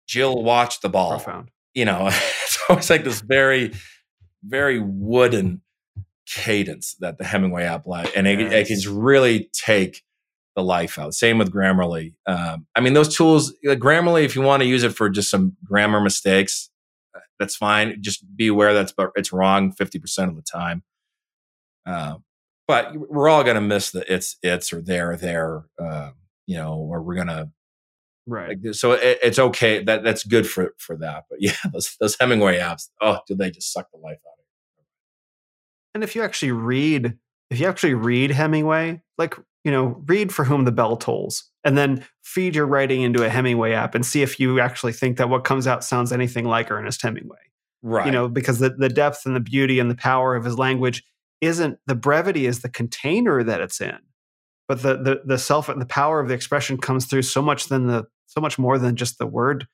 [SPEAKER 3] Jill watched the ball.
[SPEAKER 1] Profound.
[SPEAKER 3] You know, it's always like this very, very wooden cadence that the Hemingway app like, and it, it, can really take the life out. Same with Grammarly. Um, I mean, those tools, like Grammarly, if you want to use it for just some grammar mistakes, uh, that's fine. Just be aware that's but it's wrong fifty percent of the time. Uh, but we're all going to miss the it's it's or there there, uh, you know, or we're going to
[SPEAKER 1] right.
[SPEAKER 3] Like, so it, it's okay. That that's good for for that. But yeah, those those Hemingway apps, oh, do they just suck the life out?
[SPEAKER 1] And if you actually read, if you actually read Hemingway, like, you know, read For Whom the Bell Tolls and then feed your writing into a Hemingway app and see if you actually think that what comes out sounds anything like Ernest Hemingway.
[SPEAKER 3] Right.
[SPEAKER 1] You know, because the, the depth and the beauty and the power of his language isn't the brevity is the container that it's in. But the the the self and the power of the expression comes through so much than the so much more than just the word,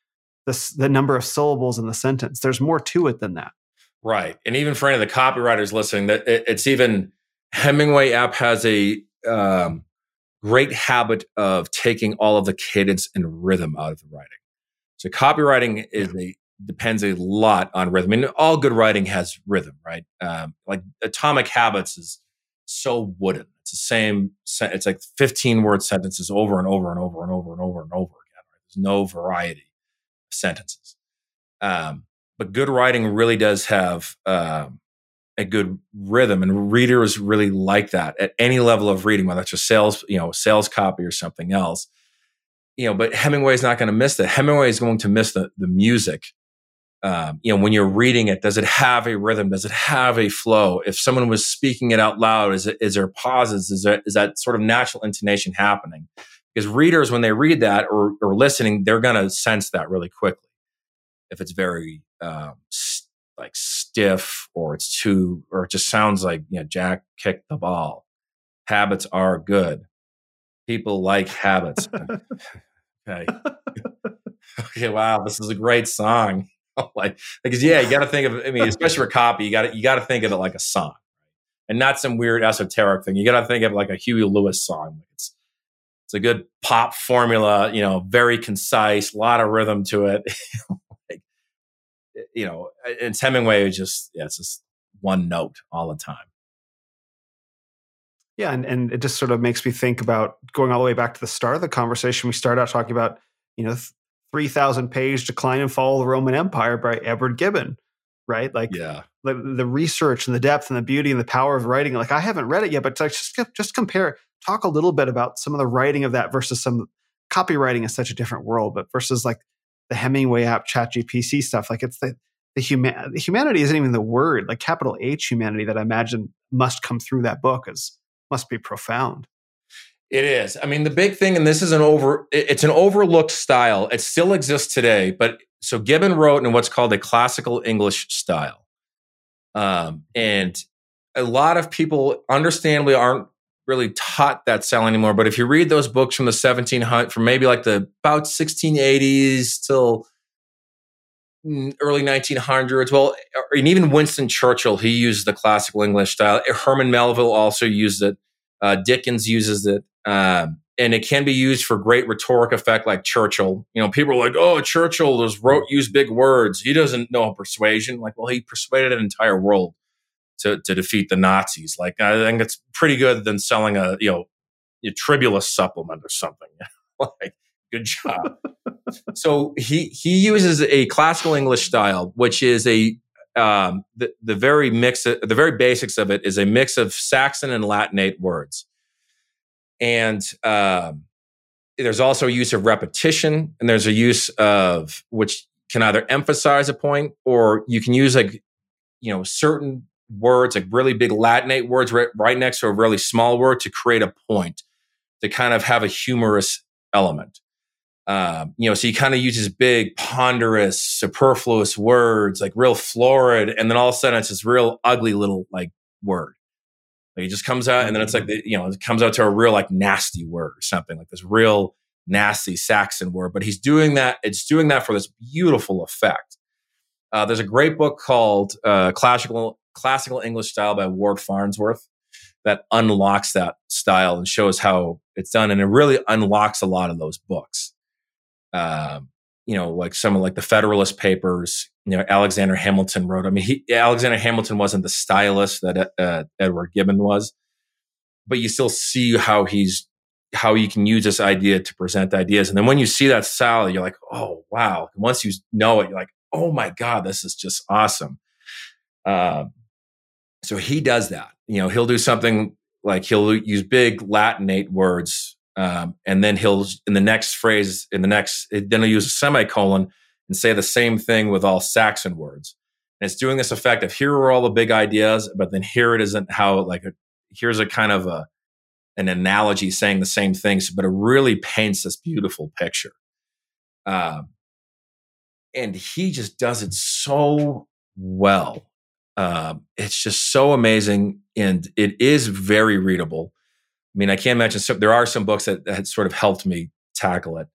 [SPEAKER 1] the the number of syllables in the sentence. There's more to it than that.
[SPEAKER 3] Right. And even for any of the copywriters listening, that it's even Hemingway app has a um, great habit of taking all of the cadence and rhythm out of the writing. So copywriting is a depends a lot on rhythm. I mean, all good writing has rhythm, right? Um, like Atomic Habits is so wooden. It's the same. It's like 15 word sentences over and over and over and over and over and over again. Right? There's no variety of sentences. Um, but good writing really does have um, a good rhythm, and readers really like that at any level of reading, whether it's a sales, you know, sales copy or something else. You know, but Hemingway is not going to miss that. Hemingway is going to miss the the music. Um, you know, when you're reading it, does it have a rhythm? Does it have a flow? If someone was speaking it out loud, is it is there pauses? Is there is that sort of natural intonation happening? Because readers, when they read that or, or listening, they're going to sense that really quickly. If it's very um, st- like stiff or it's too or it just sounds like you know Jack kicked the ball. Habits are good. People like habits. okay. okay. Wow, this is a great song. like because yeah, you got to think of. I mean, especially for copy, you got to you got to think of it like a song, and not some weird esoteric thing. You got to think of it like a Huey Lewis song. It's it's a good pop formula. You know, very concise, a lot of rhythm to it. You know, it's Hemingway is just yeah, it's just one note all the time.
[SPEAKER 1] Yeah, and, and it just sort of makes me think about going all the way back to the start of the conversation. We started out talking about, you know, 3,000 page Decline and Fall of the Roman Empire by Edward Gibbon, right? Like,
[SPEAKER 3] yeah.
[SPEAKER 1] the, the research and the depth and the beauty and the power of writing. Like, I haven't read it yet, but just, just compare, talk a little bit about some of the writing of that versus some copywriting is such a different world, but versus like the Hemingway app, ChatGPT stuff. Like it's the the human humanity isn't even the word. Like capital H humanity that I imagine must come through that book is must be profound.
[SPEAKER 3] It is. I mean, the big thing, and this is an over it's an overlooked style. It still exists today, but so Gibbon wrote in what's called a classical English style. Um, and a lot of people understandably aren't really taught that style anymore. But if you read those books from the 1700s, from maybe like the about 1680s till early 1900s, well, and even Winston Churchill, he used the classical English style. Herman Melville also used it. Uh, Dickens uses it. Um, and it can be used for great rhetoric effect like Churchill. You know, people are like, oh, Churchill just wrote, use big words. He doesn't know persuasion. Like, well, he persuaded an entire world to, to defeat the Nazis. Like I think it's pretty good than selling a you know a tribulus supplement or something. like good job. so he he uses a classical English style, which is a um, the the very mix, of, the very basics of it is a mix of Saxon and Latinate words, and um, there's also a use of repetition, and there's a use of which can either emphasize a point or you can use like you know certain words like really big latinate words right, right next to a really small word to create a point to kind of have a humorous element um, you know, so he kind of uses big, ponderous, superfluous words, like real florid, and then all of a sudden it's this real ugly little like word. Like it just comes out, and then it's like the, you know, it comes out to a real like nasty word or something like this real nasty Saxon word. But he's doing that. It's doing that for this beautiful effect. Uh, there's a great book called uh, Classical Classical English Style by Ward Farnsworth that unlocks that style and shows how it's done, and it really unlocks a lot of those books uh, you know, like some of like the Federalist Papers, you know, Alexander Hamilton wrote. I mean, he, Alexander Hamilton wasn't the stylist that uh, Edward Gibbon was, but you still see how he's how you can use this idea to present ideas. And then when you see that style, you're like, oh wow. once you know it, you're like, oh my god, this is just awesome. Uh, so he does that. You know, he'll do something like he'll use big Latinate words um, and then he'll, in the next phrase, in the next, then he'll use a semicolon and say the same thing with all Saxon words. And it's doing this effect of here are all the big ideas, but then here it isn't how, like, a, here's a kind of a, an analogy saying the same things, but it really paints this beautiful picture. Um, and he just does it so well. Um, it's just so amazing, and it is very readable. I mean, I can't imagine. So, there are some books that, that sort of helped me tackle it,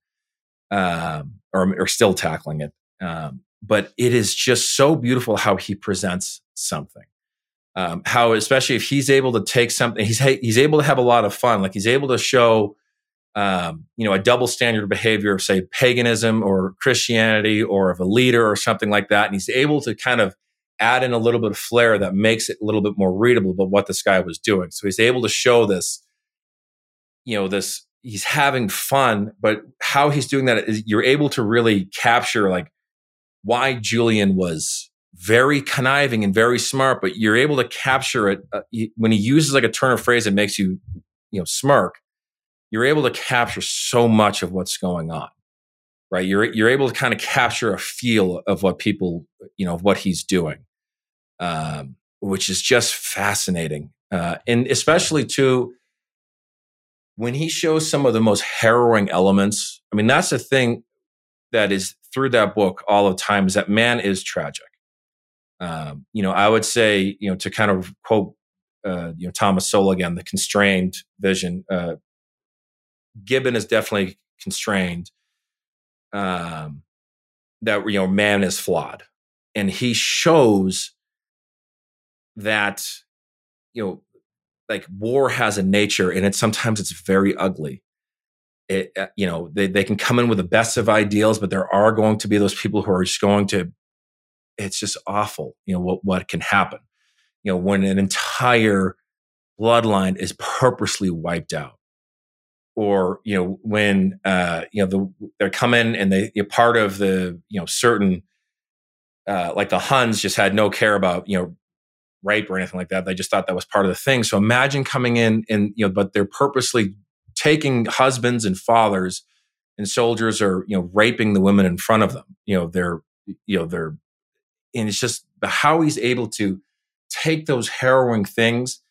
[SPEAKER 3] um, or, or still tackling it. Um, but it is just so beautiful how he presents something. Um, how, especially if he's able to take something, he's he's able to have a lot of fun. Like he's able to show, um, you know, a double standard of behavior of say paganism or Christianity or of a leader or something like that, and he's able to kind of add in a little bit of flair that makes it a little bit more readable about what this guy was doing. So he's able to show this you know this he's having fun but how he's doing that is you're able to really capture like why julian was very conniving and very smart but you're able to capture it uh, when he uses like a turn of phrase that makes you you know smirk you're able to capture so much of what's going on right you're you're able to kind of capture a feel of what people you know of what he's doing um, which is just fascinating uh, and especially too when he shows some of the most harrowing elements, I mean, that's the thing that is through that book all the time is that man is tragic. Um, you know, I would say, you know, to kind of quote, uh, you know, Thomas Sowell again, the constrained vision. Uh, Gibbon is definitely constrained. Um, that you know, man is flawed, and he shows that you know like war has a nature and it's sometimes it's very ugly. It, uh, you know they, they can come in with the best of ideals but there are going to be those people who are just going to it's just awful you know what what can happen. You know when an entire bloodline is purposely wiped out or you know when uh you know the they're coming and they you're part of the you know certain uh like the huns just had no care about you know rape or anything like that. They just thought that was part of the thing. So imagine coming in and, you know, but they're purposely taking husbands and fathers and soldiers are, you know, raping the women in front of them. You know, they're, you know, they're, and it's just how he's able to take those harrowing things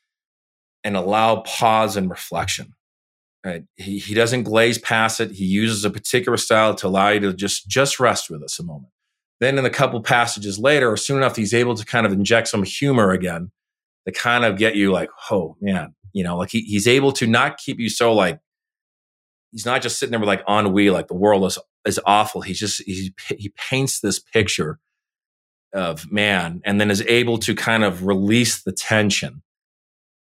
[SPEAKER 3] and allow pause and reflection. Right. He, he doesn't glaze past it. He uses a particular style to allow you to just, just rest with us a moment. Then in a couple passages later, or soon enough, he's able to kind of inject some humor again to kind of get you like, oh man, you know, like he, he's able to not keep you so like, he's not just sitting there with like ennui, like the world is, is awful. He's just, he, he paints this picture of man and then is able to kind of release the tension,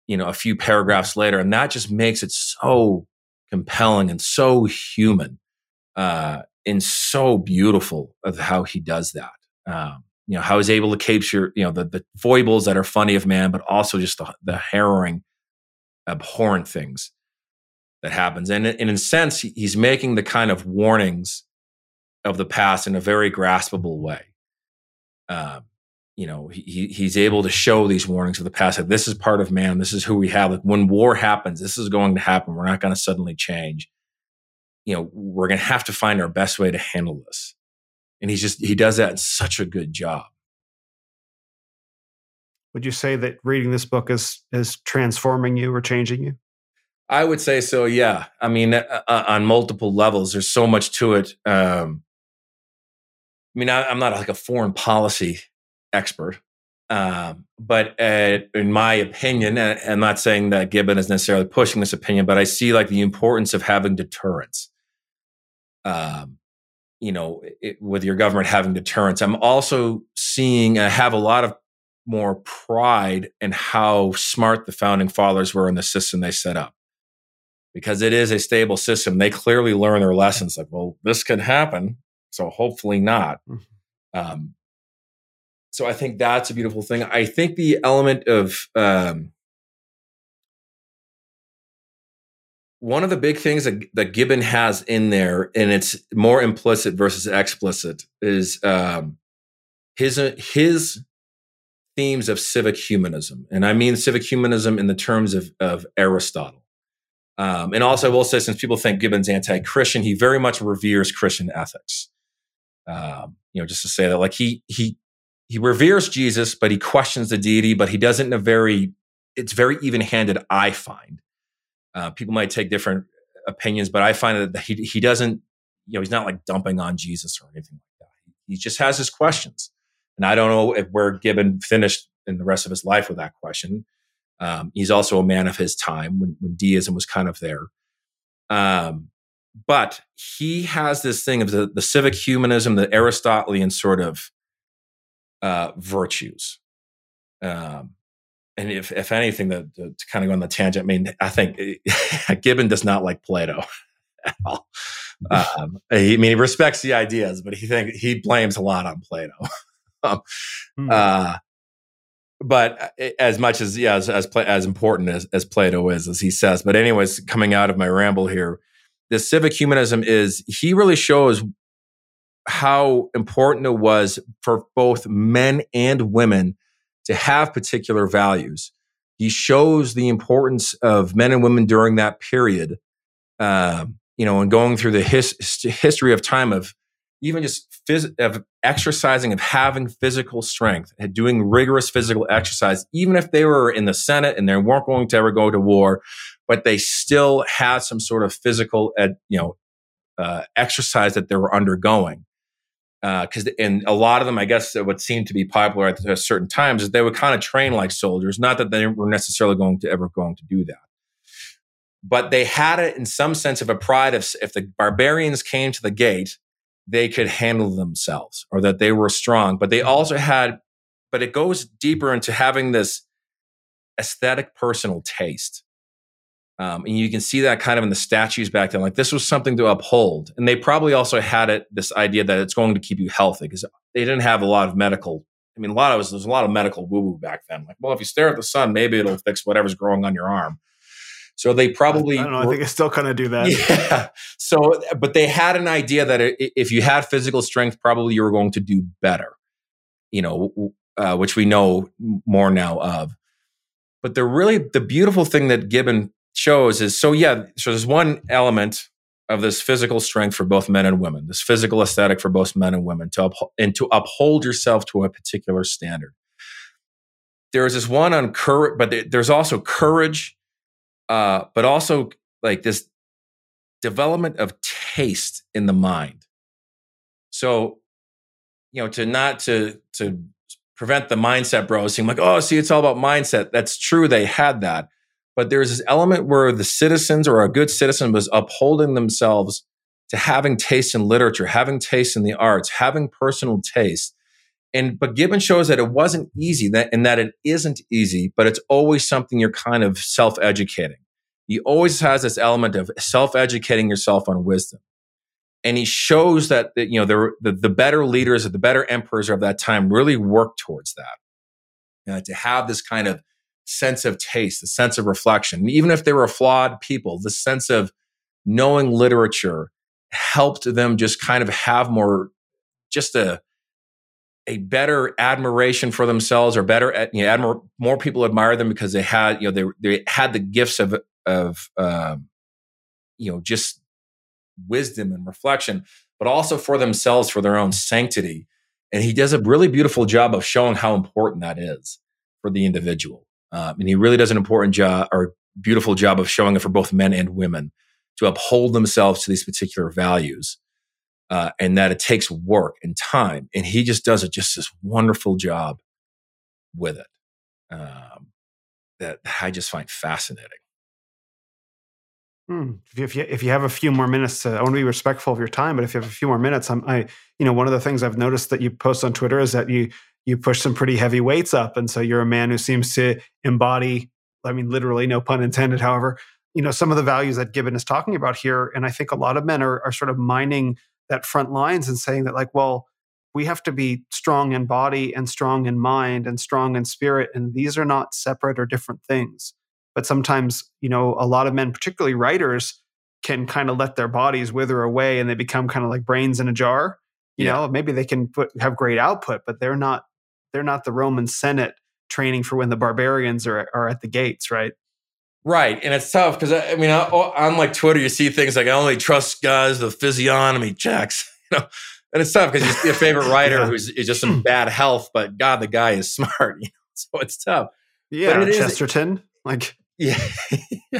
[SPEAKER 3] you know, a few paragraphs later. And that just makes it so compelling and so human. Uh, and so beautiful of how he does that. Um, you know, how he's able to capture, you know, the, the foibles that are funny of man, but also just the, the harrowing, abhorrent things that happens. And, in a sense, he's making the kind of warnings of the past in a very graspable way. Um, you know, he, he's able to show these warnings of the past. Like, this is part of man. This is who we have. Like, when war happens, this is going to happen. We're not going to suddenly change. You know, we're going to have to find our best way to handle this. And he's just, he does that in such a good job.
[SPEAKER 1] Would you say that reading this book is, is transforming you or changing you?
[SPEAKER 3] I would say so. Yeah. I mean, uh, uh on multiple levels, there's so much to it. Um, I mean, I, am not like a foreign policy expert. Um, but uh, in my opinion, and I'm not saying that Gibbon is necessarily pushing this opinion, but I see like the importance of having deterrence. Um, you know, it, with your government having deterrence, I'm also seeing I have a lot of more pride in how smart the founding fathers were in the system they set up, because it is a stable system. They clearly learn their lessons. Like, well, this could happen, so hopefully not. Mm-hmm. Um, so I think that's a beautiful thing. I think the element of um, one of the big things that, that, Gibbon has in there, and it's more implicit versus explicit, is um, his his themes of civic humanism, and I mean civic humanism in the terms of, of Aristotle. Um, and also, I will say, since people think Gibbon's anti-Christian, he very much reveres Christian ethics. Um, you know, just to say that, like he he he reveres Jesus, but he questions the deity, but he doesn't in a very, it's very even handed, I find. Uh, people might take different opinions, but I find that he, he doesn't, you know, he's not like dumping on Jesus or anything like that. He just has his questions. And I don't know if where Gibbon finished in the rest of his life with that question. Um, he's also a man of his time when, when deism was kind of there. Um, but he has this thing of the, the civic humanism, the Aristotelian sort of uh, virtues. Um, and if, if anything, the, the, to kind of go on the tangent, I mean, I think Gibbon does not like Plato at all. Um, he, I mean, he respects the ideas, but he think he blames a lot on Plato. um, hmm. uh, but uh, as much as yeah, as as, as important as, as Plato is, as he says. But anyways, coming out of my ramble here, the civic humanism is he really shows how important it was for both men and women to have particular values. He shows the importance of men and women during that period, uh, you know, and going through the his, history of time of even just phys- of exercising, of having physical strength, and doing rigorous physical exercise, even if they were in the Senate and they weren't going to ever go to war, but they still had some sort of physical, ed, you know, uh, exercise that they were undergoing because uh, and a lot of them, I guess, what seemed to be popular at certain times is they would kind of train like soldiers. Not that they were necessarily going to ever going to do that, but they had it in some sense of a pride of if the barbarians came to the gate, they could handle themselves or that they were strong. But they also had, but it goes deeper into having this aesthetic personal taste. Um, and you can see that kind of in the statues back then. Like this was something to uphold. And they probably also had it, this idea that it's going to keep you healthy because they didn't have a lot of medical. I mean, a lot of us, there's a lot of medical woo woo back then. Like, well, if you stare at the sun, maybe it'll fix whatever's growing on your arm. So they probably.
[SPEAKER 1] I don't know. I think I still kind of do that.
[SPEAKER 3] Yeah. So, but they had an idea that if you had physical strength, probably you were going to do better, you know, uh, which we know more now of. But the really, the beautiful thing that Gibbon shows is so yeah so there's one element of this physical strength for both men and women this physical aesthetic for both men and women to uphold, and to uphold yourself to a particular standard. There's this one on courage but there's also courage uh, but also like this development of taste in the mind. So you know to not to to prevent the mindset bros seem like oh see it's all about mindset. That's true they had that but there's this element where the citizens or a good citizen was upholding themselves to having taste in literature, having taste in the arts, having personal taste. And but Gibbon shows that it wasn't easy, that and that it isn't easy, but it's always something you're kind of self-educating. He always has this element of self-educating yourself on wisdom. And he shows that, that you know the, the, the better leaders, the better emperors of that time really worked towards that. Uh, to have this kind of sense of taste, the sense of reflection. even if they were flawed people, the sense of knowing literature helped them just kind of have more, just a, a better admiration for themselves or better you know admir- more people admire them because they had you know they they had the gifts of of um, you know just wisdom and reflection but also for themselves for their own sanctity and he does a really beautiful job of showing how important that is for the individual um, and he really does an important job or beautiful job of showing it for both men and women to uphold themselves to these particular values uh, and that it takes work and time. And he just does it just this wonderful job with it um, that I just find fascinating.
[SPEAKER 1] Hmm. If, you, if you have a few more minutes, I want to be respectful of your time, but if you have a few more minutes, I'm, I, you know, one of the things I've noticed that you post on Twitter is that you you push some pretty heavy weights up, and so you're a man who seems to embody, I mean, literally, no pun intended. However, you know, some of the values that Gibbon is talking about here, and I think a lot of men are are sort of mining that front lines and saying that like well we have to be strong in body and strong in mind and strong in spirit and these are not separate or different things but sometimes you know a lot of men particularly writers can kind of let their bodies wither away and they become kind of like brains in a jar you yeah. know maybe they can put, have great output but they're not they're not the roman senate training for when the barbarians are, are at the gates right
[SPEAKER 3] Right, and it's tough because I, mean, on like Twitter, you see things like I only trust guys with physiognomy checks, you know, and it's tough because you see a favorite writer yeah. who's is just in bad health, but God, the guy is smart, you know? so it's tough.
[SPEAKER 1] Yeah, Chesterton, is, like
[SPEAKER 3] yeah.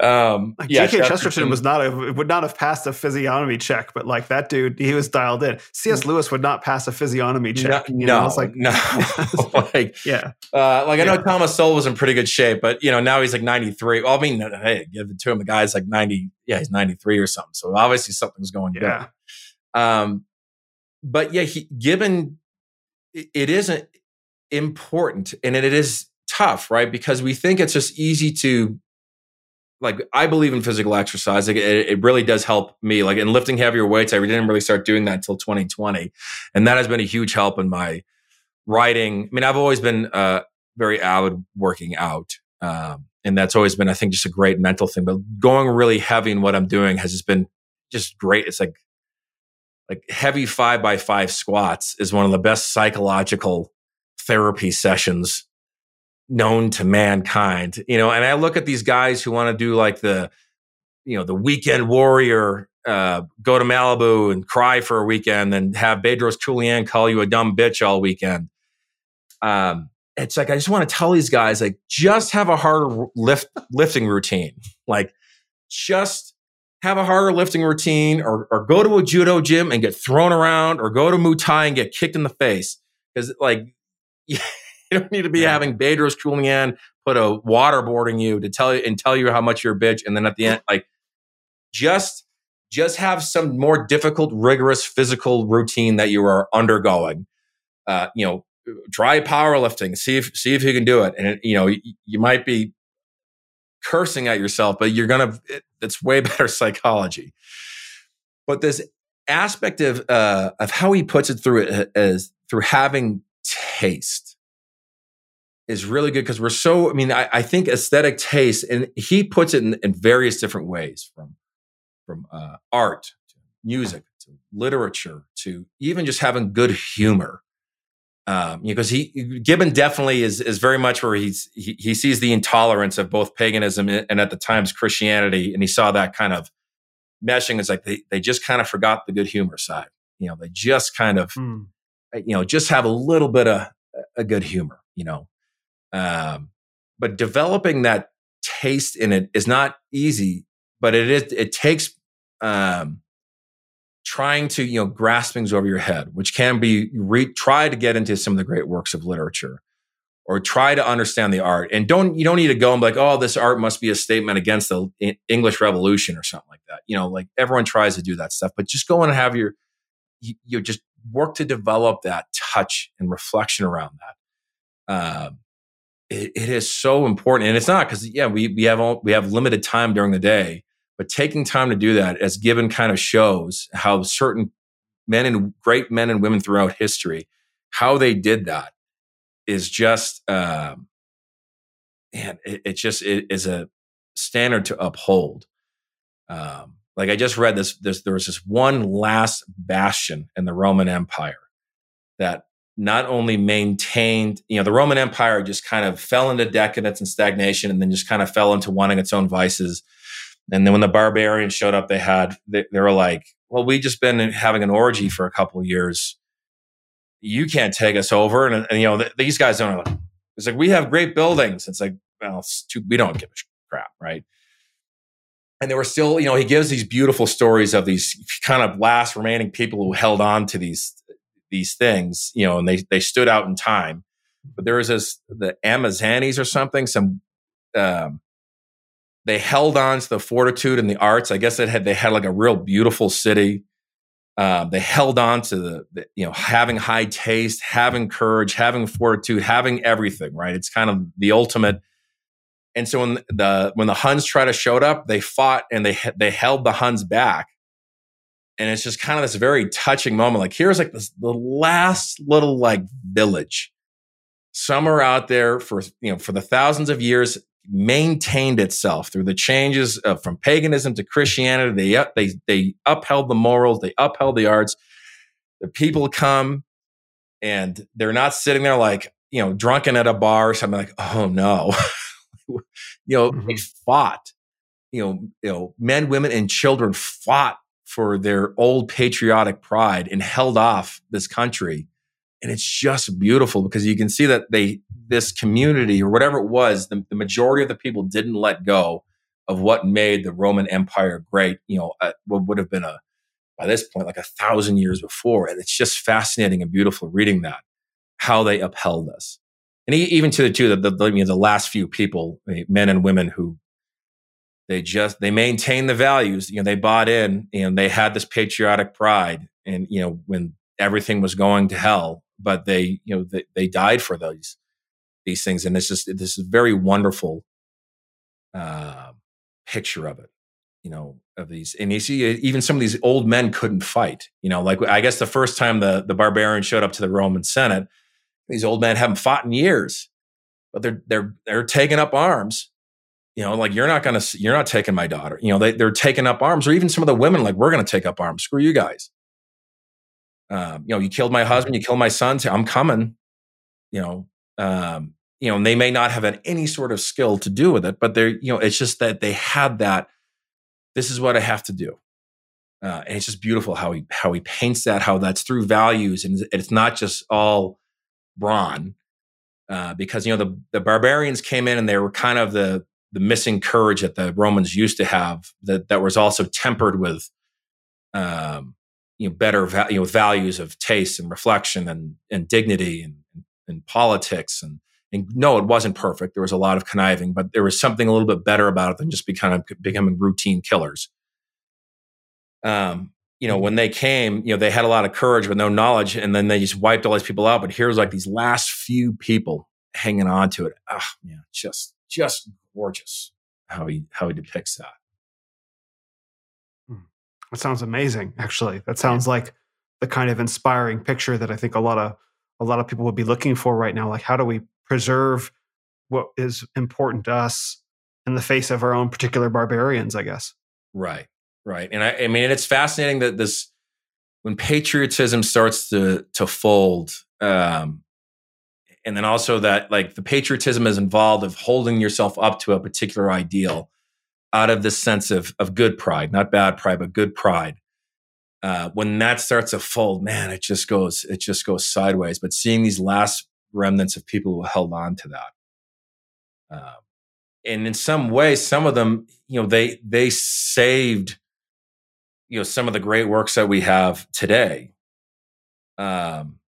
[SPEAKER 3] um,
[SPEAKER 1] like yeah, G.K. Chesterton, was not a, would not have passed a physiognomy check, but like that dude, he was dialed in. C.S. Lewis would not pass a physiognomy check.
[SPEAKER 3] No, you know? no, like no, like
[SPEAKER 1] yeah,
[SPEAKER 3] uh, like I know Thomas Sowell was in pretty good shape, but you know now he's like ninety three. Well, I mean, hey, give it to him. The guy's like ninety, yeah, he's ninety three or something. So obviously something's going yeah. good. Um, but yeah, he given it isn't important, and it is tough, right? Because we think it's just easy to like I believe in physical exercise. Like it, it, really does help me. Like in lifting heavier weights, I didn't really start doing that until 2020, and that has been a huge help in my writing. I mean, I've always been uh, very avid working out, um, and that's always been, I think, just a great mental thing. But going really heavy in what I'm doing has just been just great. It's like like heavy five by five squats is one of the best psychological therapy sessions known to mankind, you know, and I look at these guys who want to do like the, you know, the weekend warrior, uh, go to Malibu and cry for a weekend and have Bedros Keuilian call you a dumb bitch all weekend. Um, it's like, I just want to tell these guys, like, just have a harder lift lifting routine. Like, just have a harder lifting routine or, or go to a judo gym and get thrown around or go to Muay Thai and get kicked in the face. Cause like, you don't need to be yeah. having Bedros Keuilian put a waterboarding you to tell you and tell you how much you're a bitch, and then at the end, like just just have some more difficult, rigorous physical routine that you are undergoing. Uh, you know, try powerlifting, see if see if you can do it, and it, you know you, you might be cursing at yourself, but you're gonna. It, it's way better psychology. But this aspect of uh, of how he puts it through it is through having taste is really good because we're so, I mean, I, I, think aesthetic taste, and he puts it in, in various different ways from, from uh, art to music to literature to even just having good humor. Um, because he Gibbon definitely is is very much where he's he, he sees the intolerance of both paganism and at the times Christianity, and he saw that kind of meshing. It's like they they just kind of forgot the good humor side. You know, they just kind of mm. you know just have a little bit of a good humor. You know, um, but developing that taste in it is not easy, but it is, it takes, um, trying to, you know, grasp things over your head, which can be re- try to get into some of the great works of literature or try to understand the art and don't, you don't need to go and be like, oh, this art must be a statement against the English revolution or something like that. You know, like everyone tries to do that stuff, but just go and have your, you, you just work to develop that touch and reflection around that. Um, it, it is so important, and it's not because yeah, we we have all, we have limited time during the day, but taking time to do that, as Gibbon kind of shows how certain men and great men and women throughout history, how they did that is just, um, man, it, it just it is a standard to uphold. Um, like I just read this, this, there was this one last bastion in the Roman Empire that not only maintained, you know, the Roman Empire just kind of fell into decadence and stagnation and then just kind of fell into wanting its own vices. And then when the barbarians showed up, they had, they, they were like, well, we've just been having an orgy for a couple years. You can't take us over. And, and you know, th- these guys don't, like, it's like, we have great buildings. It's like, well, it's too, we don't give a crap. Right. And there were still, you know, he gives these beautiful stories of these kind of last remaining people who held on to these these things, you know, and they they stood out in time. But there was this the Amazones or something, some um, they held on to the fortitude and the arts. I guess it had they had like a real beautiful city. Um, they held on to the, the, you know having high taste, having courage, having fortitude, having everything. Right? It's kind of the ultimate. And so when the when the Huns tried to showed up, they fought and they they held the Huns back and it's just kind of this very touching moment. Like here's like this the last little like village somewhere out there for you know for the thousands of years maintained itself through the changes of, from paganism to Christianity. They they they upheld the morals, they upheld the arts. The people come and they're not sitting there like you know drunken at a bar or something like oh no, you know mm-hmm. they fought. You know, you know, men, women, and children fought for their old patriotic pride and held off this country. And it's just beautiful because you can see that they, this community or whatever it was, the, the majority of the people didn't let go of what made the Roman Empire great. You know, uh, what would have been a, by this point, like a thousand years before. And it's just fascinating and beautiful reading that, how they upheld us. And even to the two, the, the, you know, the last few people, men and women who they just they maintained the values. You know, they bought in and they had this patriotic pride. And you know, when everything was going to hell, but they you know they, they died for those these things. And it's just this is very wonderful uh, picture of it. You know, of these, and you see even some of these old men couldn't fight. You know, like I guess the first time the the barbarians showed up to the Roman Senate, these old men haven't fought in years, but they're they're they're taking up arms you know, like you're not gonna, you're not taking my daughter. You know, they, they're taking up arms, or even some of the women, like we're gonna take up arms. Screw you guys. Um, you know, you killed my husband, you killed my son. I'm coming. You know, um, you know, and they may not have had any sort of skill to do with it, but they're, you know, it's just that they had that. This is what I have to do. Uh, and it's just beautiful how he how he paints that, how that's through values, and it's not just all brawn. Uh, because you know the the barbarians came in and they were kind of the the missing courage that the Romans used to have that that was also tempered with um, you know better va- you know values of taste and reflection and and dignity and and politics and and no, it wasn't perfect. There was a lot of conniving, but there was something a little bit better about it than just becoming becoming routine killers. Um, you know, when they came, you know, they had a lot of courage but no knowledge, and then they just wiped all these people out. But here's like these last few people hanging on to it. Ah, oh, man, just just gorgeous how he how he depicts that.
[SPEAKER 1] Hmm. That sounds amazing. Actually, that sounds like the kind of inspiring picture that I think a lot of a lot of people would be looking for right now. Like, how do we preserve what is important to us in the face of our own particular barbarians? I guess.
[SPEAKER 3] Right. Right. And I, I mean, it's fascinating that this when patriotism starts to to fold, um, and then also that like the patriotism is involved of holding yourself up to a particular ideal out of this sense of of good pride not bad pride but good pride. Uh, when that starts to fold man it just goes it just goes sideways. But seeing these last remnants of people who held on to that uh, and in some way, some of them you know they they saved you know some of the great works that we have today. Um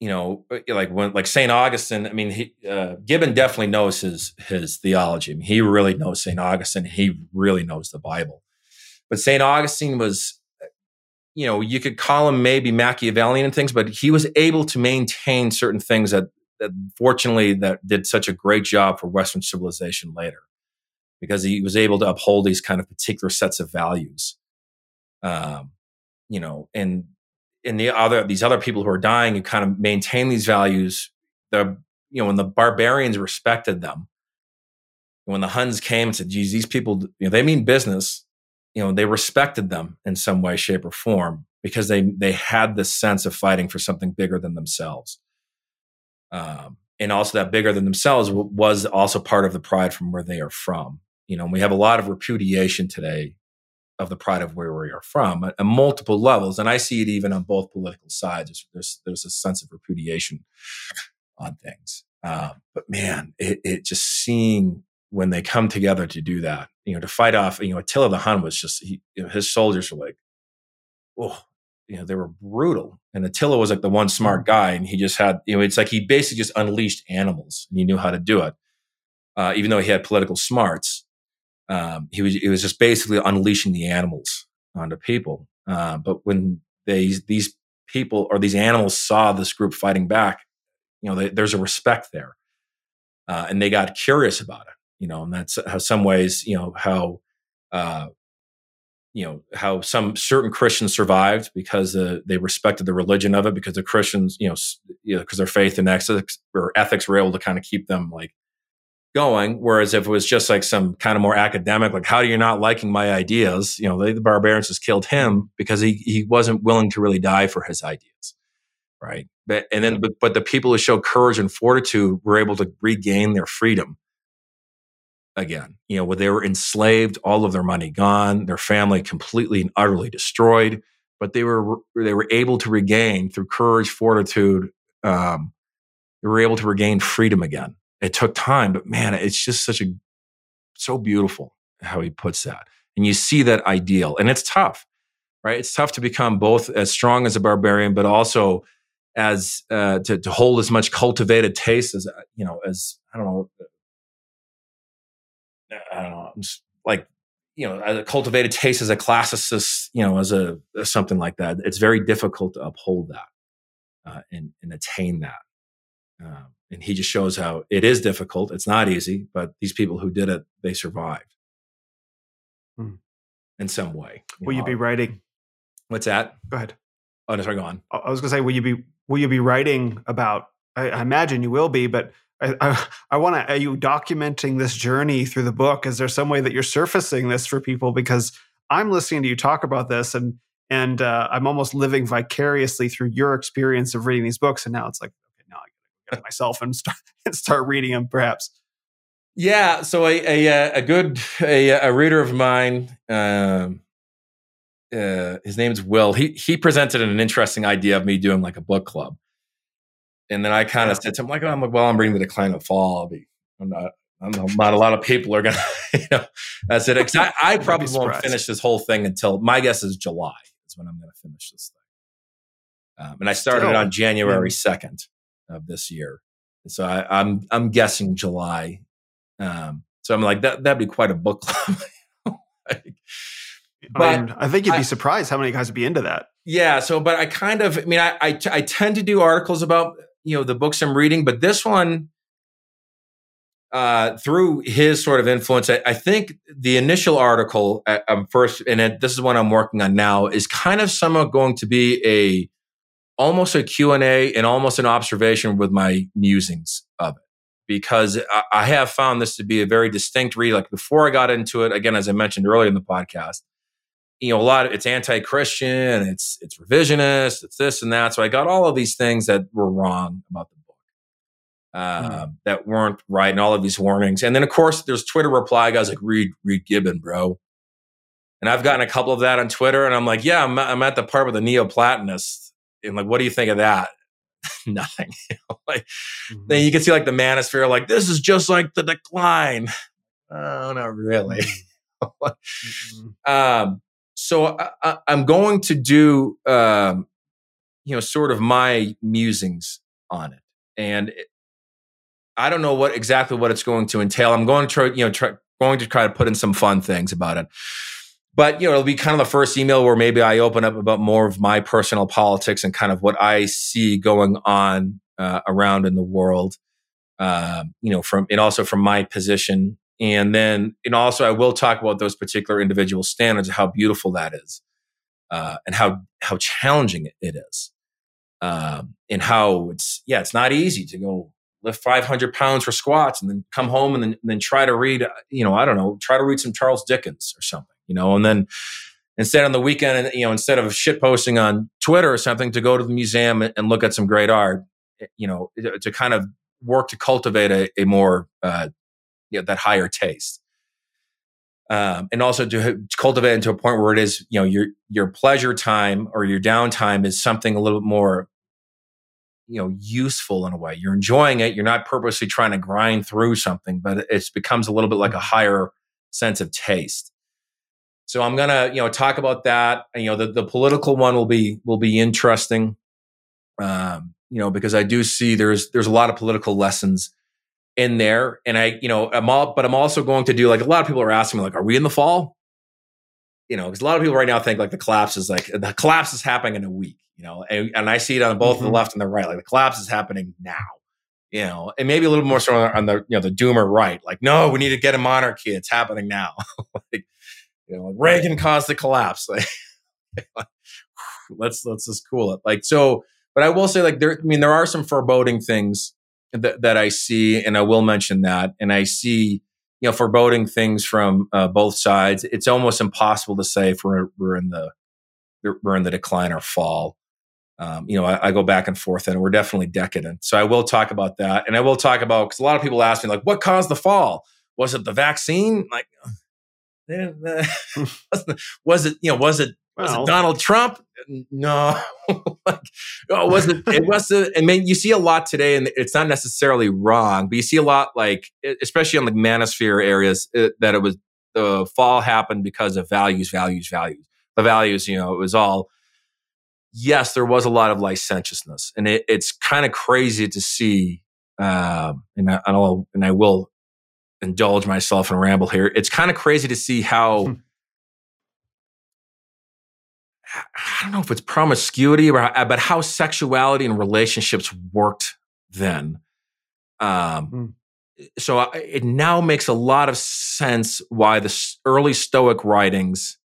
[SPEAKER 3] you know, uh, like when like Saint Augustine. I mean, he, uh, Gibbon definitely knows his his theology. I mean, he really knows Saint Augustine. He really knows the Bible. But Saint Augustine was, you know, you could call him maybe Machiavellian and things, but he was able to maintain certain things that that fortunately that did such a great job for Western civilization later, because he was able to uphold these kind of particular sets of values. Um, you know, and and the other these other people who are dying and kind of maintain these values the you know when the barbarians respected them when the huns came and said geez these people you know they mean business you know they respected them in some way shape or form because they they had this sense of fighting for something bigger than themselves Um, and also that bigger than themselves was also part of the pride from where they are from. You know, and we have a lot of repudiation today of the pride of where we are from at, at multiple levels, and I see it even on both political sides. There's there's, a sense of repudiation on things. Uh, but man, it, it just seeing when they come together to do that, you know, to fight off, you know, Attila the Hun was just he, you know, his soldiers were like, oh, you know, they were brutal. And Attila was like the one smart guy, and he just had, you know, it's like he basically just unleashed animals, and he knew how to do it, uh, even though he had political smarts. Um, he was, it was just basically unleashing the animals onto people. Uh, but when they, these people or these animals saw this group fighting back, you know, they, there's a respect there, uh, and they got curious about it. You know, and that's how some ways, you know, how uh, you know how some certain Christians survived because uh, they respected the religion of it because the Christians you know you know because their faith and ethics or ethics were able to kind of keep them like going whereas if it was just like some kind of more academic like how do you not liking my ideas you know they, the barbarians just killed him because he he wasn't willing to really die for his ideas right but and then but, but the people who show courage and fortitude were able to regain their freedom again. You know, where they were enslaved, all of their money gone, their family completely and utterly destroyed, but they were they were able to regain through courage, fortitude. Um, they were able to regain freedom again. It took time, but man, it's just such a so beautiful how he puts that, and you see that ideal, and it's tough, right? It's tough to become both as strong as a barbarian, but also as uh, to, to hold as much cultivated taste as you know as I don't know I don't know, like you know, a cultivated taste as a classicist, you know, as a as something like that. It's very difficult to uphold that uh, and and attain that. Um, and he just shows how it is difficult. It's not easy, but these people who did it, they survived hmm. in some way.
[SPEAKER 1] You will know, you be writing?
[SPEAKER 3] What's that?
[SPEAKER 1] Go ahead.
[SPEAKER 3] Oh, no, sorry, go on.
[SPEAKER 1] I was going to say, will you be will you be writing about? I, I imagine you will be, but I, I, I want to. Are you documenting this journey through the book? Is there some way that you're surfacing this for people? Because I'm listening to you talk about this, and and uh, I'm almost living vicariously through your experience of reading these books. And now it's like, okay, now I got to get myself and start and start reading them, perhaps.
[SPEAKER 3] Yeah. So a a, a good a, a reader of mine. Um, uh, his name's Will. He he presented an interesting idea of me doing like a book club. And then I kind of said to him, like, oh, I'm like, well, I'm reading the decline of fall. I'll be, I'm not, I'm not, not a lot of people are going to, you know, that's it. I, I probably won't finish this whole thing until my guess is July is when I'm going to finish this thing. Um, and I started Still, it on January yeah. 2nd of this year. so I, am I'm, I'm guessing July. Um, so I'm like, that, that'd be quite a book club.
[SPEAKER 1] like, but I, mean, I think you'd be I, surprised how many guys would be into that.
[SPEAKER 3] Yeah. So, but I kind of, I mean, I, I, I tend to do articles about you know the books I'm reading, but this one, uh, through his sort of influence, I, I think the initial article uh, um, first, and it, this is what I'm working on now, is kind of somewhat going to be a almost a Q and A and almost an observation with my musings of it, because I, I have found this to be a very distinct read. Like before I got into it, again, as I mentioned earlier in the podcast, you know, a lot of it's anti-Christian, it's it's revisionist, it's this and that. So I got all of these things that were wrong about the book, uh, mm. that weren't right, and all of these warnings. And then of course there's Twitter reply guys like read read Gibbon, bro. And I've gotten a couple of that on Twitter, and I'm like, yeah, I'm, I'm at the part with the Neoplatonists, and like, what do you think of that? Nothing. like, mm-hmm. then you can see like the manosphere, like this is just like the decline. Oh, not really. mm-hmm. um, so I, am going to do, um, you know, sort of my musings on it, and it, I don't know what exactly what it's going to entail. I'm going to try, you know, try, going to try to put in some fun things about it. But you know, it'll be kind of the first email where maybe I open up about more of my personal politics and kind of what I see going on uh, around in the world. Uh, you know, from and also from my position and then, and also, I will talk about those particular individual standards, how beautiful that is, uh, and how how challenging it is, um, and how it's yeah, it's not easy to go lift 500 pounds for squats and then come home and then, and then try to read, you know, I don't know, try to read some Charles Dickens or something, you know, and then instead on the weekend, you know, instead of shit posting on Twitter or something, to go to the museum and look at some great art you know, to kind of work to cultivate a, a more, uh, you know, that higher taste. Um, and also to cultivate into a point where it is, you know, your your pleasure time or your downtime is something a little bit more, you know, useful in a way. You're enjoying it. You're not purposely trying to grind through something, but it becomes a little bit like a higher sense of taste. So I'm gonna, you know, talk about that. And, you know, the, the political one will be will be interesting. Um, you know, because I do see there's there's a lot of political lessons in there. And I, you know, I'm all, but I'm also going to do like a lot of people are asking me, like, are we in the fall? You know, because a lot of people right now think like the collapse is like the collapse is happening in a week, you know, and, and I see it on both mm-hmm. the left and the right. Like the collapse is happening now, you know, and maybe a little more so on the, you know, the doomer right. Like, no, we need to get a monarchy. It's happening now. like, you know, like Reagan caused the collapse. Like, let's let's just cool it. Like so, but I will say, like there, I mean, there are some foreboding things that, that I see, and I will mention that. And I see, you know, foreboding things from uh, both sides. It's almost impossible to say if we're, we're in the we're in the decline or fall. Um, you know, I, I, go back and forth, and we're definitely decadent. So I will talk about that, and I will talk about because a lot of people ask me like, what caused the fall? Was it the vaccine? Like, Uh, hmm. was it you know was it was it Donald Trump? No, like, oh, was it? It was. A, I mean, you see a lot today, and it's not necessarily wrong, but you see a lot, like especially on the manosphere areas, it, that it was the fall happened because of values, values, values. The values, you know, it was all. Yes, there was a lot of licentiousness, and it, it's kind of crazy to see. Um, and I, I'll, and I will indulge myself and ramble here. It's kind of crazy to see how I don't know if it's promiscuity, or, but how sexuality and relationships worked then. Um, mm. So it now makes a lot of sense why the early Stoic writings,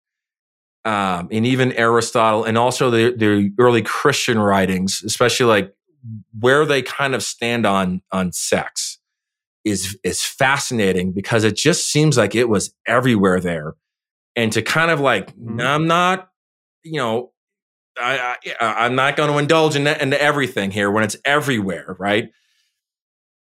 [SPEAKER 3] um, and even Aristotle, and also the, the early Christian writings, especially like where they kind of stand on on sex, is is fascinating because it just seems like it was everywhere there, and to kind of like, mm. I'm not you know, I, I am not going to indulge in, into everything here when it's everywhere, right?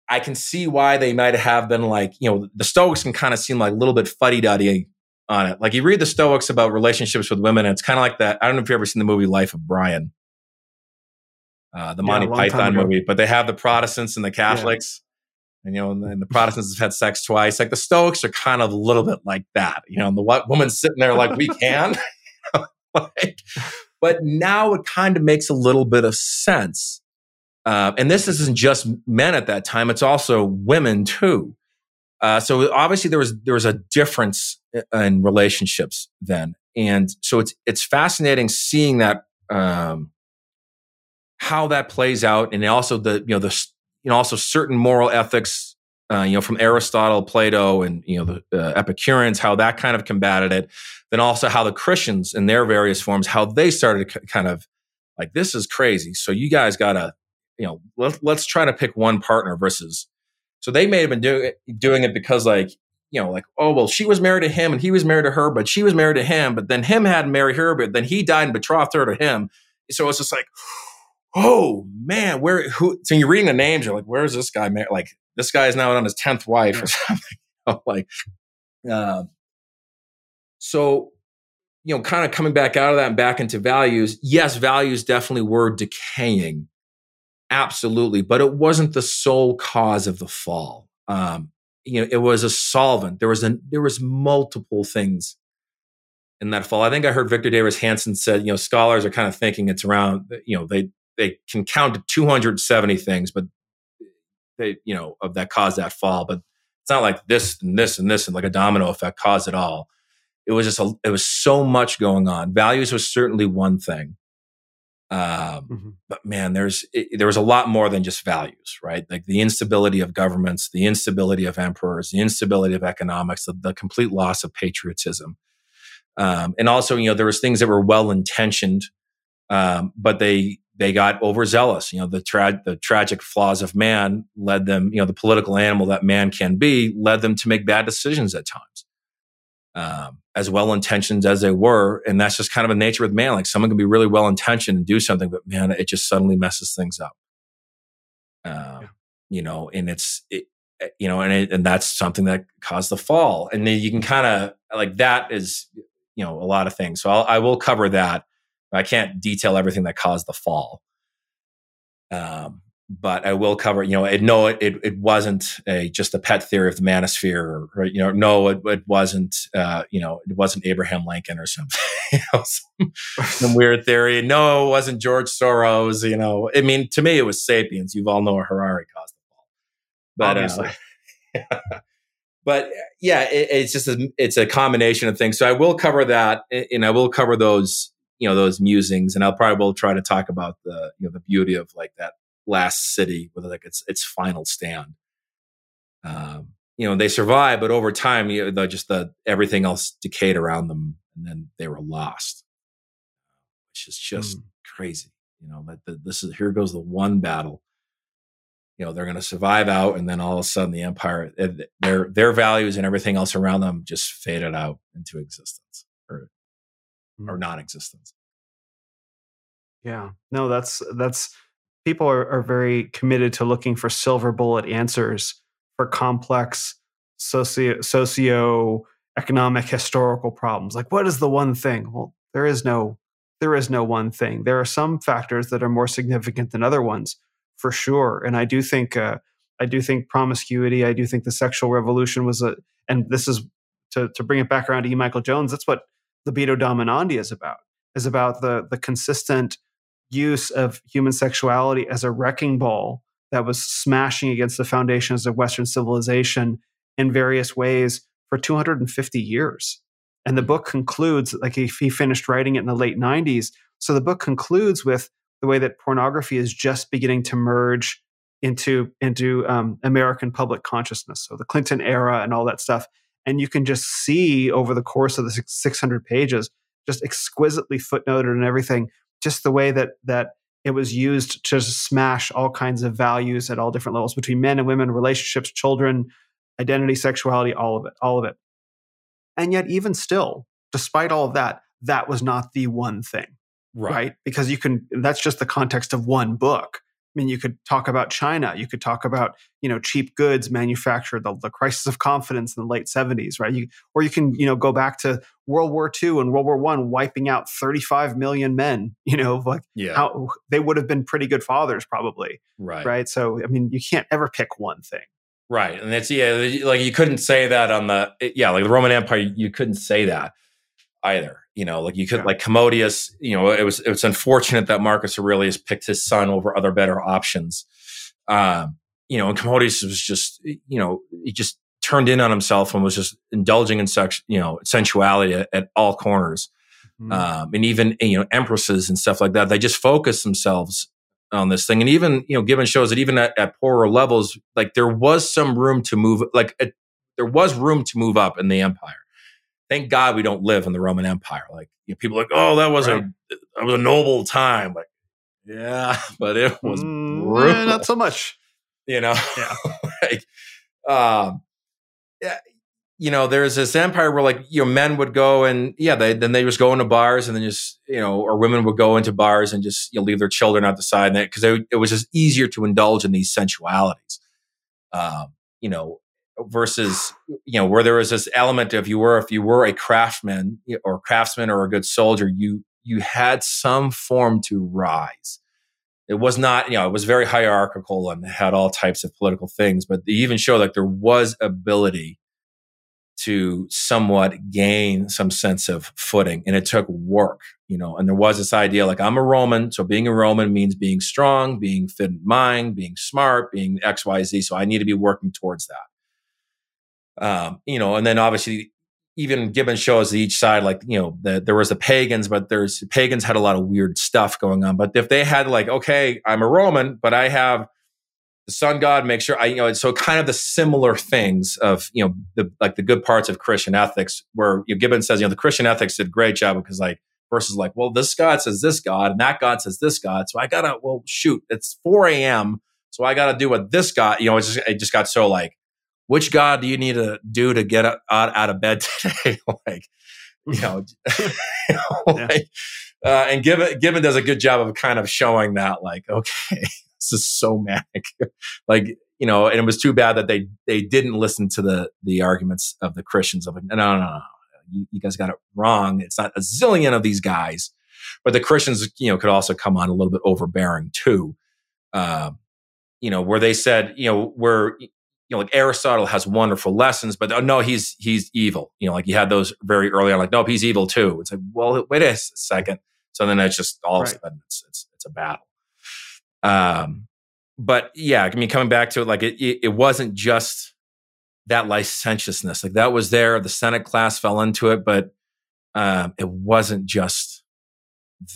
[SPEAKER 3] I can see why they might have been like, you know, the Stoics can kind of seem like a little bit fuddy duddy on it. Like you read the Stoics about relationships with women, and it's kind of like that. I don't know if you've ever seen the movie Life of Brian, uh, the yeah, Monty Python movie, but they have the Protestants and the Catholics. And, you know, and the, and the, Protestants have had sex twice. Like the Stoics are kind of a little bit like that, you know, and the what woman's sitting there like, we can. like, but now it kind of makes a little bit of sense. Uh, and this isn't just men at that time; it's also women too. Uh, so obviously there was there was a difference in relationships then, and so it's it's fascinating seeing that um, how that plays out, and also the you know the you know also certain moral ethics uh, you know, from Aristotle, Plato, and you know the uh, Epicureans, how that kind of combated it. Then also how the Christians, in their various forms, how they started to kind of like this is crazy. So you guys gotta, you know, let, let's try to pick one partner versus. So they may have been doing it, doing it because like you know, like, oh, well, she was married to him and he was married to her, but she was married to him, but then him had to marry her, but then he died and betrothed her to him. So it's just like, oh man, where, who, so you're reading the names, you're like, where's this guy? Like, this guy is now on his 10th wife or something. like, uh, so, you know, kind of coming back out of that and back into values. Yes, values definitely were decaying. Absolutely. But it wasn't the sole cause of the fall. Um, you know, it was a solvent. There was a, there was multiple things in that fall. I think I heard Victor Davis Hanson said, you know, scholars are kind of thinking it's around, you know, they, they can count to 270 things, but they, you know, of that caused that fall. But it's not like this and this and this and like a domino effect caused it all. It was just a, it was so much going on. Values was certainly one thing. Um, mm-hmm. but man, there's, it, there was a lot more than just values, right? Like the instability of governments, the instability of emperors, the instability of economics, the, the complete loss of patriotism. Um, and also, you know, there was things that were well intentioned, um, but they they got overzealous. You know, the, tra- the tragic flaws of man led them, you know, the political animal that man can be led them to make bad decisions at times. Um, as well intentioned as they were. And that's just kind of a nature with man. Like someone can be really well intentioned and do something, but man, it just suddenly messes things up. Um, yeah. You know, and it's it, eh, you know, and it, and that's something that caused the fall. And then you can kind of like that is you know a lot of things. So I'll, I will cover that. I can't detail everything that caused the fall. Um, but I will cover, you know, it, no, it, it wasn't a, just a pet theory of the manosphere or, you know, no, it, it wasn't, uh, you know, it wasn't Abraham Lincoln or something, you know, some, some, weird theory. No, it wasn't George Soros, you know, I mean, to me, it was Sapiens. Yuval Noah Harari caused the fall, but, uh,
[SPEAKER 1] Obviously.
[SPEAKER 3] Uh, but yeah, it, it's just a, it's a combination of things. So I will cover that and I will cover those, you know, those musings and I'll probably will try to talk about the, you know, the beauty of like that last city with like its its final stand. Um, you know, they survived, but over time, you know, just the everything else decayed around them, and then they were lost, which is just mm. crazy. You know, that this is here goes the one battle. You know, they're going to survive out, and then all of a sudden, the empire, eh, their their values and everything else around them just faded out into existence or mm. or non-existence.
[SPEAKER 1] Yeah, no, that's that's people are, are very committed to looking for silver bullet answers for complex socio socio economic historical problems. Like, what is the one thing? Well, there is no there is no one thing. There are some factors that are more significant than other ones, for sure. And I do think uh, I do think promiscuity. I do think the sexual revolution was a, and this is to to bring it back around to E. Michael Jones. That's what libido dominandi is about. Is about the the consistent use of human sexuality as a wrecking ball that was smashing against the foundations of Western civilization in various ways for 250 years. And the book concludes, like he, he finished writing it in the late 90s. So the book concludes with the way that pornography is just beginning to merge into, into um, American public consciousness. So the Clinton era and all that stuff. And you can just see over the course of the 600 pages, just exquisitely footnoted and everything, just the way that that it was used to smash all kinds of values at all different levels between men and women, relationships, children, identity, sexuality, all of it, all of it. And yet, even still, despite all of that, that was not the one thing, right? right? Because you can, that's just the context of one book. I mean, you could talk about China. You could talk about you know cheap goods manufactured, the, the crisis of confidence in the late seventies, right? You, or you can you know go back to World War II and World War One, wiping out thirty five million men. You know, like yeah. how they would have been pretty good fathers, probably,
[SPEAKER 3] right?
[SPEAKER 1] Right. So, I mean, you can't ever pick one thing.
[SPEAKER 3] Right, and that's yeah, like you couldn't say that on the yeah, like the Roman Empire, you couldn't say that either. You know, like you could yeah. like Commodus. You know, it was it was unfortunate that Marcus Aurelius picked his son over other better options. Um, you know, and Commodus was just you know he just turned in on himself and was just indulging in sex, you know, sensuality at, at all corners. Mm-hmm. Um, and even you know empresses and stuff like that, they just focus themselves on this thing. And even you know, Gibbon shows that even at, at poorer levels, like there was some room to move, like it, there was room to move up in the empire thank God we don't live in the Roman Empire. Like you know, people like, oh, that was right. a that was a noble time. Like, yeah, but it was mm,
[SPEAKER 1] not so much.
[SPEAKER 3] You know, yeah. like, um, yeah, you know, there's this empire where like you know men would go and yeah, they then they just go into bars and then just you know, or women would go into bars and just you know leave their children out the side because it was just easier to indulge in these sensualities. Um, you know, versus you know where there was this element of you were if you were a craftsman or craftsman or a good soldier you you had some form to rise. It was not you know it was very hierarchical and had all types of political things but they even show like there was ability to somewhat gain some sense of footing and it took work you know and there was this idea like i'm a roman so being a roman means being strong being fit in mind being smart being xyz so i need to be working towards that um, you know, and then obviously even Gibbon shows each side, like, you know, the, there was the pagans, but there's pagans had a lot of weird stuff going on. But if they had like, okay, I'm a Roman, but I have the sun god, make sure I, you know, so kind of the similar things of, you know, the, like the good parts of Christian ethics where you know, Gibbon says, you know, the Christian ethics did great job because like, versus like, well, this God says this God and that God says this God. So I gotta, well, shoot, it's 4 a.m. So I gotta do what this God, you know, it just, it just got so like, which God do you need to do to get out, out of bed today? like, you know, you know yeah. like, uh, and given Gibbon does a good job of kind of showing that, like, okay, this is so manic. like, you know, and it was too bad that they they didn't listen to the the arguments of the Christians of like, no, no, no, no. You, you guys got it wrong. It's not a zillion of these guys. But the Christians, you know, could also come on a little bit overbearing too. Uh, you know, where they said, you know, where you know, like Aristotle has wonderful lessons, but oh, no, he's he's evil. You know, like you had those very early on, like, nope, he's evil too. It's like, well, wait a second. So then it's just all right. of a sudden it's, it's it's a battle. Um, but yeah, I mean, coming back to it, like it, it, it wasn't just that licentiousness. Like that was there. The Senate class fell into it, but um, it wasn't just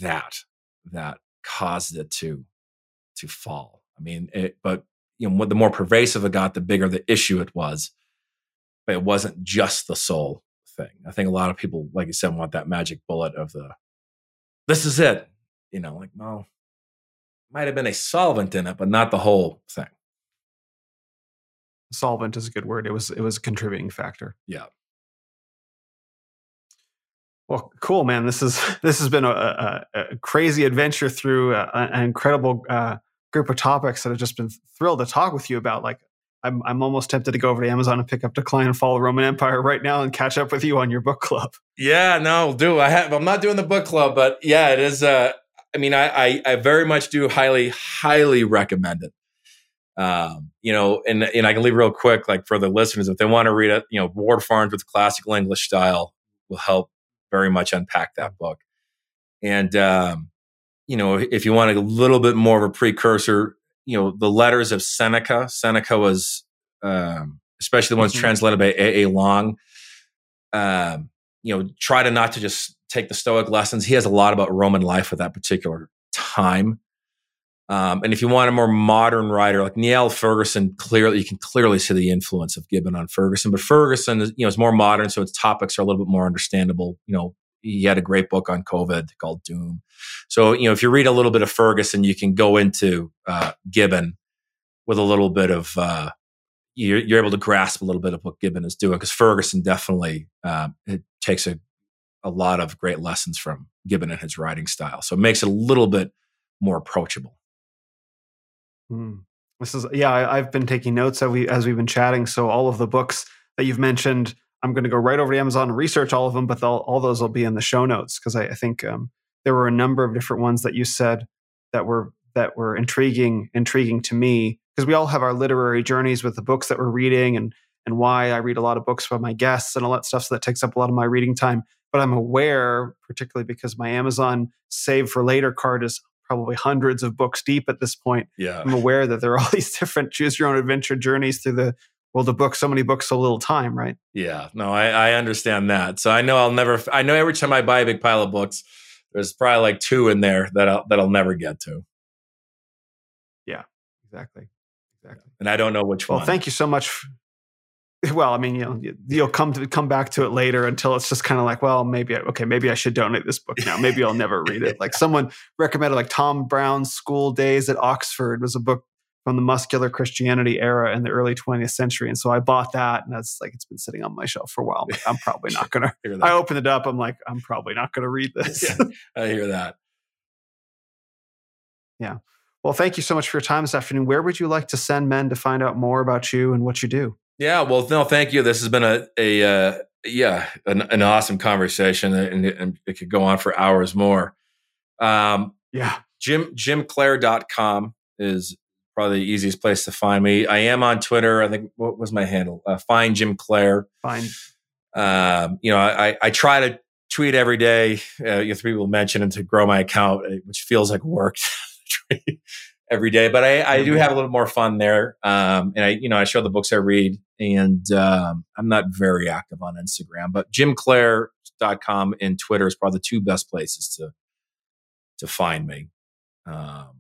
[SPEAKER 3] that that caused it to to fall. I mean, it, but you know, the more pervasive it got, the bigger the issue it was. But it wasn't just the sole thing. I think a lot of people, like you said, want that magic bullet of the, this is it. You know, like, no, might have been a solvent in it, but not the whole thing.
[SPEAKER 1] Solvent is a good word. It was it was a contributing factor.
[SPEAKER 3] Yeah.
[SPEAKER 1] Well, cool, man. This is this has been a, a, a crazy adventure through a, an incredible uh, group of topics that I've just been thrilled to talk with you about. Like, I'm I'm almost tempted to go over to Amazon and pick up Decline and Fall of Roman Empire right now and catch up with you on your book club.
[SPEAKER 3] Yeah, no, do I have? I'm not doing the book club, but yeah, it is. Uh, I mean, I, I, I very much do highly, highly recommend it. Um, you know, and and I can leave real quick, like for the listeners, if they want to read it, you know, Ward Farnsworth classical English style will help very much unpack that book. And um, you know, if you want a little bit more of a precursor, you know, the letters of Seneca. Seneca was, um, especially the ones mm-hmm. translated by A. A. Long. Um, you know, try to not to just take the Stoic lessons. He has a lot about Roman life at that particular time. Um, and if you want a more modern writer like Niall Ferguson, clearly you can clearly see the influence of Gibbon on Ferguson. But Ferguson, is, you know, is more modern, so its topics are a little bit more understandable. You know, he had a great book on COVID called Doom. So you know, if you read a little bit of Ferguson, you can go into uh, Gibbon with a little bit of uh, you're, you're, able to grasp a little bit of what Gibbon is doing because Ferguson definitely um, it takes a a lot of great lessons from Gibbon and his writing style. So it makes it a little bit more approachable.
[SPEAKER 1] Mm. This is yeah. I, have been taking notes as we as we've been chatting. So all of the books that you've mentioned, I'm going to go right over to Amazon and research all of them. But all those will be in the show notes because I, I, think um, there were a number of different ones that you said that were that were intriguing intriguing to me because we all have our literary journeys with the books that we're reading and and why I read a lot of books by my guests and all that stuff. So that takes up a lot of my reading time but I'm aware, particularly because my Amazon save for later card is probably hundreds of books deep at this point.
[SPEAKER 3] Yeah.
[SPEAKER 1] I'm aware that there are all these different choose your own adventure journeys through the world the book So many books, so little time, right?
[SPEAKER 3] Yeah. No, I, I understand that. So I know I'll never, I know every time I buy a big pile of books, there's probably like two in there that I'll, that I'll never get to.
[SPEAKER 1] Yeah, exactly. Exactly.
[SPEAKER 3] And I don't know which
[SPEAKER 1] well,
[SPEAKER 3] one.
[SPEAKER 1] Well, thank you so much. well, I mean, you know, you'll come to come back to it later until it's just kind of like, well, maybe I, okay, maybe I should donate this book now. Maybe I'll never read it. Like someone recommended, like Tom Brown's School Days at Oxford was a book from the muscular Christianity era in the early 20th century, and so I bought that, and that's like it's been sitting on my shelf for a while. I'm probably not gonna. I opened it up. I'm like, I'm probably not gonna read this.
[SPEAKER 3] yeah, I hear that.
[SPEAKER 1] Yeah. Well, thank you so much for your time this afternoon. Where would you like to send men to find out more about you and what you do?
[SPEAKER 3] Yeah, well, no, thank you. This has been a a uh, yeah an, an, awesome conversation, and, and, it could go on for hours more.
[SPEAKER 1] Um, yeah,
[SPEAKER 3] Jim jimclair.com is probably the easiest place to find me. I am on Twitter. I think what was my handle? Uh, find Jim Clair.
[SPEAKER 1] Fine.
[SPEAKER 3] Um, you know, I, I try to tweet every day. Uh, you know, three people mention and to grow my account, which feels like work. every day, but I, I do have a little more fun there. Um, and I, you know, I show the books I read and um, I'm not very active on Instagram, but jimclair.com and Twitter is probably the two best places to, to find me. Um.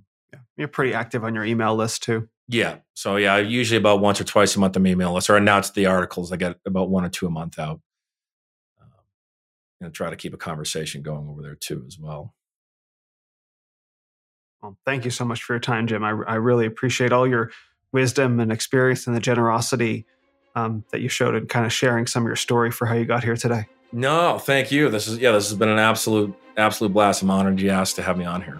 [SPEAKER 1] You're pretty active on your email list too.
[SPEAKER 3] Yeah. So yeah, usually about once or twice a month on my email list or announce the articles. I get about one or two a month out. Um, and try to keep a conversation going over there too as well.
[SPEAKER 1] Well, thank you so much for your time, Jim. I, I really appreciate all your wisdom and experience and the generosity um, that you showed in kind of sharing some of your story for how you got here today.
[SPEAKER 3] No, thank you. This is yeah, this has been an absolute absolute blast. I'm honored you asked to have me on here.